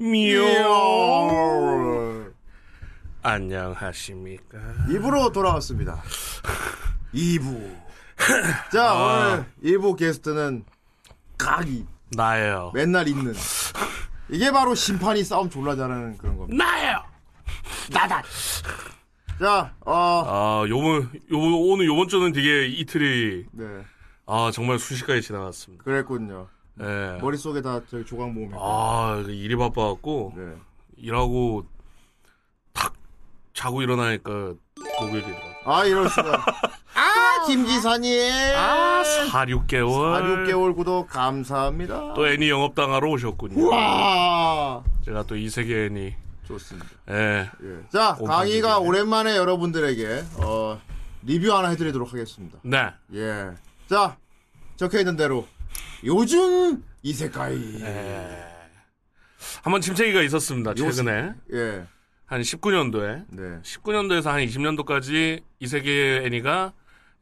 미오. 안녕하십니까. 2부로 돌아왔습니다. 2부. 자, 아. 오늘 2부 게스트는 각이 나예요. 맨날 있는. 이게 바로 심판이 싸움 졸라 잘하는 그런 겁니다. 나예요. 나다. 자, 어, 아, 요번, 요번, 오늘 요번 주는 되게 이틀이, 네, 아, 정말 순식간에 지나갔습니다. 그랬군요. 예. 머릿속에 다 저기 조각 모으면. 아, 일이 바빠갖고, 네. 일하고, 탁, 자고 일어나니까, 목요일이더라고. 아, 이럴 수가. 아, 김 기사님. 아, 4, 6개월. 4, 6개월 구독 감사합니다. 또 애니 영업당하러 오셨군요. 와 제가 또 이 세계 애니. 좋습니다. 예. 예. 자, 오, 강의가. 오랜만에 여러분들에게 어, 리뷰 하나 해드리도록 하겠습니다. 네. 예. 자, 적혀 있는 대로 요즘 이세카이. 예. 한번 침체기가 있었습니다. 최근에. 예. 한 19년도에. 네. 19년도에서 한 20년도까지 이세계 애니가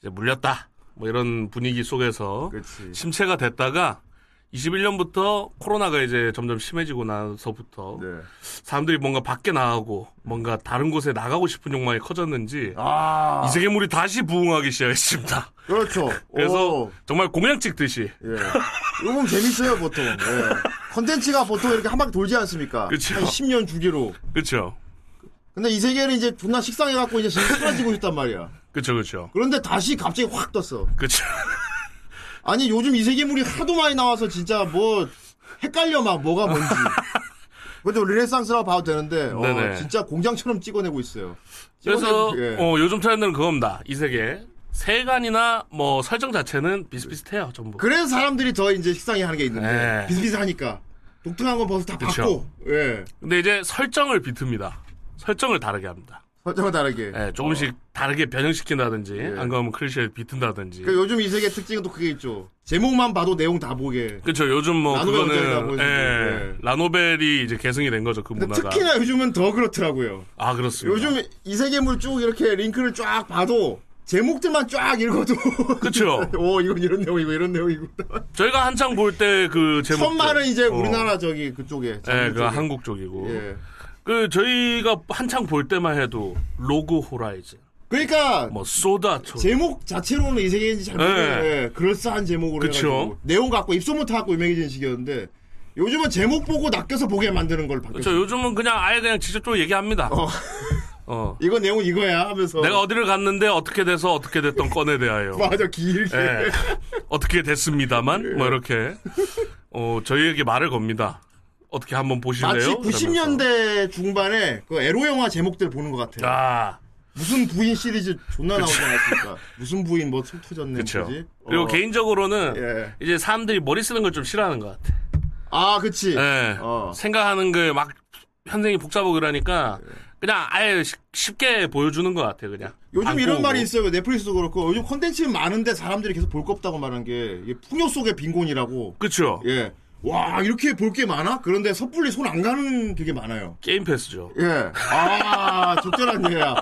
물렸다. 뭐 이런 분위기 속에서 그렇지. 침체가 됐다가 21년부터 코로나가 이제 점점 심해지고 나서부터 네. 사람들이 뭔가 밖에 나가고 뭔가 다른 곳에 나가고 싶은 욕망이 커졌는지 아. 이 세계물이 다시 부흥하기 시작했습니다. 그렇죠. 그래서 오, 정말 공양 찍듯이 예. 보면 재밌어요, 보통. 예. 컨텐츠가 보통 이렇게 한 바퀴 돌지 않습니까? 그쵸. 한 10년 주기로. 그렇죠. 근데 이 세계는 이제 존나 식상해갖고 이제 지금 사라지고 있단 말이야. 그렇죠. 그렇죠. 그런데 다시 갑자기 확 떴어. 그렇죠. 아니 요즘 이 세계물이 하도 많이 나와서 진짜 뭐 헷갈려 막 뭐가 뭔지. 근데 르네상스라고 봐도 되는데 어. 진짜 공장처럼 찍어내고 있어요. 그래서 예. 어, 요즘 트렌드는 그겁니다. 이 세계 세간이나 뭐 설정 자체는 비슷비슷해요. 전부. 그래서 사람들이 더 이제 식상해 하는 게 있는데 네. 비슷비슷하니까 독특한 건 벌써 다. 봤고 예. 근데 이제 설정을 비틉니다. 설정을 다르게 합니다. 설정은 다르게. 예, 조금씩 다르게 변형시킨다든지 예. 안 그러면 클리셰를 비튼다든지. 그 요즘 이 세계 특징은 또 그게 있죠. 제목만 봐도 내용 다 보게. 그렇죠. 요즘 뭐 그거는 예, 예. 라노벨이 이제 개성이 된 거죠. 그 문화가. 특히나 요즘은 더 그렇더라고요. 아 그렇습니다. 요즘 이 세계물 쭉 이렇게 링크를 쫙 봐도 제목들만 쫙 읽어도 그쵸. 오 이건 이런 내용이고 이런 내용이고 저희가 한창 볼 때 그 제목. 천만은 이제 우리나라 저기 그쪽에 예, 그. 한국 쪽이고. 예. 그 저희가 한창 볼 때만 해도 로그 호라이즌, 그러니까 뭐 소다토. 제목 자체로는 이 세계인지 잘 모르겠는데 예, 그럴싸한 제목으로 그쵸. 해가지고 내용 갖고 입소문 타 갖고 유명해진 시기였는데 요즘은 제목 보고 낚여서 보게 만드는 걸 바뀌었어. 저 요즘은 그냥 아예 그냥 직접적으로 얘기합니다. 어. 어. 이거 내용 이거야 하면서 내가 어디를 갔는데 어떻게 돼서 어떻게 됐던 건에 대하여. 맞아 길게 예. 어떻게 됐습니다만 뭐 이렇게 어 저희에게 말을 겁니다. 어떻게 한번 보실래요? 마치 이러면서. 90년대 중반에 그 에로 영화 제목들 보는 것 같아요. 아, 무슨 부인 시리즈 존나 나오지 않았습니까? 무슨 부인 뭐속 터졌네. 뭐지? 그리고 어. 개인적으로는 예. 이제 사람들이 머리 쓰는 걸 좀 싫어하는 것 같아. 아 그치. 예. 어. 생각하는 걸 막 현생이 복잡하고 그러니까 그냥 아예 쉽- 쉽게 보여주는 것 같아 그냥. 요즘 안 이런. 말이 있어요. 넷플릭스도 그렇고 요즘 컨텐츠 많은데 사람들이 계속 볼 거 없다고 말한 게 풍요 속의 빈곤이라고. 그쵸. 예. 와 이렇게 볼 게 많아? 그런데 섣불리 손 안 가는 그게 많아요. 게임 패스죠. 예. 아 적절한 예야.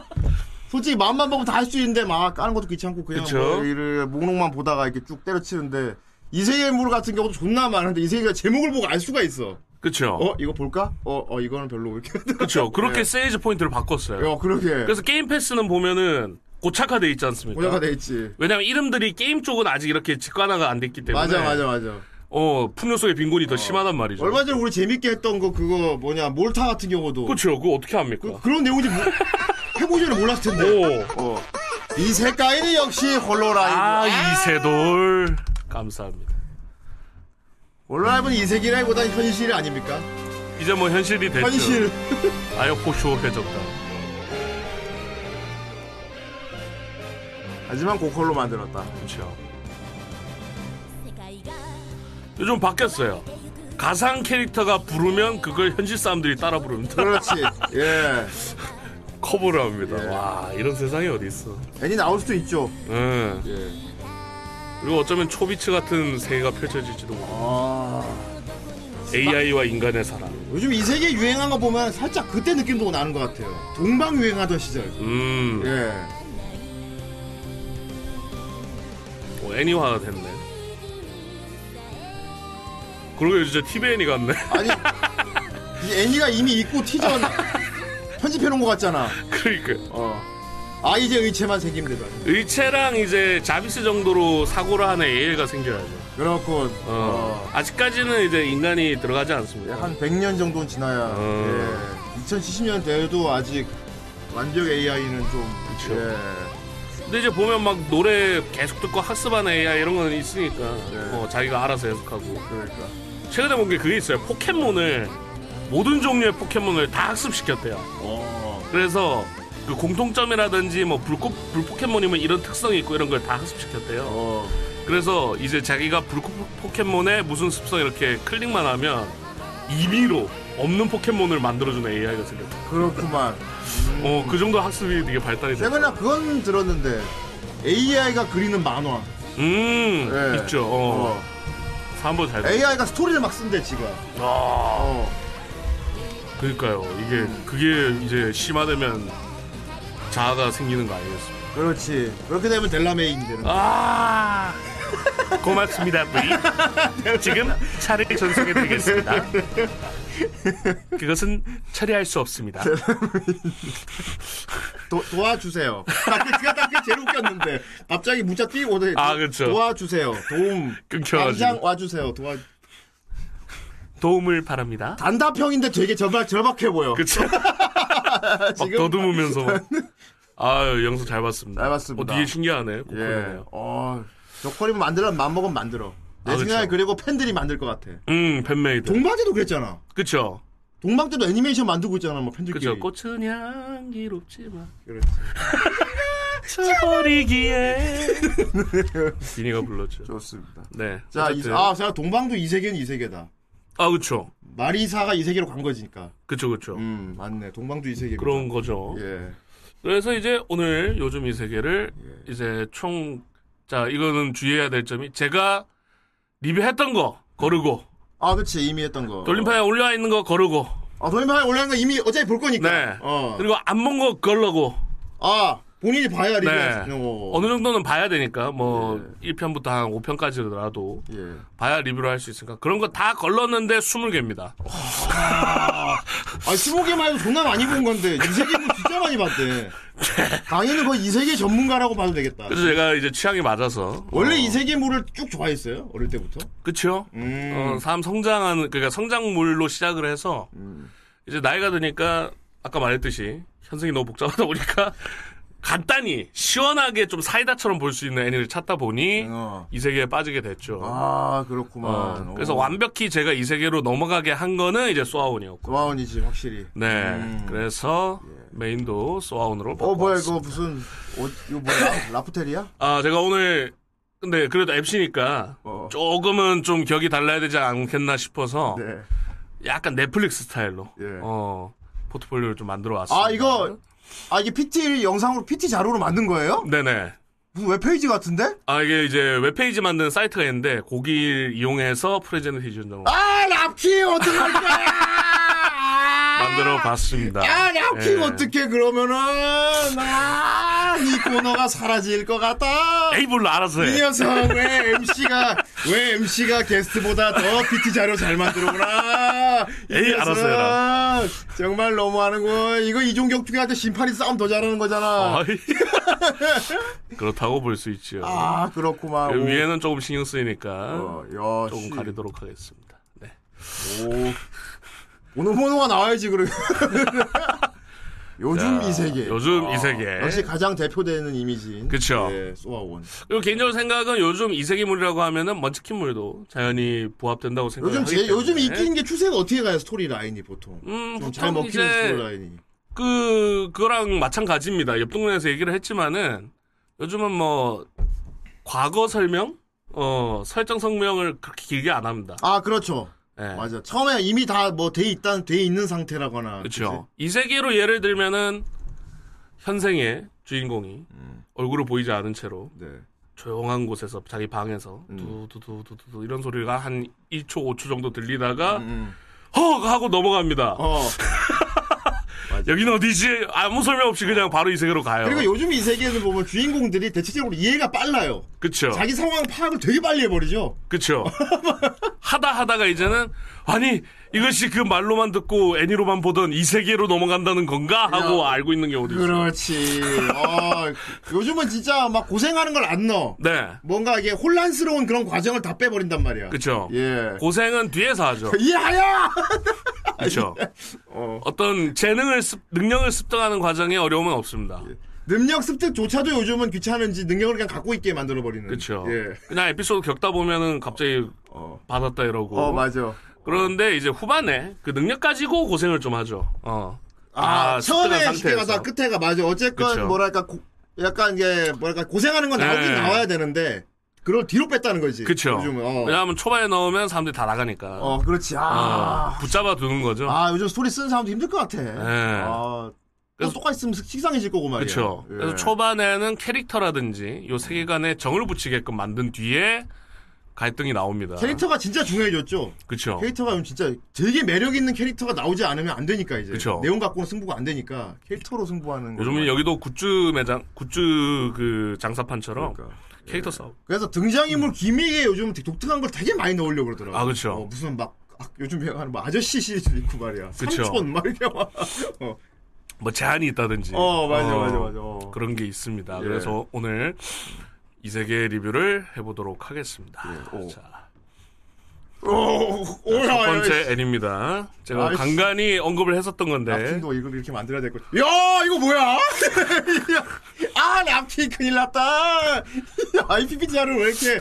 솔직히 마음만 먹으면 다 할 수 있는데 막 까는 것도 귀찮고 그냥. 뭐 이를 목록만 보다가 이렇게 쭉 때려치는데 이세계 물 같은 경우도 존나 많은데 이세계가 제목을 보고 알 수가 있어. 그쵸. 어 이거 볼까? 어 어 이거는 별로 이렇게. 그쵸. 그렇게 sales point를 바꿨어요. 어 그러게. 그래서 게임 패스는 보면은 고착화돼 있지 않습니까? 모자가 돼 있지. 왜냐면 이름들이 게임 쪽은 아직 이렇게 직관화가 안 됐기 때문에. 맞아 맞아 맞아. 어, 풍요 속의 빈곤이 더 심하단 말이죠. 얼마 전에 우리 재밌게 했던 거 그거 뭐냐 몰타 같은 경우도 그쵸. 그거 어떻게 합니까? 그, 런 내용인지 뭐, 해보기 전에 몰랐을 텐데. 오. 어. 이 색깔이 역시 홀로라이브. 아, 이세돌. 감사합니다. 홀로라이브는 이색이라기보다 현실이 아닙니까? 이제 뭐 현실이 됐죠. 현실. 아예 호쇼해졌다. 하지만 고컬로 만들었다. 그렇죠. 요즘 바뀌었어요. 가상 캐릭터가 부르면 그걸 현실 사람들이 따라 부릅니다. 그렇지. 예. 커버를 합니다. 예. 와 이런 세상이 어디 있어? 애니 나올 수도 있죠. 응. 예. 그리고 어쩌면 초비츠 같은 세계가 펼쳐질지도 모르. 아. AI와 인간의 사랑. 요즘 이 세계 유행한 거 보면 살짝 그때 느낌도 나는 것 같아요. 동방 유행하던 시절. 음. 예. 뭐 애니화가 됐네. 그러게 진짜 티베니 같네. 아니 이 애니가 이미 있고 티저 편집해 놓은 것 같잖아. 그러니까 어. 아 이제 의체만 생기면 되다. 의체랑 이제 자비스 정도로 사고를 하는 AI가 생겨야죠. 그렇군. 어. 어. 아직까지는 이제 인간이 들어가지 않습니다. 한 100년 정도는 지나야. 어. 예. 2070년 돼도 아직 완벽 AI는 좀. 예. 근데 이제 보면 막 노래 계속 듣고 학습하는 AI 이런 거는 있으니까 네. 뭐 자기가 알아서 해석하고 그러니까. 최근에 본 게 그게 있어요. 포켓몬을 모든 종류의 포켓몬을 다 학습시켰대요. 어. 그래서 그 공통점이라든지 뭐 불꽃 불포켓몬이면 이런 특성이 있고 이런 걸 다 학습시켰대요. 어. 그래서 이제 자기가 불꽃 포켓몬의 무슨 습성 이렇게 클릭만 하면 임의로 없는 포켓몬을 만들어주는 AI가 생겼다. 그렇구만. 어, 그 정도 학습이 되게 발달이 됐어. 내가 나 그건 들었는데 AI가 그리는 만화. 음, 예. 있죠. 어. 한번 잘. 돼. AI가 스토리를 막 쓴대 지가. 아, 어. 그러니까요. 이게 그게 이제 심화되면 자아가 생기는 거 아니겠습니까? 그렇지. 그렇게 되면 델라메인이 되는. 아, 고맙습니다, 브리. 지금 차를 전송해 드리겠습니다. 그것은 처리할 수 없습니다. 도, 도와주세요. 딱그 딱그 제일 웃겼는데 갑자기 문자 띄고 오더니 아, 그쵸. 도와주세요. 도움. 끊겨가지고. 당장 와주세요. 도와. 도움을 바랍니다. 단답형인데 되게 절박 절박해 보여. 그쵸? 막 더듬으면서. 막. 아유, 영상 잘 봤습니다. 잘 봤습니다. 어, 되게 신기하네. 예. 고퀄이네요. 어. 저거리면 만들어 맘먹으면 만들어. 내 아, 생각에. 그리고 팬들이 만들 것 같아. 음, fan made. 동방제도 그랬잖아. 그쵸? 동방제도 애니메이션 만들고 있잖아, 뭐 팬들끼리. 그쵸? 꽃은 향기롭지만. 그렇지. 쳐버리기에. 비니가 불렀죠. 좋습니다. 네. 자, 이. 아, 제가 동방도 이 세계는 이 세계다. 아, 그쵸. 마리사가 이 세계로 간 거지니까. 그쵸, 그쵸. 음, 맞네. 동방도 이 세계. 그런 거죠. 예. 그래서 이제 오늘 요즘 이 세계를 예. 이제 총, 자, 이거는 주의해야 될 점이 제가 리뷰했던 거 거르고, 아, 그치. 이미 했던 거. 돌림판에 올려와 있는 거 거르고, 아, 돌림판에 올라간 거 이미 어차피 볼 거니까. 네. 어. 그리고 안 본 거 걸러고, 아, 본인이 봐야 리뷰. 네. 어. 어느 정도는 봐야 되니까, 뭐, 예. 1편부터 한 5편까지라도 예. 봐야 리뷰를 할 수 있으니까. 그런 거 다 걸렀는데 20개입니다. 아, 20개만 해도 존나 많이 본 건데, 이 세계는 진짜 많이 봤대. 강의는 거의 이 세계 전문가라고 봐도 되겠다. 그래서 제가 이제 취향이 맞아서. 원래 어, 이 세계물을 쭉 좋아했어요? 어릴 때부터? 그쵸? 음. 어, 사람 성장하는, 그러니까 성장물로 시작을 해서, 음. 이제 나이가 드니까, 아까 말했듯이, 현승이 너무 복잡하다 보니까, 간단히, 시원하게 좀 사이다처럼 볼 수 있는 애니를 찾다 보니, 어. 이 세계에 빠지게 됐죠. 아, 그렇구만. 어, 그래서 오. 완벽히 제가 이 세계로 넘어가게 한 거는 이제 소아온이었고. 소아원이지, 확실히. 네. 음. 그래서, 메인도 소아온으로. 어, 뭐야, 바꿔왔습니다. 이거 무슨, 옷, 이거 뭐야? 라프텔이야? 아, 제가 오늘, 근데 그래도 MC니까, 어. 조금은 좀 격이 달라야 되지 않겠나 싶어서, 네. 약간 넷플릭스 스타일로 예. 어 포트폴리오를 좀 만들어 왔습니다. 아, 이거, 아, 이게 PT 영상으로, PT 자료로 만든 거예요? 네네. 무슨 웹페이지 같은데? 아 이게 이제 웹페이지 만드는 사이트가 있는데 거기 이용해서 프레젠테이션으로 아, 랍키 어떡할 거야! 만들어 봤습니다. 야, 랍키 예. 어떻게 그러면은, 아, 이 코너가 사라질 것 같다. 에이 몰라 알아서 이 해. 녀석 왜 MC가 왜 MC가 게스트보다 더 PT 자료 잘 만들어구나. 이 에이. 알아서 해라. 정말 너무하는 거. 이거 이종격 중한테 심판이 싸움 더 잘하는 거잖아. 그렇다고 볼 수 있죠. 아 그렇구만. 오. 위에는 조금 신경 쓰이니까 어, 야, 조금 씨. 가리도록 하겠습니다. 네. 오. 오늘 번호가 나와야지 그래. 요즘 자, 이 세계. 요즘 아, 이 세계. 역시 가장 대표되는 이미지인. 그쵸. 예, 소아온. 그리고 개인적으로 생각은 요즘 이 세계물이라고 하면은 munchkin물도 자연히 부합된다고 생각을 요즘 제, 요즘 때문에. 인기 있는 게 추세가 어떻게 가요 스토리 라인이 보통. 음, 좀잘 보통 먹히는 스토리 라인이. 그 그거랑 마찬가지입니다. 옆 동네에서 얘기를 했지만은 요즘은 뭐 과거 설명, 어 설정 설명을 그렇게 길게 안 합니다. 아 그렇죠. 예. 맞아. 처음에 이미 다 뭐 돼 있다 돼 있는 상태라거나. 그렇죠. 이 세계로 예를 들면은 현생의 주인공이 음. 얼굴을 보이지 않은 채로? 네. 조용한 곳에서 자기 방에서 음. 두두두두두 이런 소리가 한 1초 5초 정도 들리다가 음. 헉 하고 넘어갑니다. 어. 여기는 어디지? 아무 설명 없이 그냥 바로 이 세계로 가요. 그리고 요즘 이 세계에서 보면 주인공들이 대체적으로 이해가 빨라요. 그쵸. 자기 상황 파악을 되게 빨리 해버리죠. 그쵸. 하다 하다가 이제는, 아니, 이것이 그 말로만 듣고 애니로만 보던 이 세계로 넘어간다는 건가? 하고 야. 알고 있는 경우도 있어요. 그렇지. 어, 요즘은 진짜 막 고생하는 걸 안 넣어. 네. 뭔가 이게 혼란스러운 그런 과정을 다 빼버린단 말이야. 그쵸. 예. 고생은 뒤에서 하죠. 이하야! 그쵸. 어. 어떤 재능을, 습, 능력을 습득하는 과정에 어려움은 없습니다. 능력 습득조차도 요즘은 귀찮은지 능력을 그냥 갖고 있게 만들어 버리는. 그쵸. 예. 그냥 에피소드 겪다 보면은 갑자기 어. 받았다 이러고. 어, 맞아. 그런데 이제 후반에 그 능력 가지고 고생을 좀 하죠. 어. 아, 다 처음에 쉽게 가서 끝에가 맞아. 어쨌건 그쵸. 뭐랄까 고- 약간 이게 뭐랄까 고생하는 건 나오긴 네. 나와야 되는데 그걸 뒤로 뺐다는 거지. 그쵸. 요즘은. 어. 왜냐하면 초반에 넣으면 사람들이 다 나가니까. 어, 그렇지. 어, 아. 붙잡아 두는 거죠. 아, 요즘 스토리 쓰는 사람도 힘들 것 같아. 네. 아. 그래서- 똑같이 있으면 식상해질 거고 말이야. 그렇죠. 예. 그래서 초반에는 캐릭터라든지 요 세계관에 정을 붙이게끔 만든 뒤에 갈등이 나옵니다. 캐릭터가 진짜 중요해졌죠. 그렇죠. 캐릭터가 진짜 되게 매력 있는 캐릭터가 나오지 않으면 안 되니까 이제. 그쵸. 내용 갖고는 승부가 안 되니까 캐릭터로 승부하는. 요즘은. 여기도 굿즈 매장, 굿즈 그 장사판처럼 그러니까. 캐릭터 싸움. 그래서 등장인물 gimmick에 요즘 되게 독특한 걸 되게 많이 넣으려고 그러더라고. 아, 그쵸. 어, 무슨 막 아, 요즘 유행하는 뭐 아저씨 시리즈도 있고 말이야. 그쵸. 삼촌 막 이렇게 막. 어, 뭐 제한이 있다든지. 어 맞아 어, 맞아 맞아. 어. 그런 게 있습니다. 예. 그래서 오늘 이 세계 리뷰를 해보도록 하겠습니다. 예, 오. 자, 오, 오, 첫 야, 번째 야, 애니입니다. 제가 아이씨. 간간히 언급을 했었던 건데. 랍핑도 이걸 이렇게 만들어야 될 거. 야 이거 뭐야? 아 랍핑 큰일 났다. IPPTR을 왜 이렇게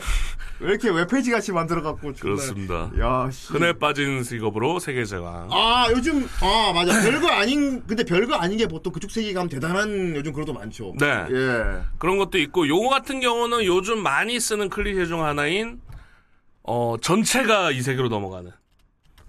왜 이렇게 웹페이지 같이 만들어 갖고. 그렇습니다. 야 씨. 흔해 빠진 직업으로 세계 제왕. 아 요즘 아 맞아 별거 아닌 근데 별거 아닌 게 보통 그쪽 세계 가면 대단한 요즘 그것도 많죠. 네. 예. 그런 것도 있고 요거 같은 경우는 요즘 많이 쓰는 클리셰 중 하나인 어 전체가 이 세계로 넘어가는.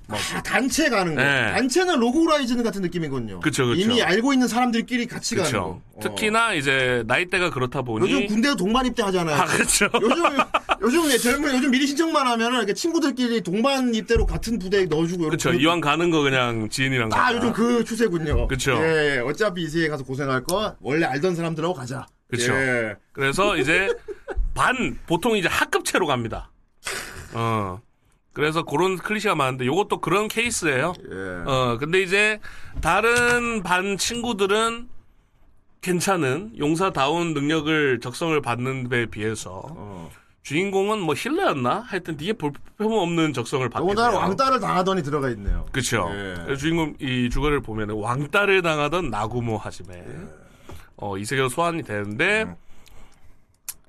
아, 단체 가는 거. 네. 단체는 로그라이즈는 같은 느낌이군요. 그쵸, 그쵸. 이미 알고 있는 사람들끼리 같이 가는 거. 그렇죠. 어. 특히나 이제 나이대가 그렇다 보니 요즘 군대 동반 입대 하잖아요. 아 그렇죠. 요즘 요즘 예, 젊은 요즘 미리 신청만 하면은 이렇게 친구들끼리 동반 입대로 같은 부대에 넣어주고 그렇죠. 이왕 가는 거 그냥 지인이랑 아 가자. 요즘 그 추세군요. 그쵸. 예, 예. 어차피 이 세계 가서 고생할 거 원래 알던 사람들하고 가자. 그쵸. 예. 그래서 이제 반 보통 이제 학급체로 갑니다. 어. 그래서 그런 클리셰가 많은데 요것도 그런 케이스예요. 예. 어, 근데 이제 다른 반 친구들은 괜찮은 용사다운 능력을 적성을 받는 데 비해서 어. 주인공은 뭐 힐러였나? 하여튼 뒤에 볼품없는 적성을 받게 돼요. 왕따를 당하더니 들어가 있네요. 그쵸. 예. 주인공 이 주거를 보면은 왕따를 당하던 나구모 하지메 어, 이 세계로 소환이 되는데 음.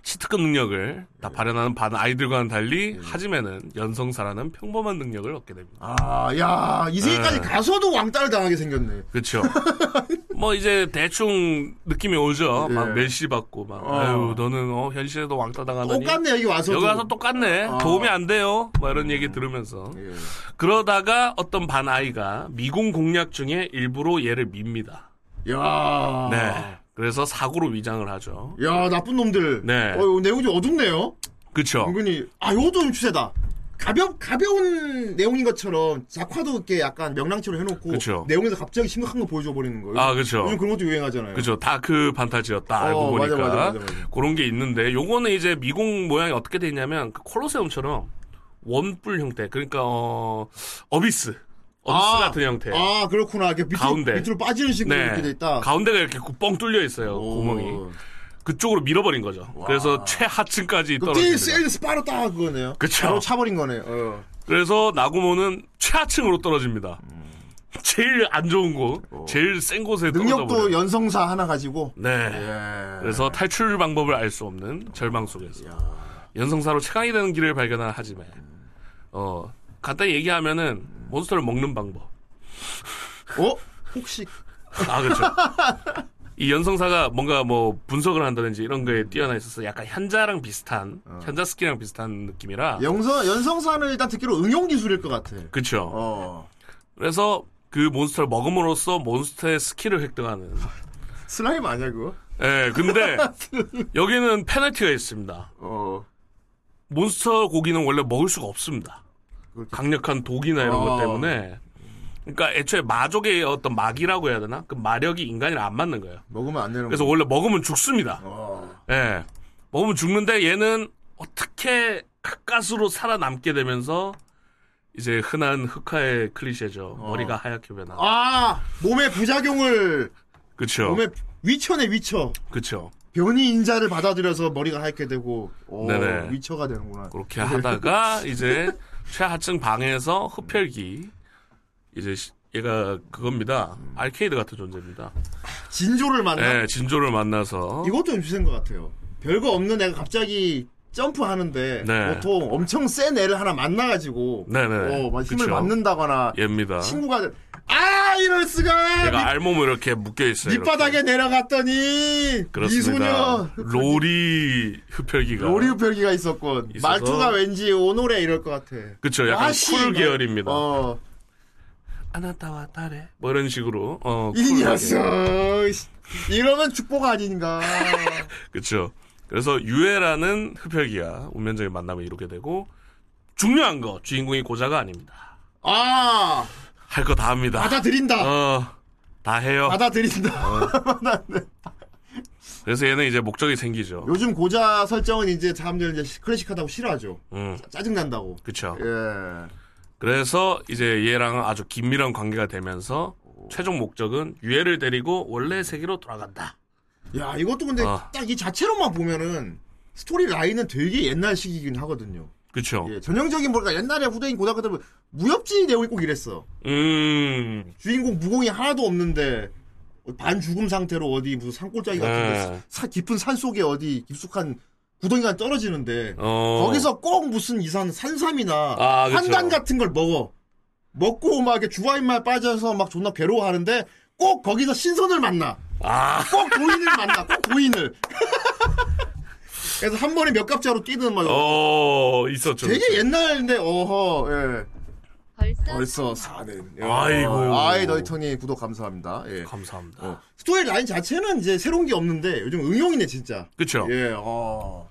치트급 능력을 다 발현하는 반 아이들과는 달리 예. 하지메는 연성사라는 평범한 능력을 얻게 됩니다. 아, 야, 이 세계까지 예. 가서도 왕따를 당하게 생겼네. 그렇죠. 뭐 이제 대충 느낌이 오죠. 예. 막 멸시 받고 막 어. 아유 너는 어 현실에도 왕따 당하다니. 똑같네, 여기 와서. 여기 와서 똑같네. 어. 도움이 안 돼요. 막 이런 얘기 들으면서 예. 그러다가 어떤 반 아이가 미궁 공략 중에 일부러 얘를 밉니다. 야. 네. 그래서 사고로 위장을 하죠. 야, 나쁜 놈들. 네. 어, 내용이 좀 어둡네요. 그쵸. 은근히. 아, 요것도 좀 추세다. 가볍, 가벼운 내용인 것처럼 작화도 이렇게 약간 명랑치로 해놓고. 그쵸. 내용에서 갑자기 심각한 거 보여줘 버리는 거예요. 아, 그쵸. 요즘 그런 것도 유행하잖아요. 그죠. 다크 판타지였다. 알고 어, 보니까. 맞아, 맞아, 맞아. 그런 게 있는데, 요거는 이제 미궁 모양이 어떻게 돼 있냐면, 그 콜로세움처럼 원뿔 형태. 그러니까, 어, 어비스. 어비스 아, 같은 형태. 아, 그렇구나. 이렇게 밑으로, 가운데. 밑으로 빠지는 식으로 네. 이렇게 돼 있다. 가운데가 이렇게 뻥 뚫려 있어요. 오. 구멍이. 그쪽으로 밀어버린 거죠. 그래서 최하층까지 그 떨어집니다. 셀 스파르타 그거네요. 그쵸. 바로 차버린 거네. 어. 그래서 나구모는 최하층으로 떨어집니다. 제일 안 좋은 곳, 제일 센 곳에 능력도. 연성사 하나 가지고. 네. 예. 그래서 탈출 방법을 알 수 없는 절망 속에서 연성사로 최강이 되는 길을 발견한 하지만 어 간단히 얘기하면은 몬스터를 먹는 방법. 어? 혹시 아 그렇죠. 이 연성사가 뭔가 뭐 분석을 한다든지 이런 거에 뛰어나 있어서 약간 현자랑 비슷한 현자 스킬이랑 비슷한 느낌이라 영서 연성사는 일단 듣기로 응용 기술일 것 같아. 그렇죠. 어. 그래서 그 몬스터를 먹음으로써 몬스터의 스킬을 획득하는. 슬라임 아니야 그거? 예, 근데 여기는 페널티가 있습니다. 어. 몬스터 고기는 원래 먹을 수가 없습니다. 강력한 독이나 이런 어. 것 때문에 그러니까 애초에 마족의 어떤 마기라고 해야 되나? 그 마력이 인간이랑 안 맞는 거예요. 먹으면 안 되는 그래서 거. 원래 먹으면 죽습니다. 어. 예. 먹으면 죽는데 얘는 어떻게 가까스로 살아남게 되면서 이제 흔한 흑화의 클리셰죠. 머리가 하얗게 변한. 아 몸의 부작용을 그쵸. 몸의 위쳐네 위쳐. 그쵸. 변이 인자를 받아들여서 머리가 하얗게 되고 오, 네네. 위쳐가 되는구나. 그렇게 하다가 이제 최하층 방에서 흡혈귀 이제 시- 얘가 그겁니다. 알케이드 같은 존재입니다. 진조를 만나. 예, 진조를 만나서 이것도 좀 비슷한 것 같아요. 별거 없는 애가 갑자기 점프하는데 네. 보통 엄청 센 애를 하나 만나가지고 네네. 어, 막 힘을 그쵸. 받는다거나 얘입니다. 친구가 아 이럴 수가 얘가 알몸으로 이렇게 묶여 있어요. 밑바닥에 내려갔더니 그렇습니다. 미소녀 로리 흡혈귀가 로리 흡혈귀가 있었군. 있어서- 말투가 왠지 おのれ 이럴 것 같아. 그쵸. 약간 아씨, 쿨 막- 계열입니다. 어, あなたは誰 뭐 이런 식으로 어, 이. 녀석. 씨, 이러면 축복 아닌가. 그쵸. 그래서 유해라는 흡혈귀와 운명적인 만남을 이루게 되고 중요한 거 주인공이 고자가 아닙니다. 아, 할 거 다 합니다. 받아들인다. 어, 다 해요. 받아들인다. 받아들- 그래서 얘는 이제 목적이 생기죠. 요즘 고자 설정은 이제 사람들 이제 클래식하다고 싫어하죠. 음, 짜증 난다고. 그쵸. 예. 그래서 이제 얘랑 아주 긴밀한 관계가 되면서 최종 목적은 유해를 데리고 원래 세계로 돌아간다. 야, 이것도 근데 아. 딱이 자체로만 보면은 스토리 라인은 되게 옛날식이긴 하거든요. 그쵸. 예, 전형적인 뭐랄까 옛날에 후대인 고등학교 때 무협지 내용이 꼭 이랬어. 음, 주인공 무공이 하나도 없는데 반 죽음 상태로 어디 무슨 산골짜기 같은 네. 데 사- 깊은 산 속에 어디 깊숙한 구덩이가 떨어지는데 어. 거기서 꼭 무슨 이상한 산삼이나 아. 한단 같은 걸 먹어. 먹고 막 이렇게 주화인말 빠져서 막 존나 괴로워하는데 꼭 거기서 신선을 만나. 아, 꼭 고인을 만나. 꼭 고인을. 그래서 한 번에 몇 갑자로 뛰는 막 어, 있었죠. 되게 옛날인데 어허 예. 벌써 벌써 4년. 아이고. 아이 너희턴이 구독 감사합니다. 예. 감사합니다. 어. 스토리 라인 자체는 이제 새로운 게 없는데 요즘 응용이네 진짜. 그쵸. 예. 어.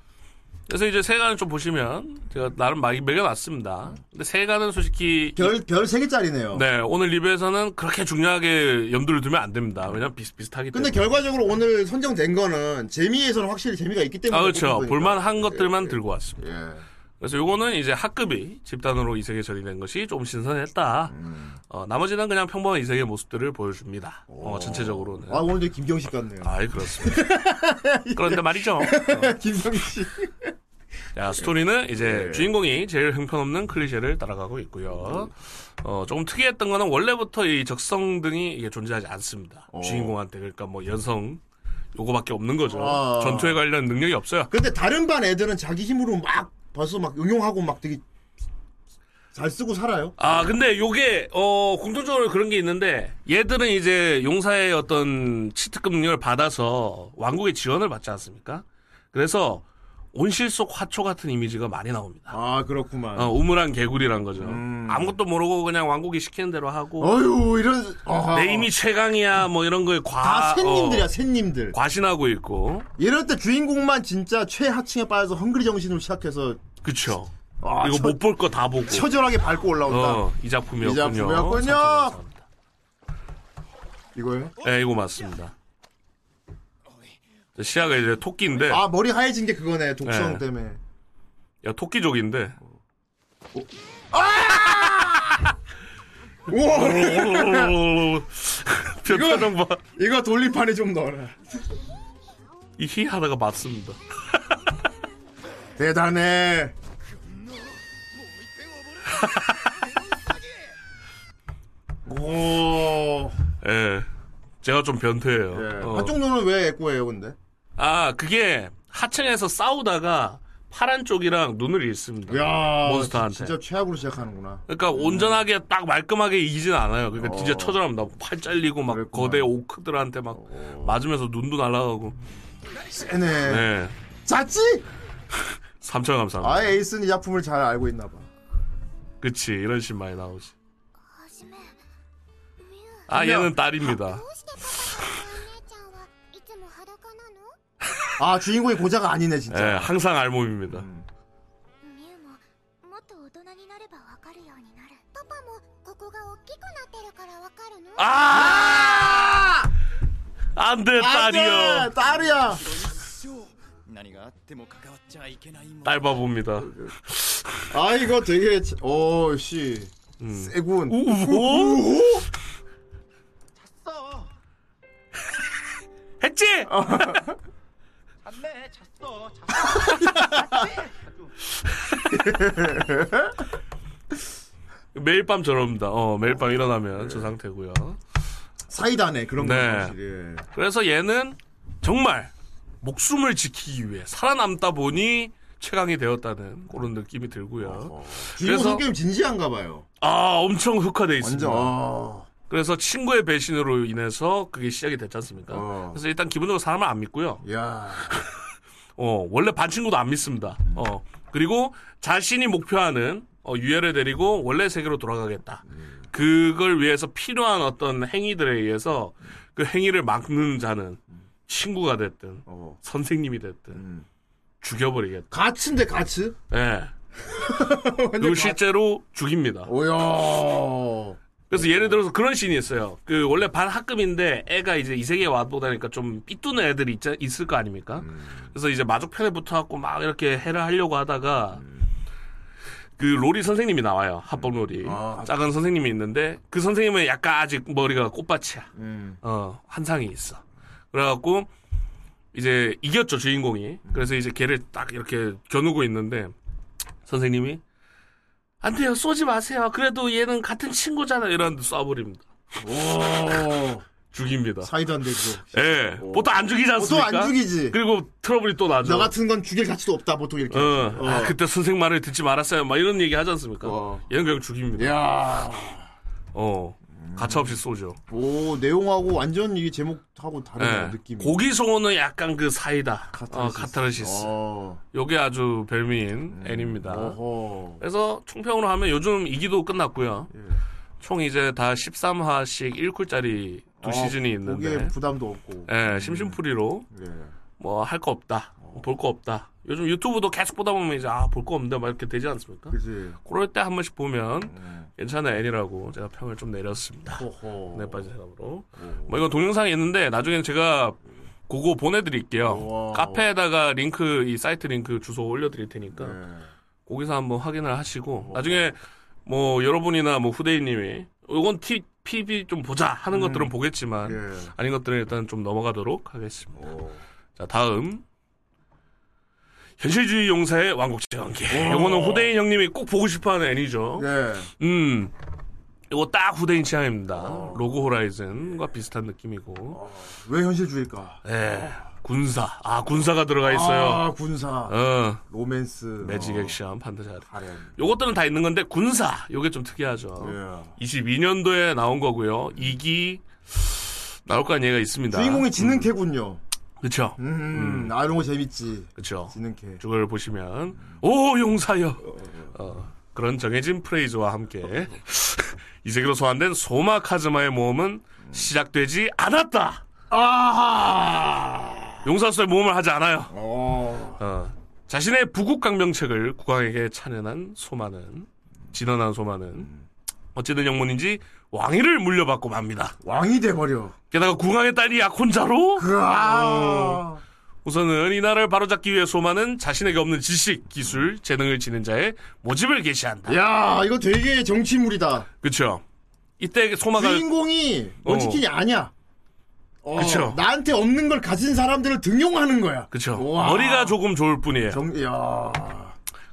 그래서 이제 세간을 좀 보시면 제가 나름 많이 매겨놨습니다. 근데 세간은 솔직히 별별 세 개짜리네요. 네 오늘 리뷰에서는 그렇게 중요하게 염두를 두면 안 됩니다. 왜냐면 비슷비슷하기 근데 때문에. 결과적으로 오늘 선정된 거는 재미에서는 확실히 재미가 있기 때문에 아 그렇죠. 볼만한 것들만 예, 들고 왔습니다. 예. 그래서 요거는 이제 학급이 집단으로 이세계 처리된 것이 좀 신선했다. 음. 어, 나머지는 그냥 평범한 이세계 모습들을 보여줍니다. 어, 전체적으로는. 아 오늘 되게 김경식 같네요. 아이 그렇습니다. 그런데 말이죠. 어, 김경식. 자, 스토리는 이제 네. 주인공이 제일 형편없는 클리셰를 따라가고 있고요. 어, 조금 특이했던 거는 원래부터 이 적성 등이 이게 존재하지 않습니다. 어. 주인공한테 그러니까 뭐 여성 요거밖에 없는 거죠. 아. 전투에 관련 능력이 없어요. 근데 다른 반 애들은 자기 힘으로 막 벌써 막 응용하고 막 되게 잘 쓰고 살아요. 아, 근데 요게, 어, 공통적으로 그런 게 있는데, 얘들은 이제 용사의 어떤 치트급 능력을 받아서 왕국의 지원을 받지 않습니까? 그래서 온실 속 화초 같은 이미지가 많이 나옵니다. 아 그렇구만. 어, 우물한 개구리란 거죠. 음. 아무것도 모르고 그냥 왕국이 시키는 대로 하고, 어휴 이런 아하. 내 힘이 최강이야, 뭐 이런 거에 과, 다 샌님들이야 어, 샌님들. 과신하고 있고, 이럴 때 주인공만 진짜 최하층에 빠져서 헝그리 정신으로 시작해서 그쵸. 아, 처- 못볼 거 다 보고. 처절하게 밟고 올라온다. 어, 이 작품이었군요. 이 작품이었군요. 참 감사합니다. 이거요? 네, 이거 맞습니다. 시야가 이제 토끼인데, 아 머리 하얘진 게 그거네 독성 네. 때문에. 야, 토끼족인데. 우와 저 표정 봐. 이거 돌림판에 좀 넣어라. 이 희하다가 맞습니다. 대단해. 오. 예. 제가 좀 변태예요. 예. 어. 한쪽 눈은 왜 애꾸예요, 근데? 아, 그게 하층에서 싸우다가 파란 쪽이랑 눈을 잃습니다. 야, 몬스터한테. 진짜 최악으로 시작하는구나. 그러니까 온전하게 딱 말끔하게 이기진 않아요. 그러니까 어. 진짜 처절합니다. 팔 잘리고 막 그랬구나. 거대 오크들한테 막 맞으면서 눈도 날아가고. 세네. 네. 짰지? 3천 감사합니다. 아예 에이스는 이 작품을 잘 알고 있나 봐. 그치 이런 신 많이 나오지. 아 얘는 딸입니다. 아 주인공이 고자가 아니네 진짜. 네, 항상 알몸입니다. 음. 아! 안돼 딸이요. 딸이야. 딸바봅니다. 아 이거 되게 어, 오씨 음. 세군. 잤어. 했지? 잤네, 잤어, 잤어. 매일 밤 저럽니다. 어, 매일 밤 일어나면 네. 저 상태고요. 사이다네 그런 거 네. 그래서 얘는 정말 목숨을 지키기 위해 살아남다 보니 최강이 되었다는 그런 느낌이 들고요. 그래서- 성격이 진지한가 봐요. 아, 엄청 흑화돼 있습니다. 완전. 아. 그래서 친구의 배신으로 인해서 그게 시작이 됐지 않습니까? 어. 그래서 일단 기본적으로 사람을 안 믿고요. 야. 어, 원래 반 친구도 안 믿습니다. 어. 그리고 자신이 목표하는 어, 유해를 데리고 원래 세계로 돌아가겠다. 그걸 위해서 필요한 어떤 행위들에 의해서 그 행위를 막는 자는 친구가 됐든 어. 선생님이 됐든 음. 죽여버리겠다. 가츠인데 가츠? 예. 그리고 실제로 죽입니다. 오야. 그래서 예를 들어서 그런 씬이 있어요. 그 원래 반 학급인데 애가 이제 이 세계에 와보다니까 좀 삐뚤는 애들이 있, 있을 거 아닙니까? 그래서 이제 마족편에 붙어갖고 막 이렇게 해를 하려고 하다가 그 로리 선생님이 나와요. 합법 로리. 아. 작은 선생님이 있는데 그 선생님은 약간 아직 머리가 꽃밭이야. 음. 어, 한상이 있어. 그래갖고 이제 이겼죠 주인공이. 그래서 이제 걔를 딱 이렇게 겨누고 있는데 선생님이 안 돼요 쏘지 마세요. 그래도 얘는 같은 친구잖아 이러는데 쏴버립니다. 오. 죽입니다. 사이다인데 그거. 예, 오. 보통 안 죽이지 보통 않습니까? 안 죽이지. 그리고 트러블이 또 나죠. 나 같은 건 죽일 가치도 없다 보통 이렇게. 어, 어. 아, 그때 선생 말을 듣지 말았어요. 막 이런 얘기 하지 않습니까? 어. 얘는 그냥 죽입니다. 야. 어, 가차없이 쏘죠. 오 내용하고 완전 이게 제목하고 다른 예, 느낌이. 고기소는 약간 그 사이다. 어, 카타르시스. 어. 요게 아주 별미인 애니입니다. 어허. 그래서 총평으로 하면 요즘 2기도 끝났고요. 예. 총 이제 다 13화씩 1쿨짜리 두 아, 시즌이 있는데, 부담도 없고. 예, 심심풀이로 예. 뭐할 거 없다, 볼거 없다. 요즘 유튜브도 계속 보다 보면 이제 아 볼 거 없는데 막 이렇게 되지 않습니까? 그지. 그럴 때 한 번씩 보면 음. 괜찮은 애니라고 제가 평을 좀 내렸습니다. 호호. 네 빠진 사람으로. 오. 뭐 이건 동영상이 있는데 나중에 제가 그거 보내드릴게요. 와우. 카페에다가 링크 이 사이트 링크 주소 올려드릴 테니까 네. 거기서 한번 확인을 하시고 나중에 뭐 여러분이나 뭐 후대인님이 이건 T, PV 좀 보자 하는 것들은 보겠지만 예. 아닌 것들은 일단 좀 넘어가도록 하겠습니다. 오. 자 다음 현실주의 용사의 왕국제 관계. 오. 요거는 후대인 형님이 꼭 보고 싶어하는 애니죠. 예. 음. 이거 딱 후대인 취향입니다. 어. 로그 호라이즌과 비슷한 느낌이고. 어, 왜 현실주의일까? 예. 군사. 아, 군사가 들어가 있어요. 아, 군사. 어. 로맨스. 매직 어, 액션, 판타지 아리. 하렘. 요것들은 다 있는 건데 군사. 요게 좀 특이하죠. 예. 22년도에 나온 거고요. 2기 나올 거란 얘기가 있습니다. 주인공이 지능캐군요. 그쵸. 음, 아, 이런 거 재밌지. 그쵸. 지능캐. 저걸 보시면 오 용사여. 어, 그런 정해진 프레이즈와 함께 이 세계로 소환된 소마 카즈마의 모험은 시작되지 않았다. 아하! 용사로서의 모험을 하지 않아요. 어. 어, 자신의 부국 강명책을 국왕에게 찬연한 소마는 진언한 소마는 어찌된 영문인지 왕위를 물려받고 맙니다. 왕이 돼버려. 게다가 국왕의 딸이 약혼자로 아. 우선은 이 나라를 바로잡기 위해 소마는 자신에게 없는 지식, 기술, 재능을 지닌 자의 모집을 개시한다. 야, 이거 되게 정치물이다. 그쵸? 이때 소마가 주인공이 어. 원치킨이 아니야. 어, 그쵸. 나한테 없는 걸 가진 사람들을 등용하는 거야. 그쵸? 우와. 머리가 조금 좋을 뿐이에요. 정, 야.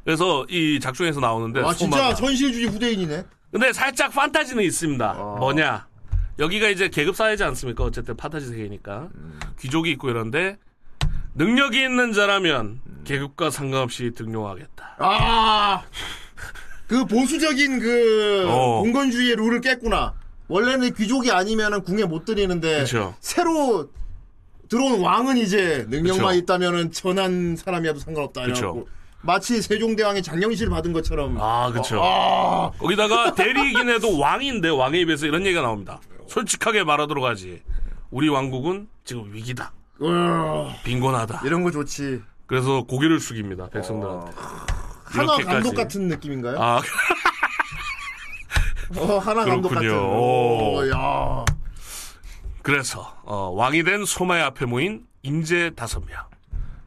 그래서 이 작중에서 나오는데 와, 소마가 진짜 현실주의 후대인이네. 근데 살짝 판타지는 있습니다. 어. 뭐냐? 여기가 이제 계급 사회지 않습니까? 어쨌든 판타지 세계니까 음. 귀족이 있고 이런데 능력이 있는 자라면 계급과 상관없이 등용하겠다. 아. 그 보수적인 그 어. 공건주의의 룰을 깼구나. 원래는 귀족이 아니면은 궁에 못 들이는데 그쵸. 새로 들어온 왕은 이제 능력만 그쵸. 있다면은 천한 사람이라도 상관없다. 이래갖고 마치 세종대왕이 장영실을 받은 것처럼. 아, 그쵸. 아, 거기다가 대리이긴 해도 왕인데 왕에 입에서 이런 얘기가 나옵니다. 솔직하게 말하도록 하지. 우리 왕국은 지금 위기다. 으, 빈곤하다. 이런 거 좋지. 그래서 고개를 숙입니다. 백성들한테. 한화 이렇게까지. 감독 같은 느낌인가요? 아, 어, 하나 감독 같은. 오, 오. 야. 그래서 어, 왕이 된 소마의 앞에 모인 인재 다섯 명.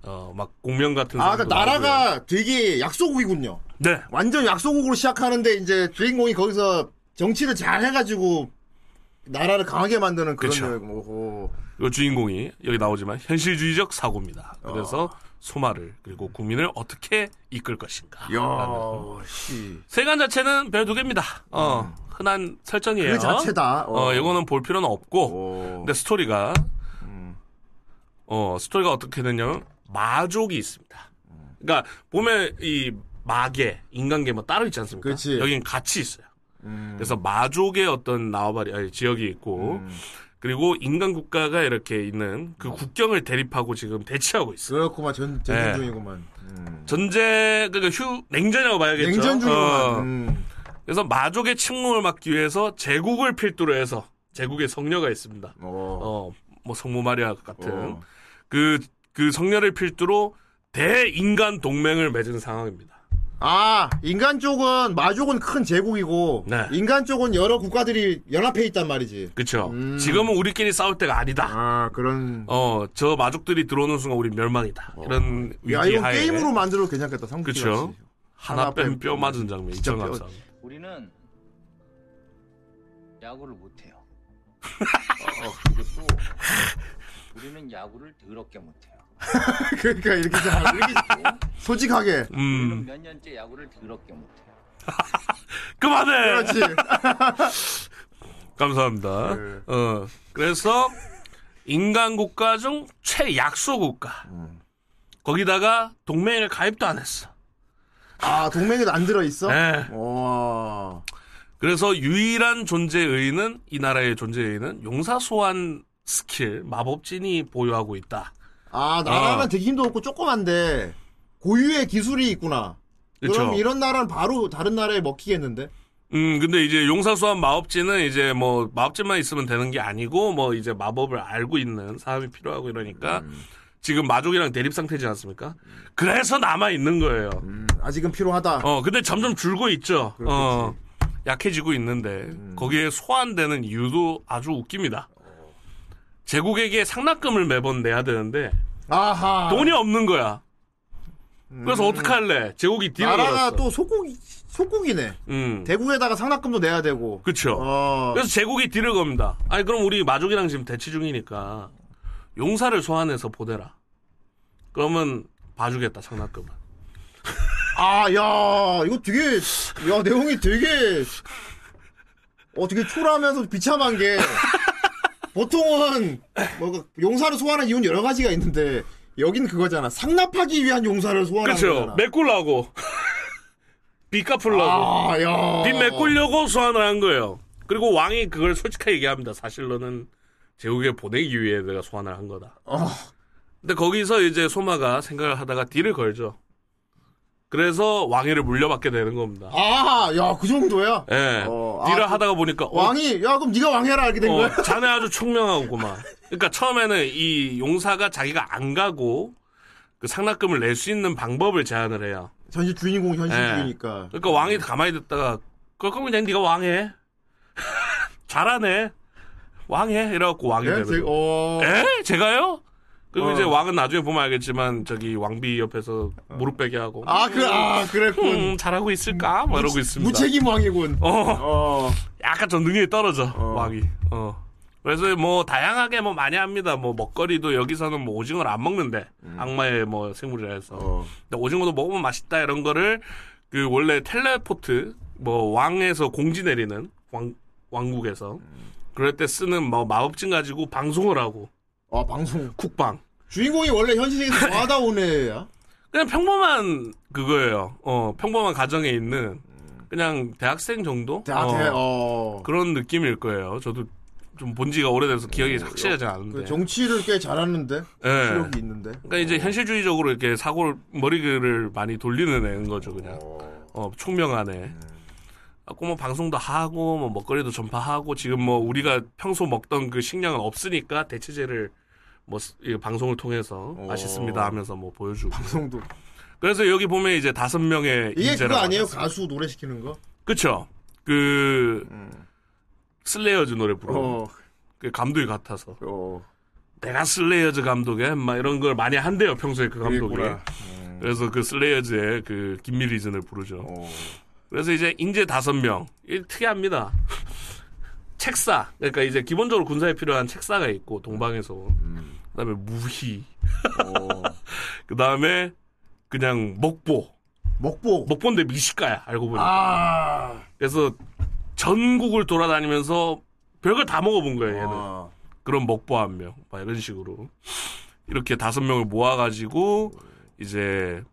어, 막 공명 같은 아, 사람도 그러니까. 나라가 되게 약소국이군요. 네. 완전 약소국으로 시작하는데 이제 주인공이 거기서 정치를 잘 해가지고 나라를 강하게 만드는 그런. 오호. 이 주인공이 여기 나오지만 현실주의적 사고입니다. 그래서 어. 소마를 그리고 국민을 어떻게 이끌 것인가. 야, 씨. 세관 자체는 별 두 개입니다. 어, 흔한 설정이에요. 음. 그 자체다. 어, 이거는 볼 필요는 없고. 오. 근데 스토리가 음. 어 스토리가 어떻게 되냐면 마족이 있습니다. 그러니까 보면 이 마계, 인간계 뭐 따로 있지 않습니까? 그렇지. 여긴 같이 있어요. 음. 그래서 마족의 어떤 나와바리 아니, 지역이 있고 음. 그리고 인간 국가가 이렇게 있는 그 국경을 대립하고 지금 대치하고 있어요. 그렇구만 전 전쟁 네. 중이구만. 음. 전쟁 그러니까 휴 냉전이라고 봐야겠죠. 냉전 중이구만. 어, 음. 그래서 마족의 침공을 막기 위해서 제국을 필두로 해서 제국의 성녀가 있습니다. 어. 어, 뭐 성모 마리아 같은 어. 그, 그 성녀를 필두로 대인간 동맹을 맺은 상황입니다. 아, 인간 쪽은 마족은 큰 제국이고 네. 인간 쪽은 여러 국가들이 연합해 있단 말이지. 그쵸? 음. 지금은 우리끼리 싸울 때가 아니다. 아, 그런 어, 저 마족들이 들어오는 순간 우리 멸망이다. 이런 야, 위기 이건 하에 게임으로 만들어도 괜찮겠다. 그쵸? 하나 하나 뺀뺀뼈 맞은 장면 진짜 뼈- 이정감상. 우리는 야구를 못 해요. 어, 그것도 우리는 야구를 더럽게 못 해요. 그러니까 이렇게 잘 이렇게 솔직하게. 음, 몇 년째 야구를 더럽게 못해요. 그만해! 그렇지. 감사합니다. 네. 어, 그래서 인간 국가 중 최약소 국가. 음. 거기다가 동맹에 가입도 안 했어. 아, 동맹에도 안 들어 있어? 네. 와. 그래서 유일한 존재의는 이 나라의 존재의는 용사 소환 스킬 마법진이 보유하고 있다. 아, 나라는 아. 되게 힘도 없고 조그만데 고유의 기술이 있구나. 그 그쵸? 럼 이런 나라는 바로 다른 나라에 먹히겠는데? 음, 근데 이제 용사 소환 마법진은 이제 뭐 마법진만 있으면 되는 게 아니고 뭐 이제 마법을 알고 있는 사람이 필요하고 이러니까 음. 지금 마족이랑 대립 상태지 않습니까? 그래서 남아 있는 거예요. 음, 아직은 필요하다. 어, 근데 점점 줄고 있죠. 그렇겠지. 어, 약해지고 있는데 거기에 소환되는 이유도 아주 웃깁니다. 제국에게 상납금을 매번 내야 되는데 아하. 돈이 없는 거야. 그래서 어떻게 할래? 제국이 딜을 나라가. 또 속국이, 속국이네. 음. 대국에다가 상납금도 내야 되고. 그쵸. 어. 그래서 제국이 딜을 겁니다. 아니 그럼 우리 마족이랑 지금 대치 중이니까 용사를 소환해서 보내라. 그러면 봐주겠다 상납금을. 아, 야, 이거 되게, 야, 내용이 되게, 어, 되게 초라하면서 비참한 게, 보통은, 뭐, 용사를 소환하는 이유는 여러 가지가 있는데, 여긴 그거잖아. 상납하기 위한 용사를 소환하는 그렇죠. 거잖아. 메꿀라고 빚 갚으려고 아, 야. 빚 메꾸려고 소환을 한 거예요. 그리고 왕이 그걸 솔직하게 얘기합니다. 사실 너는 제국에 보내기 위해 내가 소환을 한 거다. 어. 근데 거기서 이제 소마가 생각을 하다가 딜을 걸죠. 그래서 왕위를 물려받게 되는 겁니다. 아, 야, 그 정도야? 예. 어, 아, 그 하다가 보니까 어, 왕이, 야, 그럼 네가 왕해라, 이렇게 된 거야? 어, 자네 아주 총명하구만. 그러니까 처음에는 이 용사가 자기가 안 가고 그 상납금을 낼 수 있는 방법을 제안을 해요. 현실 주인공 현실주의니까. 그러니까 왕이 가만히 듣다가 그럼 그냥 네가 왕해. 잘하네. 왕해. 이래갖고 왕이 예? 되는 제, 거. 어. 에? 제가요? 그리고 어. 이제 왕은 나중에 보면 알겠지만 저기 왕비 옆에서 무릎 베게 하고 아, 그, 아, 그랬군. 음, 잘하고 있을까? 뭐 이러고 있습니다. 무책임 왕이군. 어. 어. 약간 좀 능력이 떨어져 어. 왕이. 어. 그래서 뭐 다양하게 뭐 많이 합니다. 뭐 먹거리도 여기서는 뭐 오징어를 안 먹는데 악마의 뭐 생물이라 해서. 음. 어. 근데 오징어도 먹으면 맛있다 이런 거를 그 원래 텔레포트 뭐 왕에서 공지 내리는 왕 왕국에서 그럴 때 쓰는 뭐 마법진 가지고 방송을 하고 아, 방송. 쿡방. 주인공이 원래 현실 세계에서 좋아하다 온 애야? 그냥 평범한 그거예요. 어 평범한 가정에 있는 그냥 대학생 정도. 대, 아, 어, 대, 어. 그런 느낌일 거예요. 저도 좀 본 지가 오래돼서 기억이 확실하지 않은데. 그 정치를 꽤 잘하는데 예. 기억이 있는데. 그러니까 이제 현실주의적으로 이렇게 사고를 머리를 많이 돌리는 애인 거죠, 그냥. 어, 총명한 애. 갖고 뭐 방송도 하고 뭐 먹거리도 전파하고 지금 뭐 우리가 평소 먹던 그 식량은 없으니까 대체제를 뭐 스- 이 방송을 통해서 어. 맛있습니다 하면서 뭐 보여주고. 방송도. 그래서 여기 보면 이제 다섯 명의 이게 그거 아니에요? 가수 노래 시키는 거? 그쵸. 그 음. 슬레이어즈 노래 부르고 어, 그 감독이 같아서 어, 내가 슬레이어즈 감독에 막 이런 걸 많이 한대요 평소에 그 감독이. 음, 그래서 그 슬레이어즈의 그 Give a reason을 부르죠. 어. 그래서 이제 인재 다섯 명. 이 특이합니다. 책사. 그러니까 이제 기본적으로 군사에 필요한 책사가 있고 동방에서. 음. 그다음에 무희. 어. 그다음에 그냥 먹보. 먹보. 먹보인데 미식가야. 알고 보니까. 아. 그래서 전국을 돌아다니면서 별걸 다 먹어본 거예요. 얘는. 아. 그런 먹보 한 명. 막 이런 식으로. 이렇게 다섯 명을 모아가지고 이제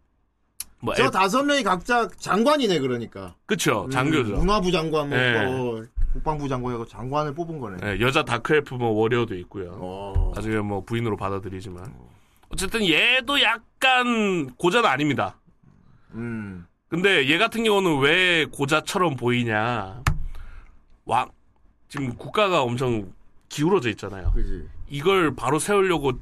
뭐저 애- 다섯 명이 각자 장관이네 그러니까. 그쵸 장교죠. 음, 문화부 장관, 뭐, 네. 어, 국방부 장관이고 장관을 뽑은 거네. 예, 여자 다크엘프 뭐 워리어도 있고요. 어. 나중에 뭐 부인으로 받아들이지만 어쨌든 얘도 약간 고자는 아닙니다. 음. 근데 얘 같은 경우는 왜 고자처럼 보이냐? 왕 지금 국가가 엄청 기울어져 있잖아요. 그지. 이걸 바로 세우려고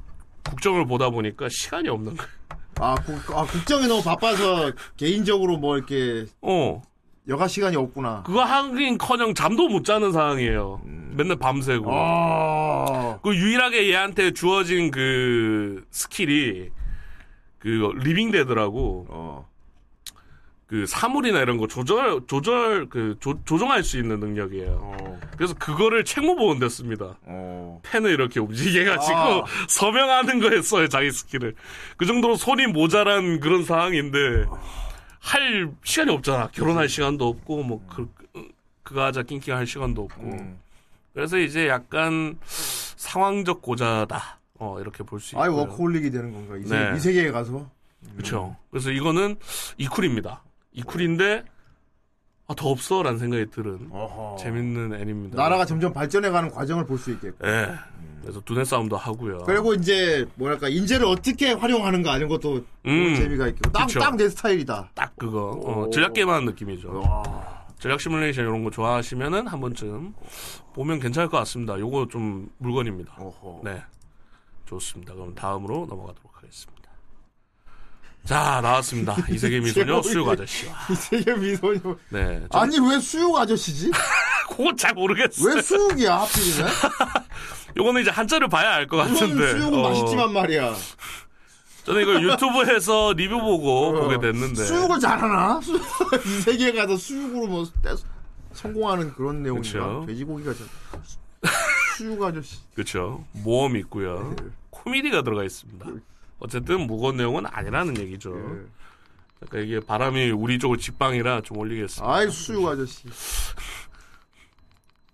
국정을 보다 보니까 시간이 없는 거예요. 아, 국, 아, 국정이 너무 바빠서 개인적으로 뭐 이렇게 어, 여가 시간이 없구나. 그거 하긴커녕 잠도 못 자는 상황이에요. 맨날 밤새고. 아. 그 유일하게 얘한테 주어진 그 스킬이 그 living dead라고 어. 그 사물이나 이런 거 조절 조절 그 조, 조종할 수 있는 능력이에요. 어. 그래서 그거를 책무 보는데 씁니다. 어. 펜을 이렇게 움직이게 해가지고 아. 서명하는 거에 써요 자기 스킬을. 그 정도로 손이 모자란 그런 상황인데 할 시간이 없잖아. 결혼할 시간도 없고 뭐 그, 그거 하자 낑낑 할 시간도 없고. 음. 그래서 이제 약간 상황적 고자다. 어 이렇게 볼 수 있고요. 아이 워크홀릭이 되는 건가? 이, 세, 네. 이 세계에 가서. 그렇죠. 그래서 이거는 이쿨입니다. 이쿨인데 아, 더 없어 라는 생각이 들은 어허. 재밌는 애니입니다. 나라가 점점 발전해가는 과정을 볼 수 있겠고. 예. 그래서 두뇌 싸움도 하고요. 그리고 이제 뭐랄까 인재를 어떻게 활용하는가 하는 것도 음. 재미가 있고 그쵸. 딱딱 내 스타일이다. 딱 그거 어, 오. 전략 게임 하는 느낌이죠. 와. 전략 시뮬레이션 이런 거 좋아하시면은 한 번쯤 보면 괜찮을 것 같습니다. 요거 좀 물건입니다. 어허. 네. 좋습니다. 그럼 다음으로 넘어가도록 하겠습니다. 자, 나왔습니다. 이세계 미소녀 수육 아저씨와. 이 세계 미소녀. 네. 저, 아니 왜 수육 아저씨지? 그거 잘 모르겠어요. 왜 수육이야 하필이면? 요거는 이제 한자를 봐야 알 것 같은데. 수육은 어, 맛있지만 말이야. 저는 이걸 유튜브에서 리뷰 보고 보게 됐는데. 어. 수육을 잘하나? 수- 이 세계에 가서 수육으로 뭐 떼- 성공하는 그런? 그쵸. 돼지고기가 좀 수육 아저씨. 그렇죠. 모험 있고요. 네. 코미디가 들어가 있습니다. 어쨌든 무거운 내용은 아니라는 얘기죠. 예. 그러니까 이게 바람이 우리 쪽을 직방이라 좀 올리겠습니다. 아이 수육 아저씨.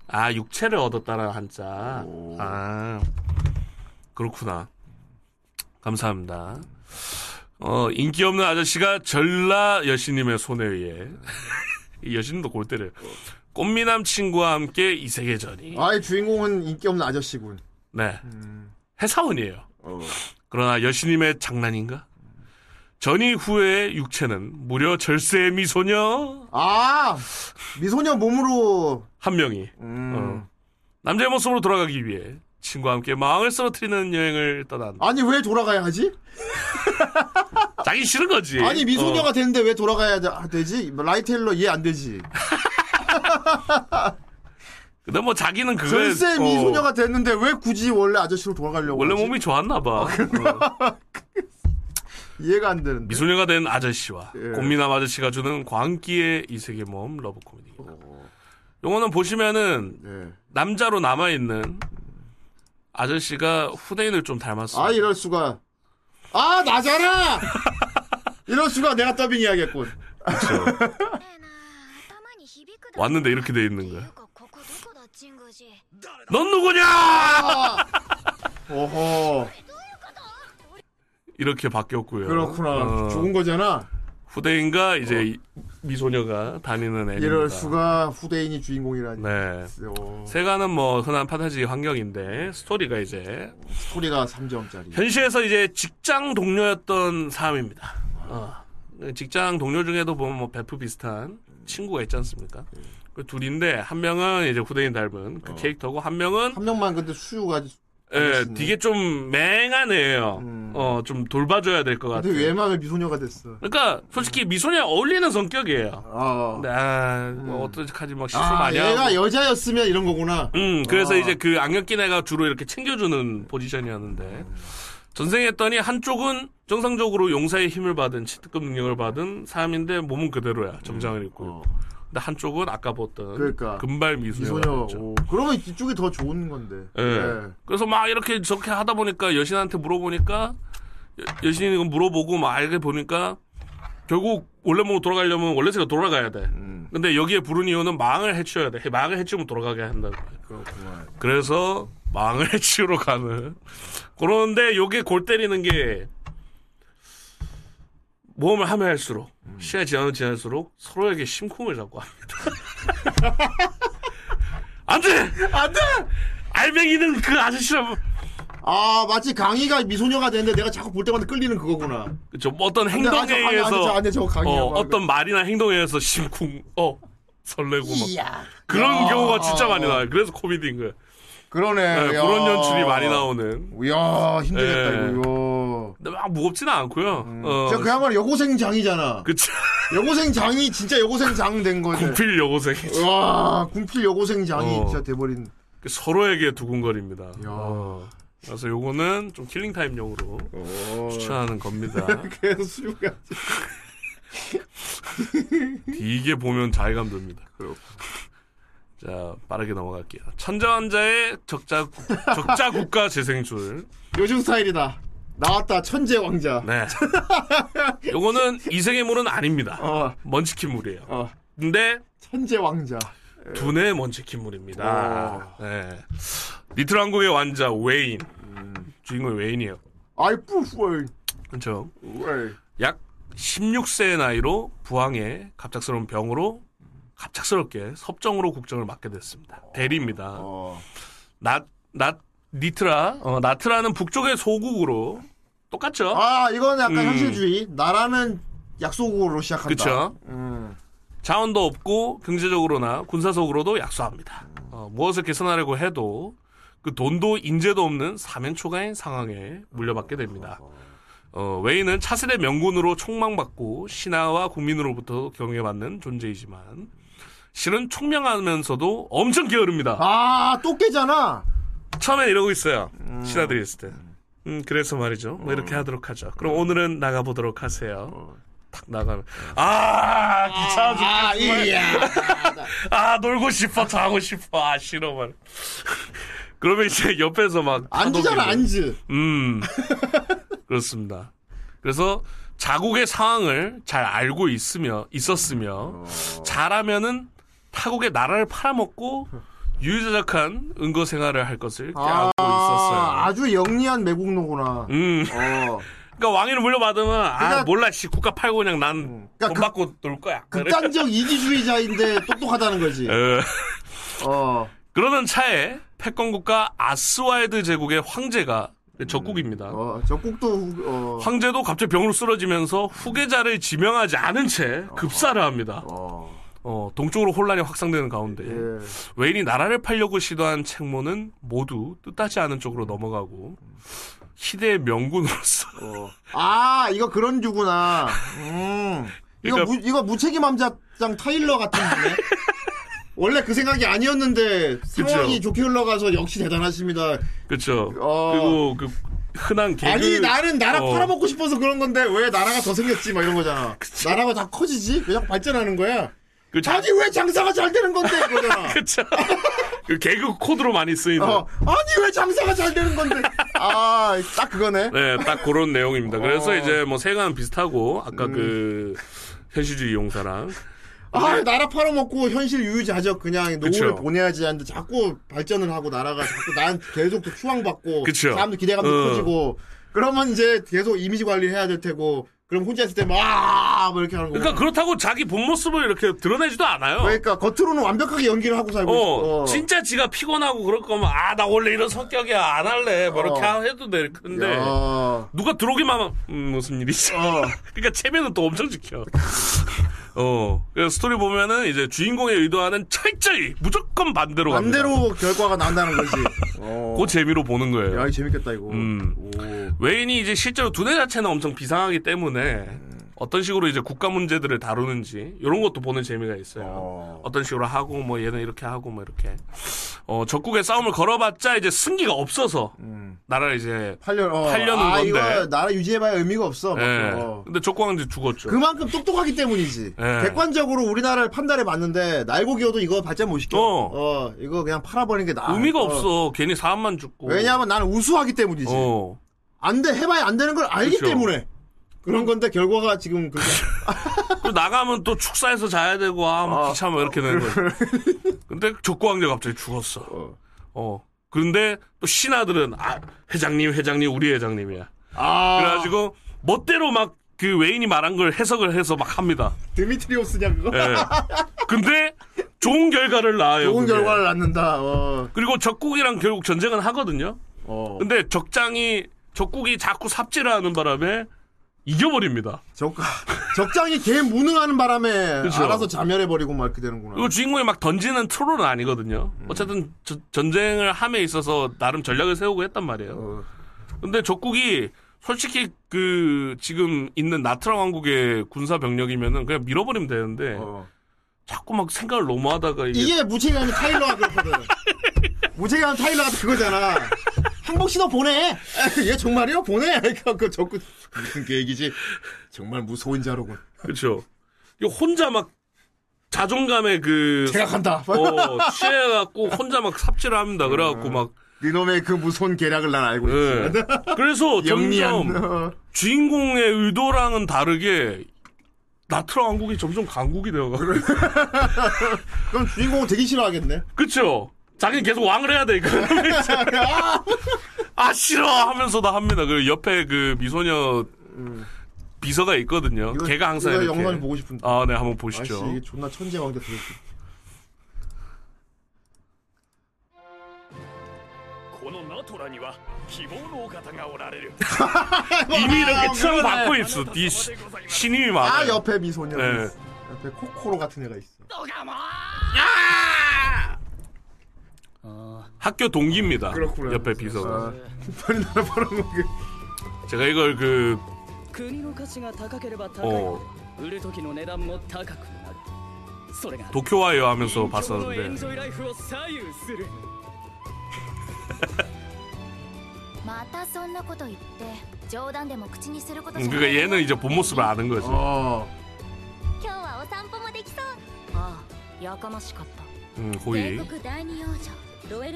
아 육체를 얻었다는 한자. 오. 아 그렇구나. 감사합니다. 어 인기 없는 아저씨가 전라 여신님의 손에 의해 이 여신도 골 때려요. 꽃미남 친구와 함께 이 세계전이. 아이 주인공은 인기 없는 아저씨군. 네 음. 해사원이에요. 어. 그러나 여신님의 장난인가? 전이 후의 육체는 무려 절세의 미소녀 아 미소녀 몸으로. 한 명이 음. 어. 남자의 모습으로 돌아가기 위해 친구와 함께 마음을 쓰러뜨리는 여행을 떠난다. 아니 왜 돌아가야 하지? 자기 싫은 거지. 아니 미소녀가 어. 되는데 왜 돌아가야 되- 되지? 라이텔러 이해 안 되지. 근데 뭐 자기는 그거에 절세 어, 미소녀가 됐는데 왜 굳이 원래 아저씨로 돌아가려고? 원래 하지? 몸이 좋았나 봐. 어. 이해가 안 되는데. 미소녀가 된 아저씨와 예. 꽃미남 아저씨가 주는 광기의 이세계 모험 러브 코미디입니다. 요거는 보시면은 네. 남자로 남아 있는 아저씨가 후대인을 좀 닮았어요. 아 이럴 수가. 아 나잖아. 이럴 수가 내가 더빙 해야겠군. 왔는데 이렇게 돼 있는 거야. 넌 누구냐? 아! 오호 이렇게 바뀌었고요. 그렇구나. 어, 죽은 거잖아. 후대인과 이제 이- 미소녀가 다니는 애입니다. 이럴 수가 후대인이 주인공이라니. 네. 오, 세가는 뭐 흔한 판타지 환경인데 스토리가 이제 스토리가 3점짜리. 현실에서 이제 직장 동료였던 사람입니다. 어. 직장 동료 중에도 보면 뭐 베프 비슷한 친구가 있지 않습니까? 그 둘인데 한 명은 이제 후대인 닮은 그 어. 캐릭터고 한 명은 한 명만 근데 수유가 예. 되게 좀 맹한 애예요. 음. 어, 좀 돌봐줘야 될것 근데 같아요. 왜 막을 미소녀가 됐어? 그러니까 솔직히 미소녀 어울리는 성격이에요. 아, 근데 아, 뭐 어떡하지 막 실수 아 많이 얘가 하고. 여자였으면 이런 거구나. 음, 그래서 아. 이제 그 안경 낀 애가 주로 이렇게 챙겨주는 포지션이었는데 전생했더니 한쪽은 정상적으로 용사의 힘을 받은 치트급 능력을 받은 사람인데 몸은 그대로야 정장을 입고 어. 근데 한쪽은 아까 봤던 그러니까. 금발 미소녀. 오, 그러면 이쪽이 더 좋은 건데. 예. 네. 그래서 막 이렇게 저렇게 하다 보니까 여신한테 물어보니까 여- 이거 물어보고 막 알게 보니까 결국 원래 몸으로 돌아가려면 원래 세가 돌아가야 돼. 음, 근데 여기에 부른 이유는 망을 해치워야 돼. 망을 해치우면 돌아가게 한다. 그렇구만. 그래서 망을 해치우러 가는. 그런데 요게 골 때리는 게 모험을 하면 할수록 시간이 지나면 지날수록 서로에게 심쿵을 잡고 합니다. 안 돼! 안 돼! 알맹이는 그 아저씨랑 아 마치 강희가 미소녀가 되는데 내가 자꾸 볼 때마다 끌리는 그거구나. 그쵸, 뭐 어떤 아, 저 행동에 강희, 아니, 의해서 저, 아니, 저 강희야. 어, 막. 어떤 말이나 행동에 의해서 심쿵 어 설레고 막 이야. 그런 야. 경우가 진짜 많이 나와요. 그래서 코미디인 거예요. 그러네. 네, 야. 그런 연출이 많이 나오는. 이야 힘들겠다 예. 이거. 근데 막 무겁지는 않고요. 음. 어, 진짜 그야말로 여고생 장이잖아. 그쵸. 여고생 장이 진짜 여고생 장 된 거지. 군필 여고생. 와 군필 여고생 장이 어. 진짜 돼버린. 서로에게 두근거립니다. 야. 어. 그래서 요거는 좀 killing time용으로 어. 추천하는 겁니다. 그래서 수요가 이게 보면 자괴감 듭니다. 자, 빠르게 넘어갈게요. 천자환자의 적자, 적자 국가 재생술. 요즘 스타일이다. 나왔다 천재 왕자. 네. 요거는 이세계물은 아닙니다. 어, 먼치킨 물이에요. 어, 근데 천재 왕자. 두뇌 어. 먼치킨 물입니다. 네. 리틀 왕국의 왕자 웨인. 주인공이 웨인이에요. 아이 뿌뿌. 그렇죠. 왜? 약 16세의 나이로 부항의 갑작스러운 병으로 갑작스럽게 섭정으로 국정을 맡게 됐습니다. 대리입니다. 어. 나, 나, 니트라, 어, 나트라는 북쪽의 소국으로 똑같죠? 아 이거는 약간 음. 현실주의. 나라는 약속으로 시작한다. 그쵸. 음. 자원도 없고 경제적으로나 군사적으로도 약소합니다. 어, 무엇을 개선하려고 해도 그 돈도 인재도 없는 사면초가인 상황에 물려받게 됩니다. 어, 웨이는 차세대 명군으로 총망받고 신하와 국민으로부터 경외받는 존재이지만 실은 총명하면서도 엄청 게으릅니다. 아 또 깨잖아. 처음엔 이러고 있어요. 신하들이 있을 때. 음, 그래서 말이죠. 뭐 이렇게 하도록 하죠. 그럼 오늘은 나가보도록 하세요. 탁 나가면 아 귀찮아 아 죽겠어. 이야. 아 놀고 싶어 자고 싶어 아 싫어 말 그러면 이제 옆에서 막 앉으잖아. 앉으. 음 그렇습니다 그래서 자국의 상황을 잘 알고 있으며 있었으며 잘하면은 타국의 나라를 팔아먹고 유유자적한 은거 생활을 할 것을 깨닫고 있었어요 아주 영리한 매국노구나. 음 어. 그러니까 왕위를 물려받으면 아 그러니까- 몰라 씨 국가 팔고 그냥 난돈 그러니까 그- 받고 놀 거야 극단적 이기주의자인데 똑똑하다는 거지. 어. 어. 그러던 차에 패권 국가 아스와이드 제국의 황제가 적국입니다. 어, 적국도 후- 어. 황제도 갑자기 병으로 쓰러지면서 후계자를 지명하지 않은 채 급사를 합니다. 어. 어, 동쪽으로 혼란이 확산되는 가운데 예. 웨인이 나라를 팔려고 시도한 책모는 모두 뜻하지 않은 쪽으로 넘어가고 희대의 명군으로서 어. 아, 이거 그런 주구나. 음. 이거 그러니까- 무, 이거 무책임 함자장 타일러 같은 분네. 원래 그 생각이 아니었는데 상황이 좋게 흘러가서 역시 대단하십니다. 그렇죠. 어. 그리고 그 흔한 개그 아니 나는 나라 어. 팔아먹고 싶어서 그런 건데 왜 나라가 더 생겼지 막 이런 거잖아. 나라가 다 커지지? 왜 자꾸 발전하는 거야? 그 자- 아니 왜 장사가 잘 되는 건데 이거잖아. 그쵸. 그 개그 코드로 많이 쓰이는. 어, 아니 왜 장사가 잘 되는 건데? 아, 딱 그거네. 네, 딱 그런 내용입니다. 그래서 어. 이제 뭐 세관 비슷하고 아까 그 현실주의 용사랑 아, 나라 팔아먹고 현실 유유자적 그냥 노후를. 보내야지 하는데 자꾸 발전을 하고 나라가 자꾸 난 계속 또 추앙받고. 사람들 기대감도 어. 커지고 그러면 이제 계속 이미지 관리를 해야 될 테고 그럼 혼자 있을 때막뭐 이렇게 하는 거. 그러니까 그렇다고 자기 본 모습을 이렇게 드러내지도 않아요. 그러니까 겉으로는 완벽하게 연기를 하고 살고 어, 있어. 진짜 지가 피곤하고 그럴 거면 아 나 원래 이런 성격이야 안 할래 뭐 이렇게 어. 해도 돼 근데 야. 누가 들어오기만 하면 음, 무슨 일이지 어. 그러니까 체면은 또 엄청 지켜 어. 스토리 보면은 이제 주인공의 의도하는 철저히 무조건 반대로 갑니다. 반대로 결과가 나온다는 거지. 어. 그 재미로 보는 거예요. 야, 재밌겠다 이거. 음. 오. 웨인이 이제 실제로 두뇌 자체는 엄청 비상하기 때문에 어떤 식으로 이제 국가 문제들을 다루는지 이런 것도 보는 재미가 있어요. 어. 어떤 식으로 하고 뭐 얘는 이렇게 하고 뭐 이렇게 어 적국의 싸움을 걸어봤자 이제 승기가 없어서 음. 나라를 이제 팔려 어. 팔려는 아, 건데. 이거 나라 유지해봐야 의미가 없어. 막, 예. 어. 근데 적국왕 이제 죽었죠. 그만큼 똑똑하기 때문이지. 예. 객관적으로 우리나라를 판단해 봤는데 날고 기어도 이거 발전 못 시켜. 어. 어. 이거 그냥 팔아버리는 게 나아. 의미가 어. 없어. 괜히 사람만 죽고. 왜냐하면 나는 우수하기 때문이지. 어. 안 돼, 해봐야 안 되는 걸 알기 그쵸. 때문에. 그런 건데 결과가 지금 그게 그리고 나가면 또 축사에서 자야 되고 아, 뭐 아, 귀찮아 이렇게 되는 거야. 근데 적국왕제가 갑자기 죽었어. 어. 어. 그런데 또 신하들은 아 회장님 회장님 우리 회장님이야. 아 그래가지고 멋대로 막그 웨인이 말한 걸 해석을 해서 막 합니다. 드미트리오스냐 그거? 예. 근데 좋은 결과를 낳아요. 좋은 그게. 결과를 낳는다. 어. 그리고 적국이랑 결국 전쟁은 하거든요. 어. 근데 적장이 적국이 자꾸 삽질을 하는 바람에 이겨버립니다. 적 적장이 개 무능하는 바람에 그쵸. 알아서 자멸해버리고 막 이렇게 되는구나. 그리고 주인공이 막 던지는 트롤은 아니거든요. 음. 어쨌든 저- 전쟁을 함에 있어서 나름 전략을 세우고 했단 말이에요. 어. 근데 적국이 솔직히 그 지금 있는 나트라 왕국의 군사 병력이면은 그냥 밀어버리면 되는데 어. 자꾸 막 생각을 너무 하다가 이게 이게 무책임한 타일러가 그렇거든. 무책임한 타일러가 그거잖아. 항복 신호 보내. 얘 정말이요? 보내. 그러니까 그 적고 무슨 계획이지? 정말 무서운 자로군. 그렇죠. 이거 혼자 막 자존감에 그 제가 간다. 어, 취해갖고 혼자 막 삽질을 합니다. 그래갖고 막 니놈의 그 무서운 계략을 난 알고 예. 있지. 그래서 영리한. 점점 어. 주인공의 의도랑은 다르게 나트라 왕국이 점점 강국이 되어가고 그럼 주인공은 되게 싫어하겠네. 그쵸? 자기는 계속 왕을 해야 돼 이거. 아 싫어 하면서도 합니다. 그 옆에 그 미소녀 비서가 있거든요. 이거, 걔가 항상 이거 영상이 보고 싶은데. 아, 네, 한번 보시죠. 아이씨, 이게 존나 천재 왕자 드레스. 이미 이렇게 아, 층 받고 있어. 이 시, 신임이 많아. 아 옆에 미소녀. 네. 옆에 코코로 같은 애가 있어. 야! 학교 동기입니다. 그렇구나. 옆에 비서가. 아, 빨리 나라 팔아먹게. 제가 이걸 그 어, 도쿄와요 하면서 봤었는데 음, 그러니까 얘는 이제 본 모습을 아는 거지. 어. 음, 호이.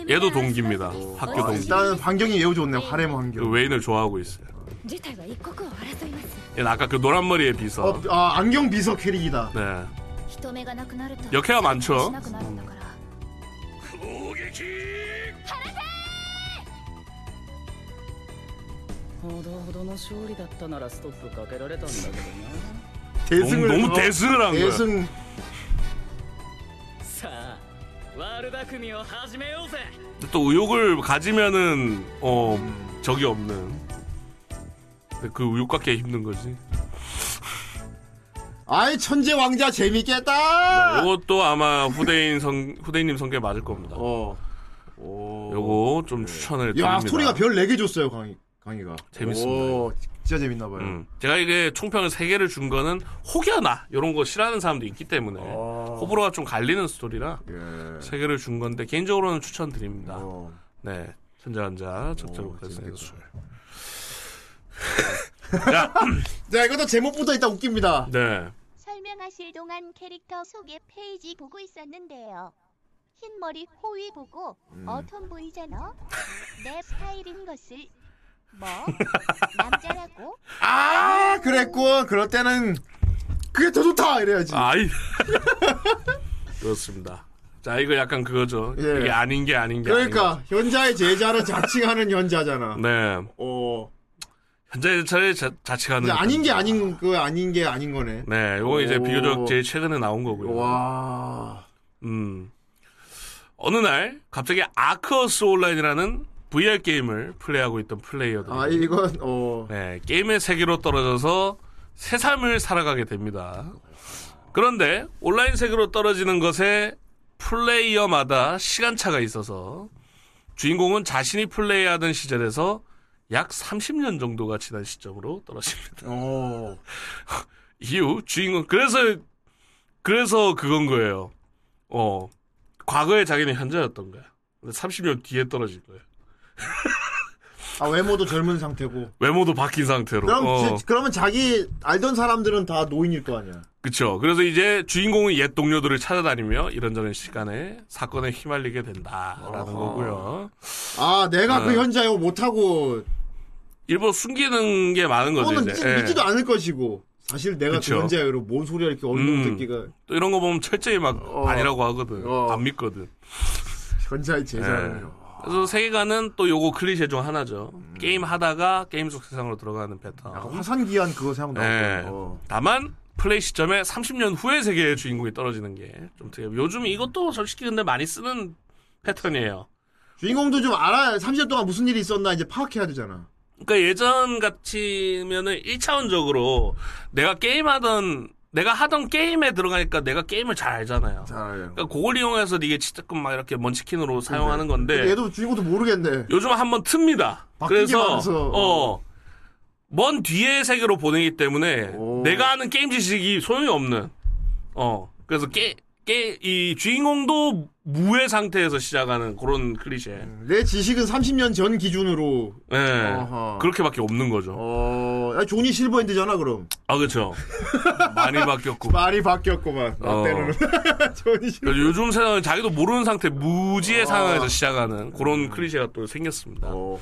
얘도 동기입니다. 학교 동기. 일단 환경이 매우 좋네요. 하렘 환경. 그 웨인을 좋아하고 있어요. 얘는 아까 그 노란 머리의 비서. 어, 아, 안경 비서 캐릭이다. 네. 역해가 많죠. 음. 대승을 너무, 너무 어, 대승을 한 대승. 또 의욕을 가지면은 어 음. 적이 없는 그 의욕 갖기 힘든 거지. 아이 천재 왕자 재밌겠다. 네, 이것도 아마 후대인 성 후대인님 성격에 맞을 겁니다. 어. 오. 요거 좀 추천을 야, 드립니다. 스토리가 별 4개 줬어요, 강희. 강의가. 재밌습니다. 오, 진짜 재밌나 봐요. 음. 제가 이게 총평을 3개를 준 거는 혹여나 이런 거 싫어하는 사람도 있기 때문에 어. 호불호가 좀 갈리는 스토리라 예. 3개를 준 건데 개인적으로는 추천드립니다. 어. 네. 천재왕자 오, 발생의 재밌겠다. 술. 자, 자 이것도 제목부터 일단 웃깁니다. 네. 설명하실 동안 캐릭터 소개 페이지 보고 있었는데요 흰 머리 호위 보고 음. 어텀 보이잖아 내 스타일인 것을 뭐 남자라고 아 그랬고 그럴 때는 그게 더 좋다 이래야지. 아이. 그렇습니다. 자, 이거 약간 그거죠. 예. 이게 아닌 게 아닌 게 그러니까 현자의 제자를 자칭하는 현자잖아. 네. 어. 현재 차례 자, 자칭하는 아닌 게 아닌 그 아닌 게 아닌 거네. 네, 이거 이제 오. 비교적 제일 최근에 나온 거고요. 와. 음. 어느 날 갑자기 아크어스 온라인이라는 VR 게임을 플레이하고 있던 플레이어들. 아 이건 어. 네, 게임의 세계로 떨어져서 새 삶을 살아가게 됩니다. 그런데 온라인 세계로 떨어지는 것에 플레이어마다 시간차가 있어서 주인공은 자신이 플레이하던 시절에서 약 30년 정도가 지난 시점으로 떨어집니다. 어. 이후 주인공 그래서 그래서 그건 거예요. 어 과거에 자기는 현재였던 거야. 근데 30년 뒤에 떨어진 거예요. 아 외모도 젊은 상태고. 외모도 바뀐 상태로. 그럼 어, 지- 그러면 자기 알던 사람들은 다 노인일 거 아니야. 그쵸. 그래서 이제 주인공은 옛 동료들을 찾아다니며 이런저런 시간에 사건에 휘말리게 된다라는. 거고요. 아 내가 어. 그 현자요 못하고 일부 숨기는 게 많은 거죠. 또는 이제. 믿- 예. 믿지도 않을 것이고. 사실 내가. 그 현자요로 뭔 소리야 이렇게 어린 음. 새끼가 또 이런 거 보면 철저히 막 어. 아니라고 하거든. 어. 안 믿거든. 현자의 제자는. 예. 그래서 세계관은 또 요거 클리셰 중 하나죠. 음. 게임 하다가 게임 속 세상으로 들어가는 패턴. 약간 화산귀환 그거 생각나. 예. 어. 다만 플레이 시점에 30년 후의 세계의 주인공이 떨어지는 게 좀 특이해요. 요즘 이것도 솔직히 근데 많이 쓰는 패턴이에요. 주인공도 좀 알아야 30년 동안 무슨 일이 있었나 이제 파악해야 되잖아. 그러니까 예전 같이면은 1차원적으로 내가 게임하던 내가 하던 게임에 들어가니까 내가 게임을 잘 알잖아요. 잘 알아요. 그러니까 그걸 이용해서 이게 치트끔 막 이렇게 먼치킨으로 사용하는 건데 얘도 주인공도 모르겠네. 요즘 한번 틉니다. 그래서. 어. 먼 뒤의 세계로 보내기 때문에 오. 내가 아는 게임 지식이 소용이 없는. 어. 그래서 게, 게, 이 주인공도 무의 상태에서 시작하는 그런 클리셰. 내 지식은 30년 전 기준으로. 예. 어허. 그렇게밖에 없는 거죠. 어, 야, 조니 실버핸드잖아 그럼. 아, 그렇죠. 많이 바뀌었고. 말이 바뀌었구만. 나 어. 때는 조니 실버. 그래서 요즘 세상은 자기도 모르는 상태 무지의 어. 상황에서 시작하는 그런 클리셰가 또 생겼습니다. 어허.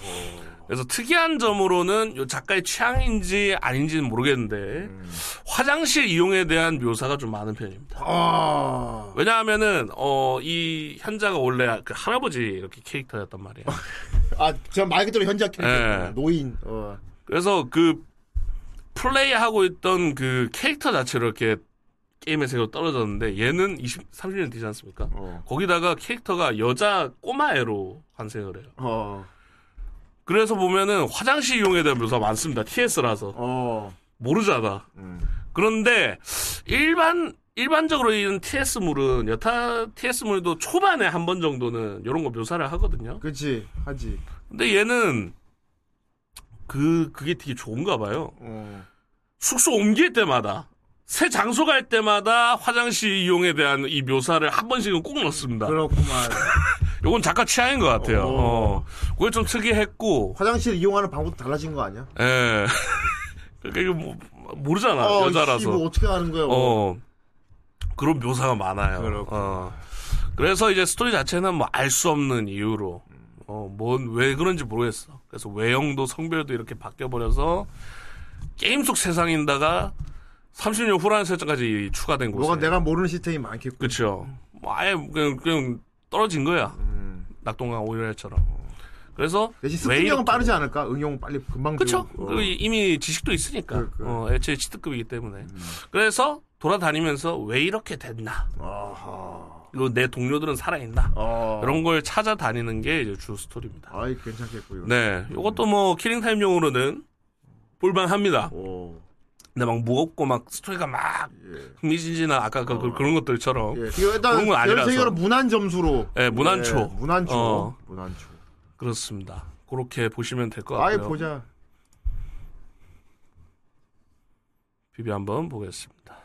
그래서 특이한 점으로는 요 작가의 취향인지 아닌지는 모르겠는데 음. 화장실 이용에 대한 묘사가 좀 많은 편입니다. 아. 왜냐하면은 어 이 현자가 원래 그 할아버지 이렇게 캐릭터였단 말이에요. 아, 저말 그대로 현자 캐릭터. 예. 노인. 어. 그래서 그 플레이하고 있던 그 캐릭터 자체로 이렇게 게임의 세계로 떨어졌는데 얘는 20, 30년 뒤지 않습니까? 어. 거기다가 캐릭터가 여자 꼬마 애로 환생을 해요. 어. 그래서 보면은 화장실 이용에 대한 묘사가 많습니다. TS라서 어. 모르잖아. 음. 그런데 일반 일반적으로 이런 TS물은 여타 TS물도 초반에 한 번 정도는 이런 거 묘사를 하거든요. 그치. 하지. 근데 얘는 그 그게 되게 좋은가 봐요. 어. 숙소 옮길 때마다 새 장소 갈 때마다 화장실 이용에 대한 이 묘사를 한 번씩은 꼭 넣습니다. 그렇구만. 요건 작가 취향인 것 같아요. 어. 어. 그게 좀 특이했고, 화장실 이용하는 방법도 달라진 거 아니야? 예. 그러니까 이거 뭐, 모르잖아. 어, 여자라서. 씨, 뭐 어떻게 하는 거야? 뭐. 어. 그런 묘사가 많아요. 그렇구나. 어. 그래서 이제 스토리 자체는 뭐 알 수 없는 이유로, 어, 뭔, 왜 그런지 모르겠어. 그래서 외형도 성별도 이렇게 바뀌어 버려서, 게임 속 세상인다가 30년 후라는 설정까지 추가된 곳에. 뭐가 내가 모르는 시스템이 많겠고. 그쵸. 뭐 아예 그냥, 그냥 떨어진 거야. 음. 낙동강 오리알처럼. 그래서, 대신 이렇게- 빠르지 않을까? 적응 빨리 금방 그쵸. 되고. 어. 그 이미 지식도 있으니까. 그, 그. 어, 애초에 cheat급이기 때문에. 음. 그래서 돌아다니면서 왜 이렇게 됐나. 아하. 그리고 내 동료들은 살아있나. 어. 이런 걸 찾아다니는 게 이제 주 스토리입니다. 아이, 괜찮겠고, 이거. 네. 이것도 뭐 killing time용으로는 볼만합니다. 오. 근데 막 무겁고 막 스토리가 막 예. 흥미진진한 아까 그, 그- 그런 것들처럼. 예. 일단, 그런 건 아니라서. 세계로 무난 점수로. 예, 무난초. 예, 무난초. 어. 무난초. 그렇습니다. 그렇게 보시면 될것 아이, 같고요. 보자. 비비 한번 보겠습니다.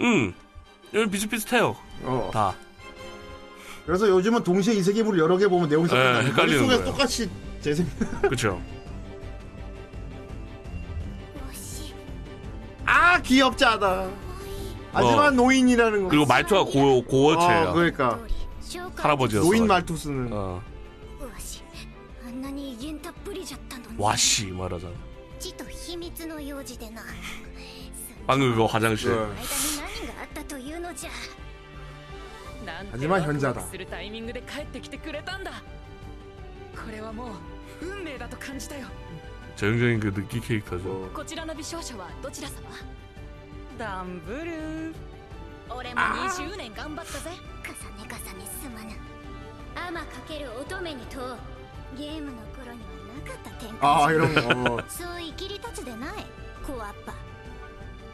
음, 여기 비슷비슷해요. 어. 다. 그래서 요즘은 동시에 이 세계물을 여러 개 보면 내용이 헷갈리는 거예요. 똑같이 재생. 그렇죠. 아 귀엽잖아. 하지만 어. 노인이라는 거. 그리고 말투가 고 고어체야. 어, 그러니까 할아버지. 노인 말투 쓰는. 와시 말하자. 아. ちと秘密の用事でな 방금 그거 화장실. 네. その間に何があったというのじゃなんて始まり현자다 ワクワクするタイミングで帰ってきてくれたんだこれはもう運命だと感じたよ 전형적인 그 느끼 캐릭터죠. 어. こちらの美少女はどちら様ダンブルー俺も20年頑張ったぜ重ね重ね かける乙女にとゲームの頃にはなかった展開 아 이런 거. 어. そう言い切り立つでないコアッパ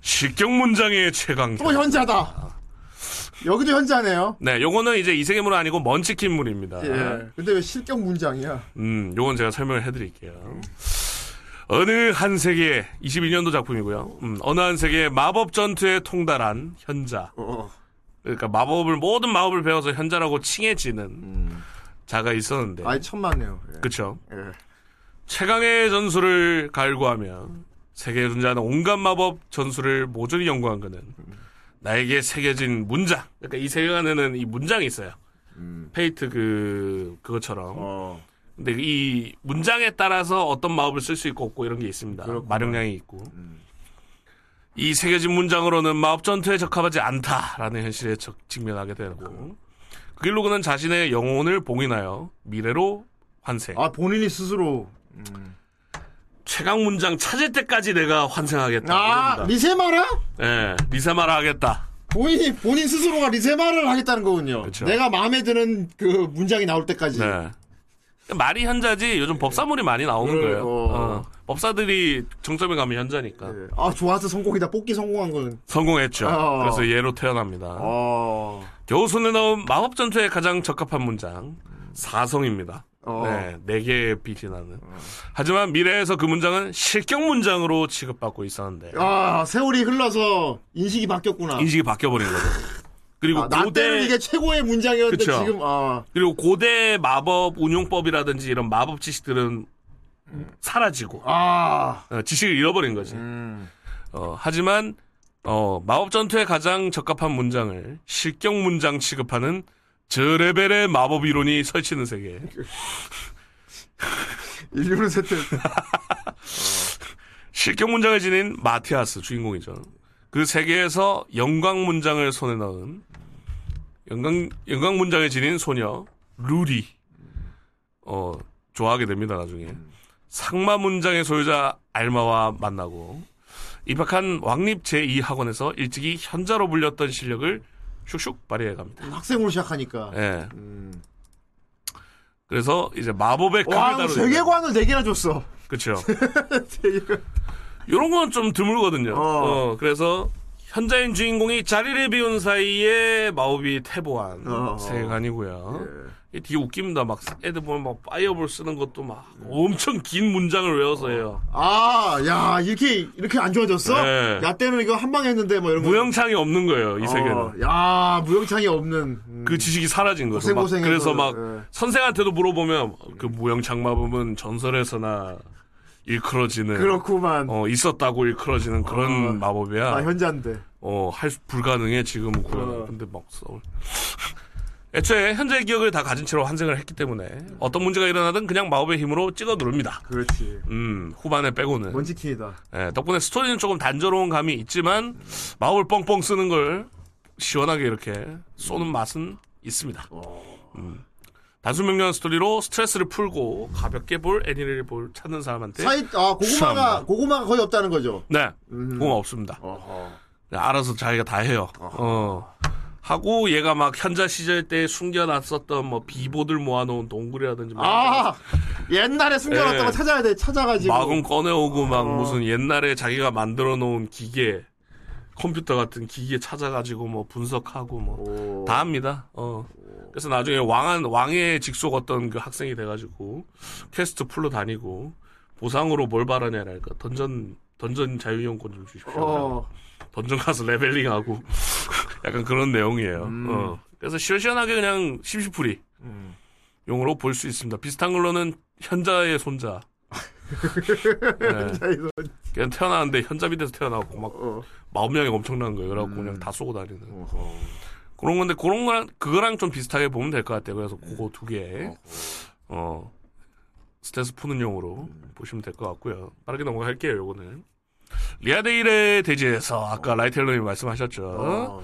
실격 문장의 최강. 또 현자다. 여기도 현자네요. 네, 요거는 이제 이세계물 아니고 먼치킨물입니다. 예. 근데 왜 실격 문장이야? 음, 요건 제가 설명을 해드릴게요. 어느 한 세계 22년도 작품이고요. 음, 어느 한 세계 마법 전투에 통달한 현자. 어. 그러니까 마법을 모든 마법을 배워서 현자라고 칭해지는 음. 자가 있었는데. 아이 천만네요. 예. 그쵸. 예. 최강의 전술을 갈구하며 세계에 존재하는 온갖 마법 전술을 모조리 연구한 그는 나에게 새겨진 문장. 그러니까 이 세계관에는 이 문장이 있어요. 음. 페이트 그 그것처럼. 어. 근데 이 문장에 따라서 어떤 마법을 쓸 수 있고 없고 이런 게 있습니다. 그렇구나. 마력량이 있고. 음. 이 새겨진 문장으로는 마법 전투에 적합하지 않다라는 현실에 적- 직면하게 되고 그 길로 그는 자신의 영혼을 봉인하여 미래로 환생. 아 본인이 스스로. 음. 최강 문장 찾을 때까지 내가 환생하겠다. 아. 리세마라? 예, 리사마라 하겠다. 본인이 본인 스스로가 리세마를 하겠다는 거군요. 그쵸. 내가 마음에 드는 그 문장이 나올 때까지. 네. 말이 현자지 요즘 법사물이 많이 나오는 그래, 거예요. 어. 어. 법사들이 정점에 가면 현자니까. 예. 아 좋아서 성공이다. 뽑기 성공한 거는. 성공했죠. 어. 그래서 얘로 태어납니다. 어. 겨우 손에 넣은 마법 전투에 가장 적합한 문장 사성입니다. 어. 네, 네 개의 빛이 나는. 하지만 미래에서 그 문장은 실격 문장으로 취급받고 있었는데 아 세월이 흘러서 인식이 바뀌었구나. 인식이 바뀌어버린 거죠. 그리고 아, 고대 이게 최고의 문장이었는데 그쵸. 지금 아 그리고 고대 마법 운용법이라든지 이런 마법 지식들은 사라지고 아. 어, 지식을 잃어버린 거지. 음. 어, 하지만 어, 마법 전투에 가장 적합한 문장을 실격 문장 취급하는 저 레벨의 마법 이론이 설치는 세계. 인류는 세트. 실격 문장을 지닌 마티아스 주인공이죠. 그 세계에서 영광 문장을 손에 넣은 영광 영광 문장을 지닌 소녀 루리 어 좋아하게 됩니다 나중에 상마 문장의 소유자 알마와 만나고 입학한 왕립 제2 학원에서 일찍이 현자로 불렸던 실력을 슉슉 발휘해 갑니다. 학생으로 시작하니까. 예. 음. 그래서 이제 마법의 와, 카메라로 세계관을 네 개나 줬어. 그렇죠. 이런 건 좀 드물거든요. 어. 어, 그래서 현자인 주인공이 자리를 비운 사이에 마법이 태보한 어. 세계관이고요. 예. 이게 되게 웃깁니다. 막 애들 보면 막 파이어볼 쓰는 것도 막 엄청 긴 문장을 외워서 해요. 아, 야, 이렇게, 이렇게 안 좋아졌어? 네. 야 때는 이거 한 방 했는데, 뭐 이런 거. 무영창이 없는 거예요. 이 세계는. 어, 야, 무영창이 없는. 음. 그 지식이 사라진 거죠. 막 그래서 막 예. 선생한테도 물어보면 그 무영창 마법은 전설에서나 일컬어지는 그렇구만. 어, 있었다고 일컬어지는 그런 어. 마법이야. 아, 현자인데. 어, 할 수- 불가능해 지금 구현. 어. 근데 막 써. 애초에 현재의 기억을 다 가진 채로 환생을 했기 때문에 어떤 문제가 일어나든 그냥 마법의 힘으로 찍어 누릅니다. 그렇지. 음, 후반에 빼고는. 먼치킨이다. 예, 덕분에 스토리는 조금 단조로운 감이 있지만 마법을 뻥뻥 쓰는 걸 시원하게 이렇게 쏘는 맛은 있습니다. 음. 단순 명료한 스토리로 스트레스를 풀고 가볍게 볼 애니를 볼 찾는 사람한테 사이, 아, 고구마가, 추천합니다. 고구마가 거의 없다는 거죠. 네, 음. 그건 없습니다. 어허. 그냥 알아서 자기가 다 해요. 어. 하고 얘가 막 현자 시절 때 숨겨놨었던 뭐 비보들 모아놓은 동굴이라든지 막 아, 옛날에 숨겨놨던 예. 거 찾아야 돼. 찾아가지고. 마금 꺼내오고 막 어. 무슨 옛날에 자기가 만들어 놓은 기계 컴퓨터 같은 기계 찾아가지고 뭐 분석하고 뭐 오. 다 합니다. 어. 그래서 나중에 왕한 왕의 직속 어떤 그 학생이 돼가지고 퀘스트 풀로 다니고 보상으로 뭘 바라냐니까 dungeon dungeon 자유이용권 좀 주십시오. 어. 던전 가서 leveling하고 약간 그런 내용이에요. 음. 어. 그래서 시원시원하게 그냥 심심풀이 음. 용으로 볼 수 있습니다. 비슷한 걸로는 현자의 손자. 네. 자, 이거, 그냥 태어나는데 현자 밑에서 태어나고 막 어. 마법량이 엄청난 거예요. 그래갖고 음. 그냥 다 쏘고 다니는. 어허. 그런 건데 그런 거랑 그거랑 좀 비슷하게 보면 될 것 같아요. 그래서 그거 두 개. 어. 스트레스 푸는 용으로 보시면 될 것 같고요. 빠르게 넘어갈게요, 요거는. 리아데일의 대지에서 아까 라이텔러님 말씀하셨죠. 어.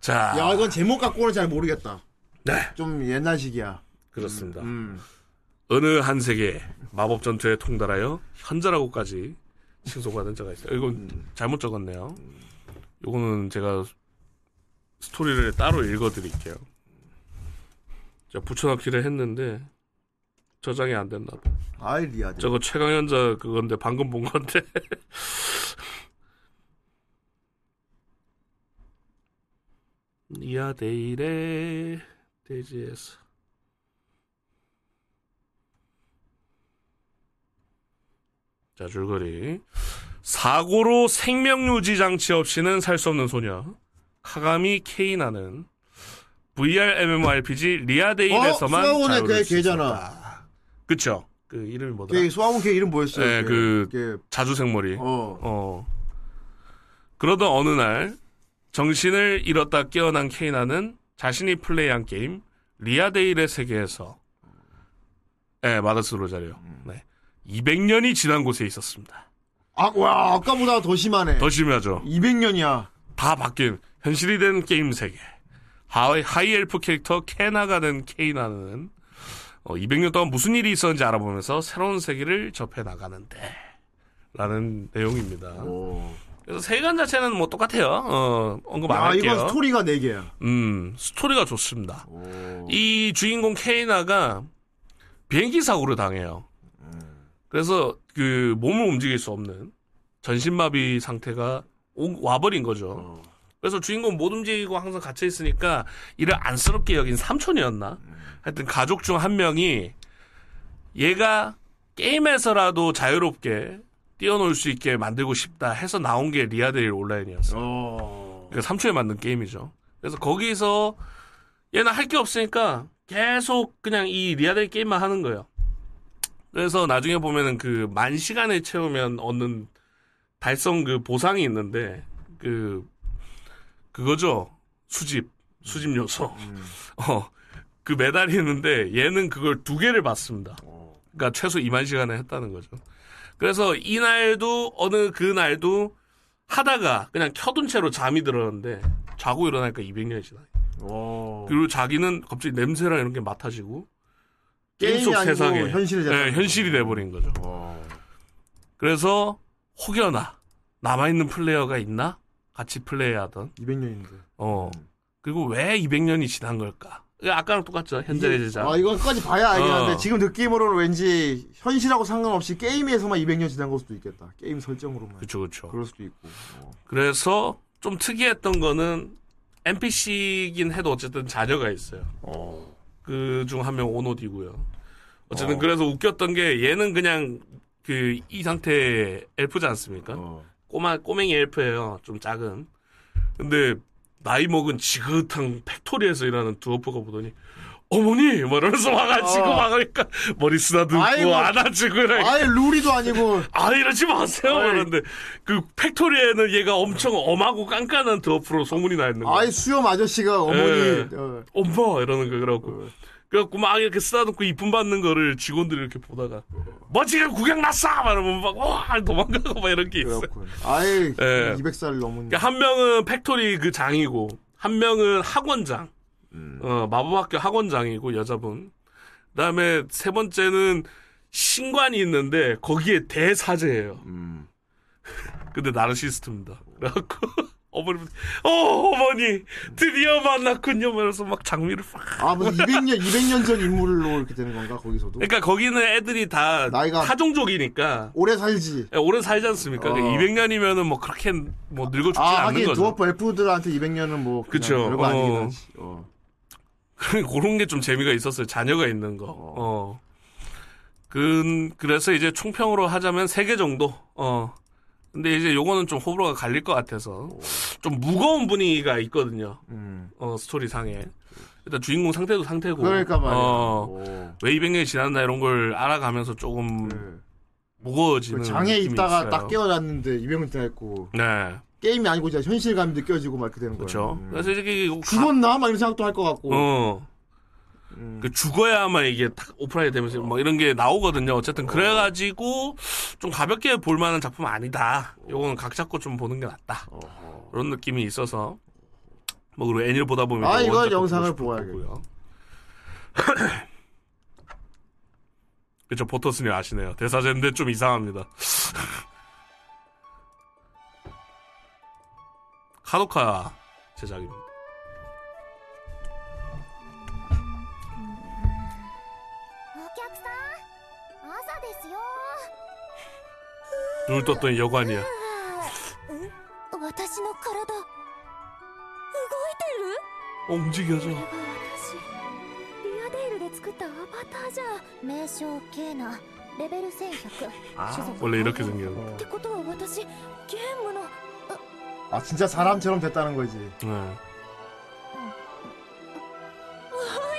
자. 야, 이건 제목 갖고는 잘 모르겠다. 네. 좀 옛날식이야. 그렇습니다. 음. 어느 한 세계 마법 전투에 통달하여 현자라고까지 칭송받은 자가 있어요. 이건 잘못 적었네요. 요거는 제가 스토리를 따로 읽어드릴게요. 제가 붙여넣기를 했는데 저장이 안 됐나 봐. 아이, 리아드. 저거 최강현자 그건데 방금 본 건데. 리아데일의 대지에서 자 줄거리 사고로 생명유지 장치 없이는 살 수 없는 소녀 카가미 케이나는 VR MMORPG 리아데일에서만 어? 수아원의 쓸수 걔잖아. 그쵸 그 이름이 뭐더라 걔 소아원 걔 이름 뭐였어요? 네, 걔. 그- 걔, 자주생머리 어. 어. 그러던 어느 날 정신을 잃었다 깨어난 케이나는 자신이 플레이한 게임 리아데일의 세계에서 네, 마더스 로자리오. 네. 200년이 지난 곳에 있었습니다. 아, 와, 아까보다 더 심하네. 더 심하죠. 200년이야. 다 바뀐 현실이 된 게임 세계. 하이, 하이엘프 캐릭터 케나가 된 케이나는 어, 200년 동안 무슨 일이 있었는지 알아보면서 새로운 세계를 접해 나가는데 라는 내용입니다. 오. 그래서 세관 자체는 뭐 똑같아요. 어, 언급 안 야, 할게요. 이건 스토리가 4개야. 음, 스토리가 좋습니다. 오. 이 주인공 케이나가 비행기 사고를 당해요. 그래서 그 몸을 움직일 수 없는 전신마비 상태가 오- 와버린 거죠. 어. 그래서 주인공 못 움직이고 항상 갇혀 있으니까 이를 안쓰럽게 여긴 삼촌이었나? 하여튼 가족 중 한 명이 얘가 게임에서라도 자유롭게 뛰어놀 수 있게 만들고 싶다 해서 나온 게 리아데일 온라인이었어요. 어. 그러니까 삼촌이 만든 게임이죠. 그래서 거기서 얘는 할 게 없으니까 계속 그냥 이 리아델 게임만 하는 거예요. 그래서 나중에 보면은 그 만 시간을 채우면 얻는 달성 그 보상이 있는데 그 그거죠 수집 수집 요소 어그 메달이 있는데 얘는 그걸 두 개를 받습니다. 그러니까 최소 2만 시간을 했다는 거죠. 그래서 이날도 어느 그 날도 하다가 그냥 켜둔 채로 잠이 들었는데 자고 일어나니까 200년이 지나. 오. 그리고 자기는 갑자기 냄새랑 이런 게 맡아지고 게임 속 세상에 현실이 네, 현실이 돼버린 거죠. 어. 그래서 혹여나 남아있는 플레이어가 있나? 같이 플레이하던. 200년인데. 어. 그리고 왜 200년이 지난 걸까? 아까랑 똑같죠. 현재의 제자. 아, 이거까지 봐야 알긴 어. 한데, 지금 느낌으로는 왠지 현실하고 상관없이 게임에서만 200년 지난 걸 수도 있겠다. 게임 설정으로만. 그쵸, 그쵸. 그럴 수도 있고. 어. 그래서 좀 특이했던 거는 NPC긴 해도 어쨌든 자녀가 있어요. 그중 한 명 오노디고요. 어쨌든 어. 그래서 웃겼던 게 얘는 그냥 그 이 상태 엘프지 않습니까? 어. 꼬마 꼬맹이 엘프예요. 좀 작은. 근데 나이 먹은 지긋한 factory에서 일하는 드워프가 보더니 어머니 뭐 이러면서 와가지고 어. 막 그러니까 머리 쓰다듬고 아이고. 안아주고 이러니까 아예 루리도 아니고. 아 이러지 마세요 아이. 그런데 그 factory에는 얘가 엄청 엄하고 깐깐한 드워프로 소문이 나 있는 거야 아예 수염 아저씨가 어머니. 예. 어. 엄마 이러는 거 그래갖고 그래갖고 막 이렇게 쓰다듬고 이쁨 받는 거를 직원들이 이렇게 보다가 뭐 지금 구경 났어 막 이러면 막 와 도망가고 막 이런 게 있어 그렇군. 아예 예. 200살 넘은. 그러니까 한 명은 factory 그 장이고 한 명은 학원장 어 마법학교 학원장이고 여자분 그 다음에 세 번째는 신관이 있는데 거기에 대사제예요 음. 근데 나르시스트입니다. 그래갖고 어머니, 어 어머니 드디어 만났군요. 그래서 막 장미를 팍. 아, 무슨 200년, 200년 전 인물로 이렇게 되는 건가, 거기서도? 그러니까 거기는 애들이 다 나이가- 타종족이니까 오래 살지. 오래 살지 않습니까? 어. 200년이면은 뭐 그렇게 뭐 늙어 죽지 아, 않는 하긴 거죠. 드워프 엘프들한테 200년은 뭐. 그쵸. 별거 아니긴 어. 하지. 어. 그런 게 좀 재미가 있었어요. 자녀가 있는 거. 어. 그, 그래서 이제 총평으로 하자면 3개 정도. 어. 근데 이제 요거는 좀 호불호가 갈릴 것 같아서 좀 무거운 분위기가 있거든요. 음. 어, 스토리 상에. 일단 주인공 상태도 상태고. 그러니까 말이야. 어, 오. 왜 200년이 지났나 이런 걸 알아가면서 조금 네. 무거워지는 그 장에 있다가 있어요. 딱 깨어났는데 200년 지나 있고. 네. 게임이 아니고 진짜 현실감이 느껴지고 막 이렇게 되는 거야. 그렇죠. 음. 그래서 이게 가- 죽었나? 막 이런 생각도 할 것 같고. 어. 음. 그 죽어야만 이게 탁 오프라인 되면서 막 이런 게 나오거든요. 어쨌든 그래가지고 좀 가볍게 볼 만한 작품 은 아니다. 요거는 각 잡고 좀 보는 게 낫다. 그런 느낌이 있어서 뭐 그리고 애니를 보다 보면 아, 이거 원작도 영상을. 거고요. 그쵸 포터스님 아시네요. 대사제인데 좀 이상합니다. 카도카 제작입니다. 눈을 떴더니 여관이야. 私の体動いてる 어, 움직여져. これが私リアデールで作ったアバターじゃん名称ケーナレベル1100 아, 種族 원래 이렇게 っ 생겨요. てことは私ゲームの 아, 진짜 사람처럼 됐다는 거지. 네. おいしい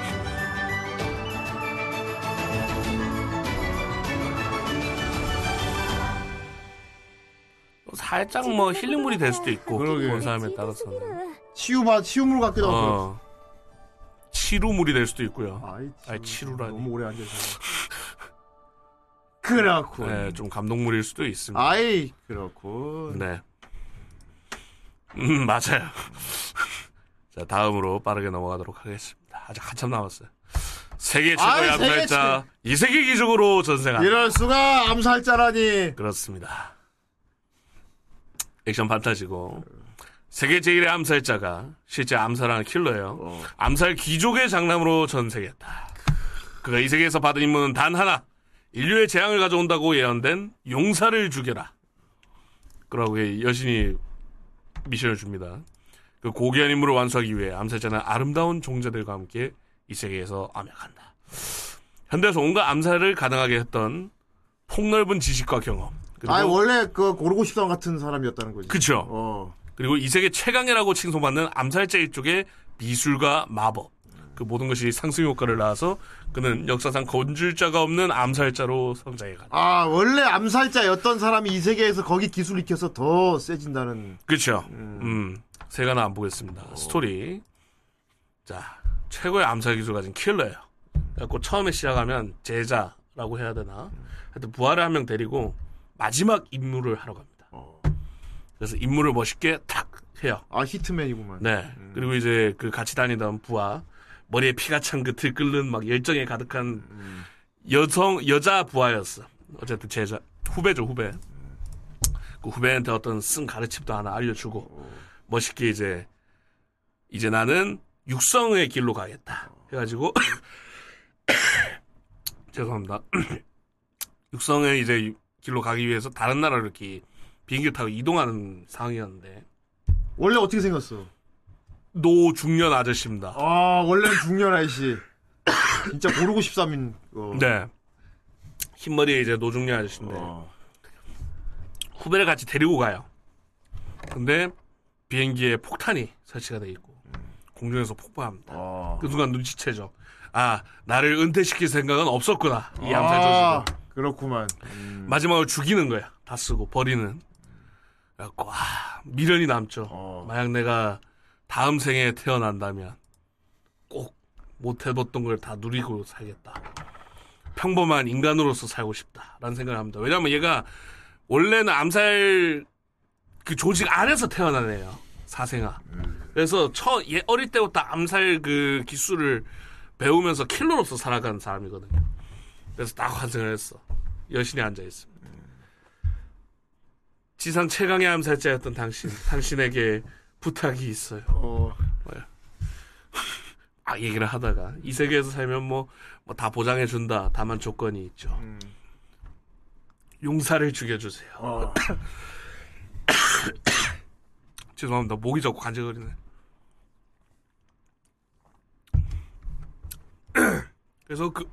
살짝 뭐 힐링물이 될 수도 있고 그러게. 본 사람에 따라서는 치유마, 치유물 같기도 하고. 어, 치루물이 될 수도 있고요 아이, 아이, 치루라니. 너무 오래 앉아서. 그렇군. 네, 좀 감동물일 수도 있습니다. 아이, 그렇군. 네. 음, 맞아요. 자, 다음으로 빠르게 넘어가도록 하겠습니다. 아직 한참 남았어요. 세계 최고의 아이, 세계 암살자, 이세계 기적으로 전생한. 이럴 수가 암살자라니. 그렇습니다. 액션 판타지고, 세계 제일의 암살자가 실제 암살하는 킬러예요. 어. 암살 귀족의 장남으로 전세계했다. 그가 이 세계에서 받은 임무는 단 하나. 인류의 재앙을 가져온다고 예언된 용사를 죽여라. 그러고 여신이 미션을 줍니다. 그 고귀한 임무를 완수하기 위해 암살자는 아름다운 종자들과 함께 이 세계에서 암약한다. 현대에서 온갖 암살을 가능하게 했던 폭넓은 지식과 경험. 아이, 원래 그 고르고 싶던 같은 사람이었다는 거지. 그쵸. 어. 그리고 이 세계 최강이라고 칭송받는 암살자 일족의 미술과 마법. 그 모든 것이 상승 효과를 낳아서 그는 역사상 건줄 자가 없는 암살자로 성장해 간다. 아, 원래 암살자였던 사람이 이 세계에서 거기 기술 익혀서 더 세진다는. 그렇죠. 음. 세가나 안 보겠습니다. 스토리. 자, 최고의 암살 기술 가진 킬러예요. 그래갖고 처음에 시작하면 제자라고 해야 되나? 하여튼 부하를 한 명 데리고 마지막 임무를 하러 갑니다. 어. 그래서 임무를 멋있게 탁 해요. 아, 히트맨이구만. 네. 그리고 이제 그 같이 다니던 부하 머리에 피가 찬 그 들끓는 막 열정에 가득한 여성 여자 부하였어. 어쨌든 제자 후배죠 후배. 그 후배한테 어떤 쓴 가르침도 하나 알려주고 멋있게 이제 이제 나는 육성의 길로 가겠다. 해가지고 죄송합니다. 육성의 이제 길로 가기 위해서 다른 나라로 이렇게 비행기 타고 이동하는 상황이었는데 원래 어떻게 생겼어? 노중년 아저씨입니다. 아, 원래는 중년 아이씨. 진짜 고르고 싶삼인. 어. 네. 흰머리에 이제 노중년 아저씨인데 어. 후배를 같이 데리고 가요. 근데 비행기에 폭탄이 설치가 돼 있고 공중에서 폭발합니다. 어. 그 순간 눈치채죠. 아 나를 은퇴시킬 생각은 없었구나 이 아, 암살자가 그렇구만. 음. 마지막으로 죽이는 거야. 다 쓰고 버리는. 그래갖고 아 미련이 남죠. 어. 만약 내가 다음 생에 태어난다면 꼭 못해봤던 걸 다 누리고 살겠다. 평범한 인간으로서 살고 싶다라는 생각을 합니다. 왜냐하면 얘가 원래는 암살 그 조직 안에서 태어난 애예요. 사생아. 그래서 처얘 어릴 때부터 암살 그 기술을 배우면서 킬러로서 살아가는 사람이거든요. 그래서 딱 환승을 했어. 여신이 앉아 있습니다. 지상 최강의 암살자였던 당신, 당신에게 부탁이 있어요. 어. 어 예. 아, 얘기를 하다가 이 세계에서 살면 뭐 뭐다 보장해 준다. 다만 조건이 있죠. 음. 용사를 죽여주세요. 어. 죄송합니다. 목이 자꾸 간질거리네. 그래서 그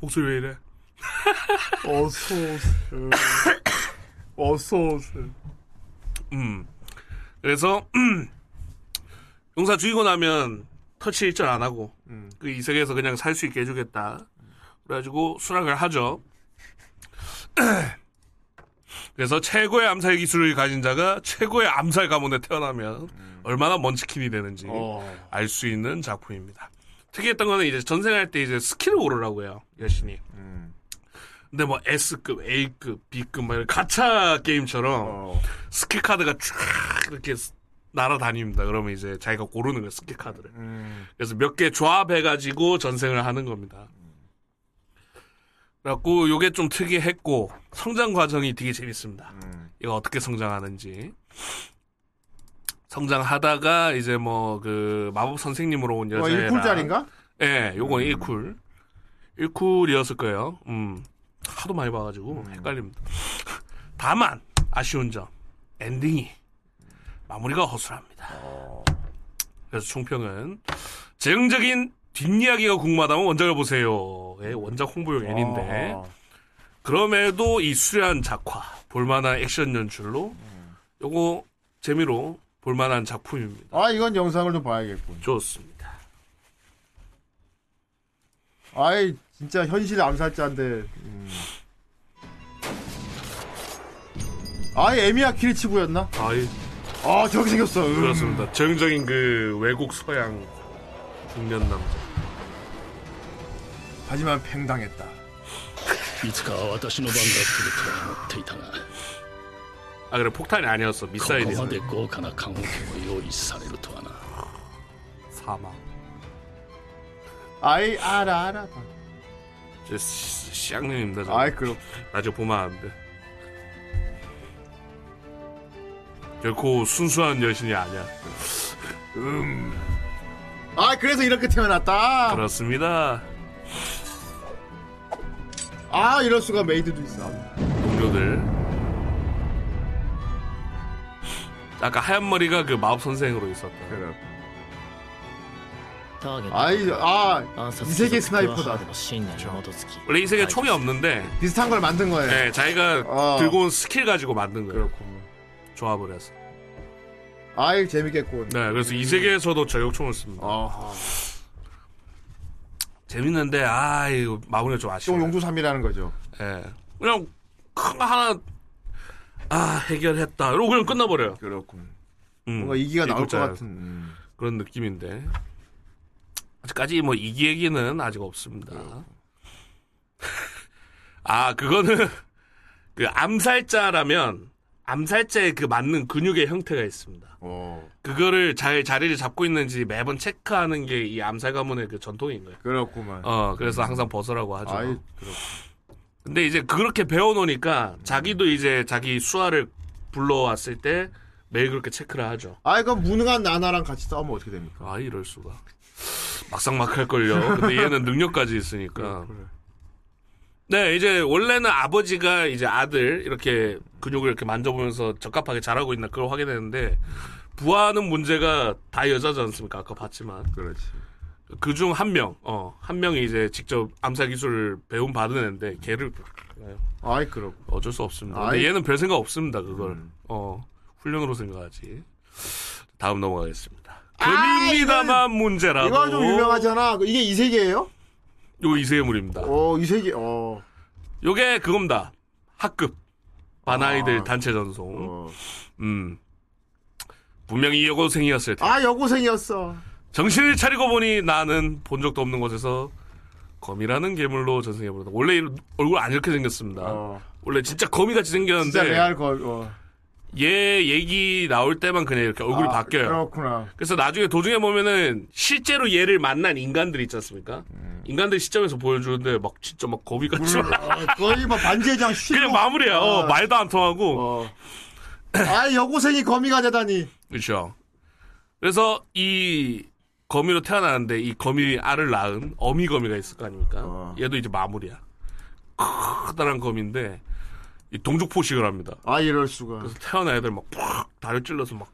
목소리 왜 이래? 어서 오세요. 어서 오세요. 음. 그래서 용사 죽이고 나면 터치 일절 안 하고 음. 그 이 세계에서 그냥 살 수 있게 해주겠다. 그래가지고 수락을 하죠. 그래서 최고의 암살 기술을 가진 자가 최고의 암살 가문에 태어나면 얼마나 먼치킨이 되는지 어. 알수 있는 작품입니다. 특이했던 거는 이제 전생할 때 이제 스킬을 고르라고 해요. 여신이. 음. 근데 뭐 S급, A급, B급 막 이런 가차 게임처럼 어. 스킬 카드가 쫙 이렇게 날아다닙니다. 그러면 이제 자기가 고르는 거예요, 스킬 카드를. 음. 그래서 몇 개 조합해가지고 전생을 하는 겁니다. 그래갖고 요게 좀 특이했고 성장 과정이 되게 재밌습니다. 음. 이거 어떻게 성장하는지. 성장하다가 이제 뭐 그 마법 선생님으로 온 어, 여자애랑 1쿨짜리인가? 예, 요건 1쿨. 1쿨이었을 거예요. 음. 하도 많이 봐가지고 헷갈립니다. 다만 아쉬운 점 엔딩이 마무리가 허술합니다. 그래서 총평은 전형적인 뒷이야기가 궁금하다면 원작을 보세요의 원작 홍보용 애니인데 어. 그럼에도 이 수려한 작화, 볼만한 액션 연출로 요거 재미로 볼만한 작품입니다. 아, 이건 영상을 좀 봐야겠군. 좋습니다. 아이, 진짜 현실 암살자인데. 음. 아이, 에미야 키리치부였나? 아이 아, 저렇게 생겼어. 음. 그렇습니다. 정적인 그 외국 서양 중년 남자. 하지만 팽당했다. いつかは私の番が来るとは思っていたが 아 그래 폭탄이 아니었어 ここ 미사일이었어. まで豪華な棺桶を用意されるとはな 사망. 아이, 알아, 알아. 저 시- 시앙님입니다. 저. 아이, 그럼. 나중에 보면 안 돼. 결코 순수한 여신이 아니야. 아, 그래서 이렇게 태어났다. 그렇습니다. 아, 이럴 수가 메이드도 있어. 동료들. 아까 하얀 머리가 그 마법 선생으로 있었다. 그래. 아이 아이 세계 스나이퍼다. 그렇죠. 그렇죠. 원래 이 세계 총이 없는데 비슷한 걸 만든 거예요. 네, 자기가 어. 들고 온 스킬 가지고 만든 거예요. 그렇군. 조합을 해서. 아이 재밌겠군. 네, 그래서 이 세계에서도 저격총을 씁니다. 재밌는데 아 이거 마무리가 좀 아쉬워. 좀 용두사미라는 거죠. 예. 네. 그냥 큰거 하나 아 해결했다. 이러고 그냥 끝나버려요. 그렇군. 음, 뭔가 이기가 나올 것. 같은. 음. 그런 느낌인데 아직까지 뭐 이기 얘기는 아직 없습니다. 아 그거는 그 암살자라면 암살자의 그 맞는 근육의 형태가 있습니다. 어, 그거를 잘 자리를 잡고 있는지 매번 체크하는 게 이 암살 가문의 그 전통인 거예요. 그렇구만. 어 그래서 항상 벗으라고 하죠. 아이, 그렇 근데 이제 그렇게 배워놓으니까 자기도 이제 자기 수아를 불러왔을 때 매일 그렇게 체크를 하죠. 아이, 그럼 무능한 나나랑 같이 싸우면 어떻게 됩니까? 아 이럴 수가. 막상 막 할걸요. 근데 얘는 능력까지 있으니까. 그래. 네 이제 원래는 아버지가 이제 아들 이렇게 근육을 이렇게 만져보면서 적합하게 잘하고 있나 그걸 확인했는데 부하는 문제가 다 여자지 않습니까? 아까 봤지만 그렇지. 그중 한 명, 어, 한 명이 이제 직접 암살 기술을 배움 받은 애인데 걔를 아이, 그렇고. 어쩔 수 없습니다. 근데 아이. 얘는 별 생각 없습니다. 그걸 음. 어 훈련으로 생각하지. 다음 넘어가겠습니다. 아, 금입니다만 문제라고. 이거 좀 유명하잖아. 이게 이세계예요? 요 이세물입니다. 어, 이세계. 어. 요게 그겁니다. 학급 반아이들 아. 단체 전송. 어. 음. 분명히 여고생이었을 테. 아, 여고생이었어. 정신을 차리고 보니 나는 본 적도 없는 곳에서 거미라는 괴물로 전생해버렸다. 원래 이- 얼굴 안 이렇게 생겼습니다. 어. 원래 진짜 거미같이 생겼는데 진짜 레알 거. 어. 얘 얘기 나올 때만 그냥 이렇게 얼굴이 아, 바뀌어요. 그렇구나. 그래서 나중에 도중에 보면은 실제로 얘를 만난 인간들 있지 않습니까? 음. 인간들 시점에서 보여주는데 막 진짜 막 거미같이 막 어, 거의 뭐 반지의장 쉬 그냥 마무리야. 어, 말도 안 통하고. 어. 아, 여고생이 거미가 되다니. 그렇죠. 그래서 이 거미로 태어나는데 이 거미 알을 낳은 어미 거미가 있을 거 아닙니까? 어. 얘도 이제 마무리야. 커다란 거미인데 이 동족 포식을 합니다. 아, 이럴 수가. 그래서 태어난 애들 막팍 다리 찔러서 막,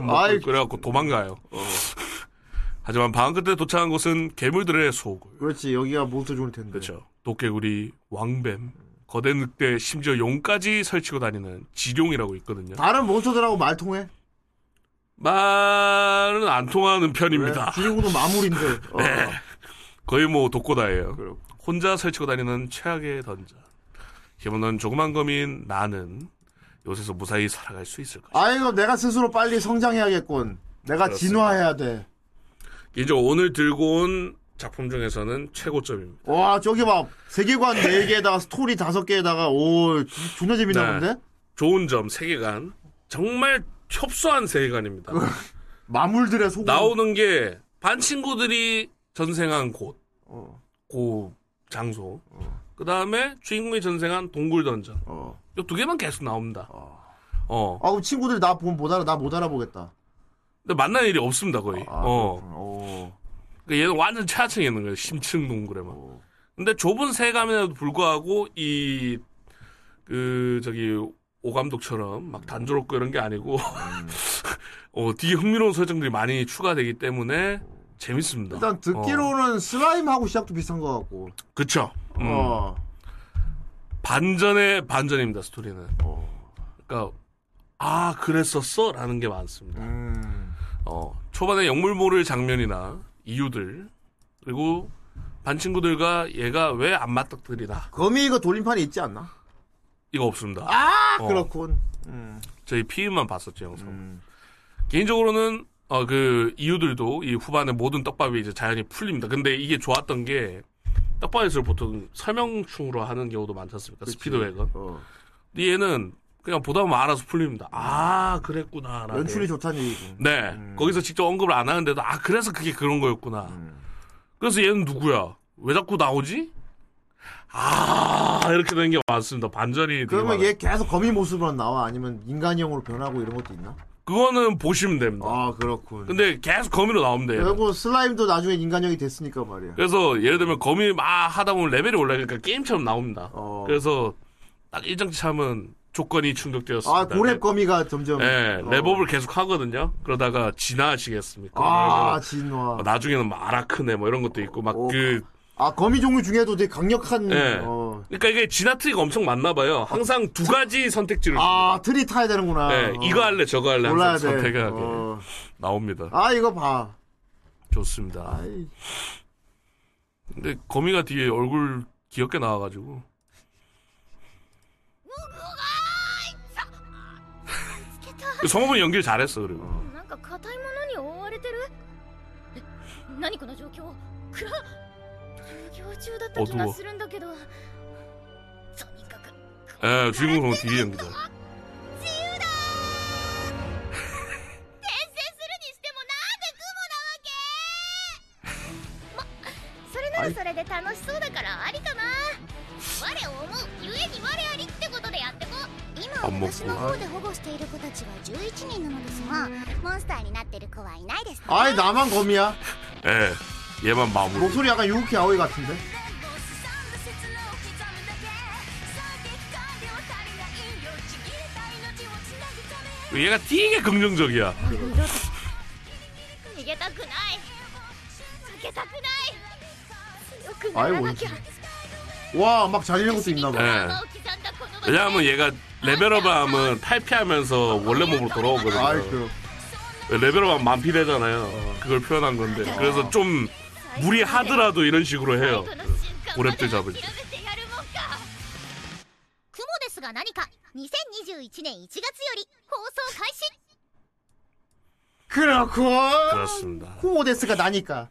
막 아이. 그래갖고 도망가요. 하지만 방 끝에 도착한 곳은 괴물들의 소굴. 그렇지 여기가 몬스터 좋을 텐데. 그렇죠. 도깨구리, 왕뱀, 거대 늑대, 심지어 용까지 설치고 다니는 지룡이라고 있거든요. 다른 몬스터들하고 말 통해? 말은 안 통하는 편입니다. 주인공도 마무리인데. 어. 네. 거의 뭐 독고다예요. 혼자 설치고 다니는 최악의 던전. 힘없는 조그만 검인 나는 요새서 무사히 살아갈 수 있을 것이다. 아 이거 내가 스스로 빨리 성장해야겠군. 내가 그렇습니다. 진화해야 돼. 이제 오늘 들고 온 작품 중에서는 최고점입니다. 와 저기 봐 세계관 4개에다가 스토리 5개에다가 오 존나 재밌나 네. 본데? 좋은 점 세계관 정말 협소한 세계관입니다. 마물들의 소금. 나오는 게 반 친구들이 전생한 곳, 어, 그 장소. 그 다음에 주인공이 전생한 동굴 던전. 어. 이두 개만 계속 나옵니다. 어. 아 그럼 친구들이 나 보면 못 알아 나 못 알아보겠다. 근데 만날 일이 없습니다 거의. 아, 어. 그러니까 얘는 완전 최하층에 있는 거예요. 심층 동굴에만. 오. 근데 좁은 세감에도 불구하고 이 그 저기 오감독처럼 막 단조롭고 이런 게 아니고 어 되게 흥미로운 설정들이 많이 추가되기 때문에 재밌습니다. 일단 어. 듣기로는 슬라임하고 시작도 비슷한 것 같고. 그쵸. 음. 어. 반전의 반전입니다 스토리는. 어. 그러니까 아 그랬었어 라는 게 많습니다. 음. 어 초반에 영물 모를 장면이나 이유들 그리고 반 친구들과 얘가 왜 안 맞닥뜨리나 거미 이거 돌림판이 있지 않나? 이거 없습니다. 아 어. 그렇군. 음. 저희 피임만 봤었죠 영상. 음. 개인적으로는 어 그 이유들도 이 후반에 모든 떡밥이 이제 자연히 풀립니다. 근데 이게 좋았던 게 떡밥에서 보통 설명충으로 하는 경우도 많지 않습니까? 스피드웨건. 어. 근데 얘는 그냥 보다 보면 알아서 풀립니다. 아 그랬구나. 라는. 연출이 좋다는 얘기고. 네. 음. 거기서 직접 언급을 안 하는데도 아 그래서 그게 그런 거였구나. 음. 그래서 얘는 누구야? 왜 자꾸 나오지? 아 이렇게 되는 게 많습니다. 반전이. 그러면. 얘 계속 거미 모습으로 나와 아니면 인간형으로 변하고 이런 것도 있나? 그거는 보시면 됩니다. 아 그렇군. 근데 계속 거미로 나오면 돼요. 그리고 슬라임도 나중에 인간형이 됐으니까 말이야. 그래서 예를 들면 거미 막 하다 보면 레벨이 올라가니까 게임처럼 나옵니다. 어. 그래서 딱 일정치 하면 조건이 충족되었습니다. 아 고렙 거미가 점점. 네, 어. 렙업을 계속 하거든요. 그러다가 진화하시겠습니까? 아 진화. 뭐 나중에는 막 아라크네 뭐 이런 것도 있고 오. 막그 아 거미 종류 중에도 되게 강력한. 네. 어. 그러니까 이게 진화 트리가 엄청 많나 봐요. 항상 두 가지 선택지를 아 트리 타야 되는구나. 네, 어. 이거 할래 저거 할래 몰라야 항상 돼. 선택하게 어. 나옵니다. 아 이거 봐. 좋습니다. 아이. 근데 거미가 뒤에 얼굴 귀엽게 나와가지고 성우분 연기를 잘했어 그리고 なんか硬いものに覆われてるえ何この状況暗っ 話中だった気がするんだ。けどとにかくああ中国の起源だそれで楽しそうだからありかな我を思うゆえに我ありってことでやってこ今私の方で保護している子たちは11人なのですがモンスターになってる子はいないですねあいだまんゴミやええ 얘만 마무리. 목소리 약간 유키 아오이 같은데? 얘가 되게 긍정적이야. 아이 뭐지? 와, 막 잔인한 것도 있나 봐. 네. 왜냐하면 얘가 레벨업을 하면 탈피하면서 원래 몸으로 돌아오거든요. 그. 레벨업하면 만피되잖아요. 그걸 표현한 건데. 그래서 좀 무리하더라도 이런 식으로 해요 最後の瞬間まで 고렙들 잡을 때 諦めてやるもんか雲ですが何か2021年1月より放送開始 그렇군. 그렇습니다 호모데스가 나니까.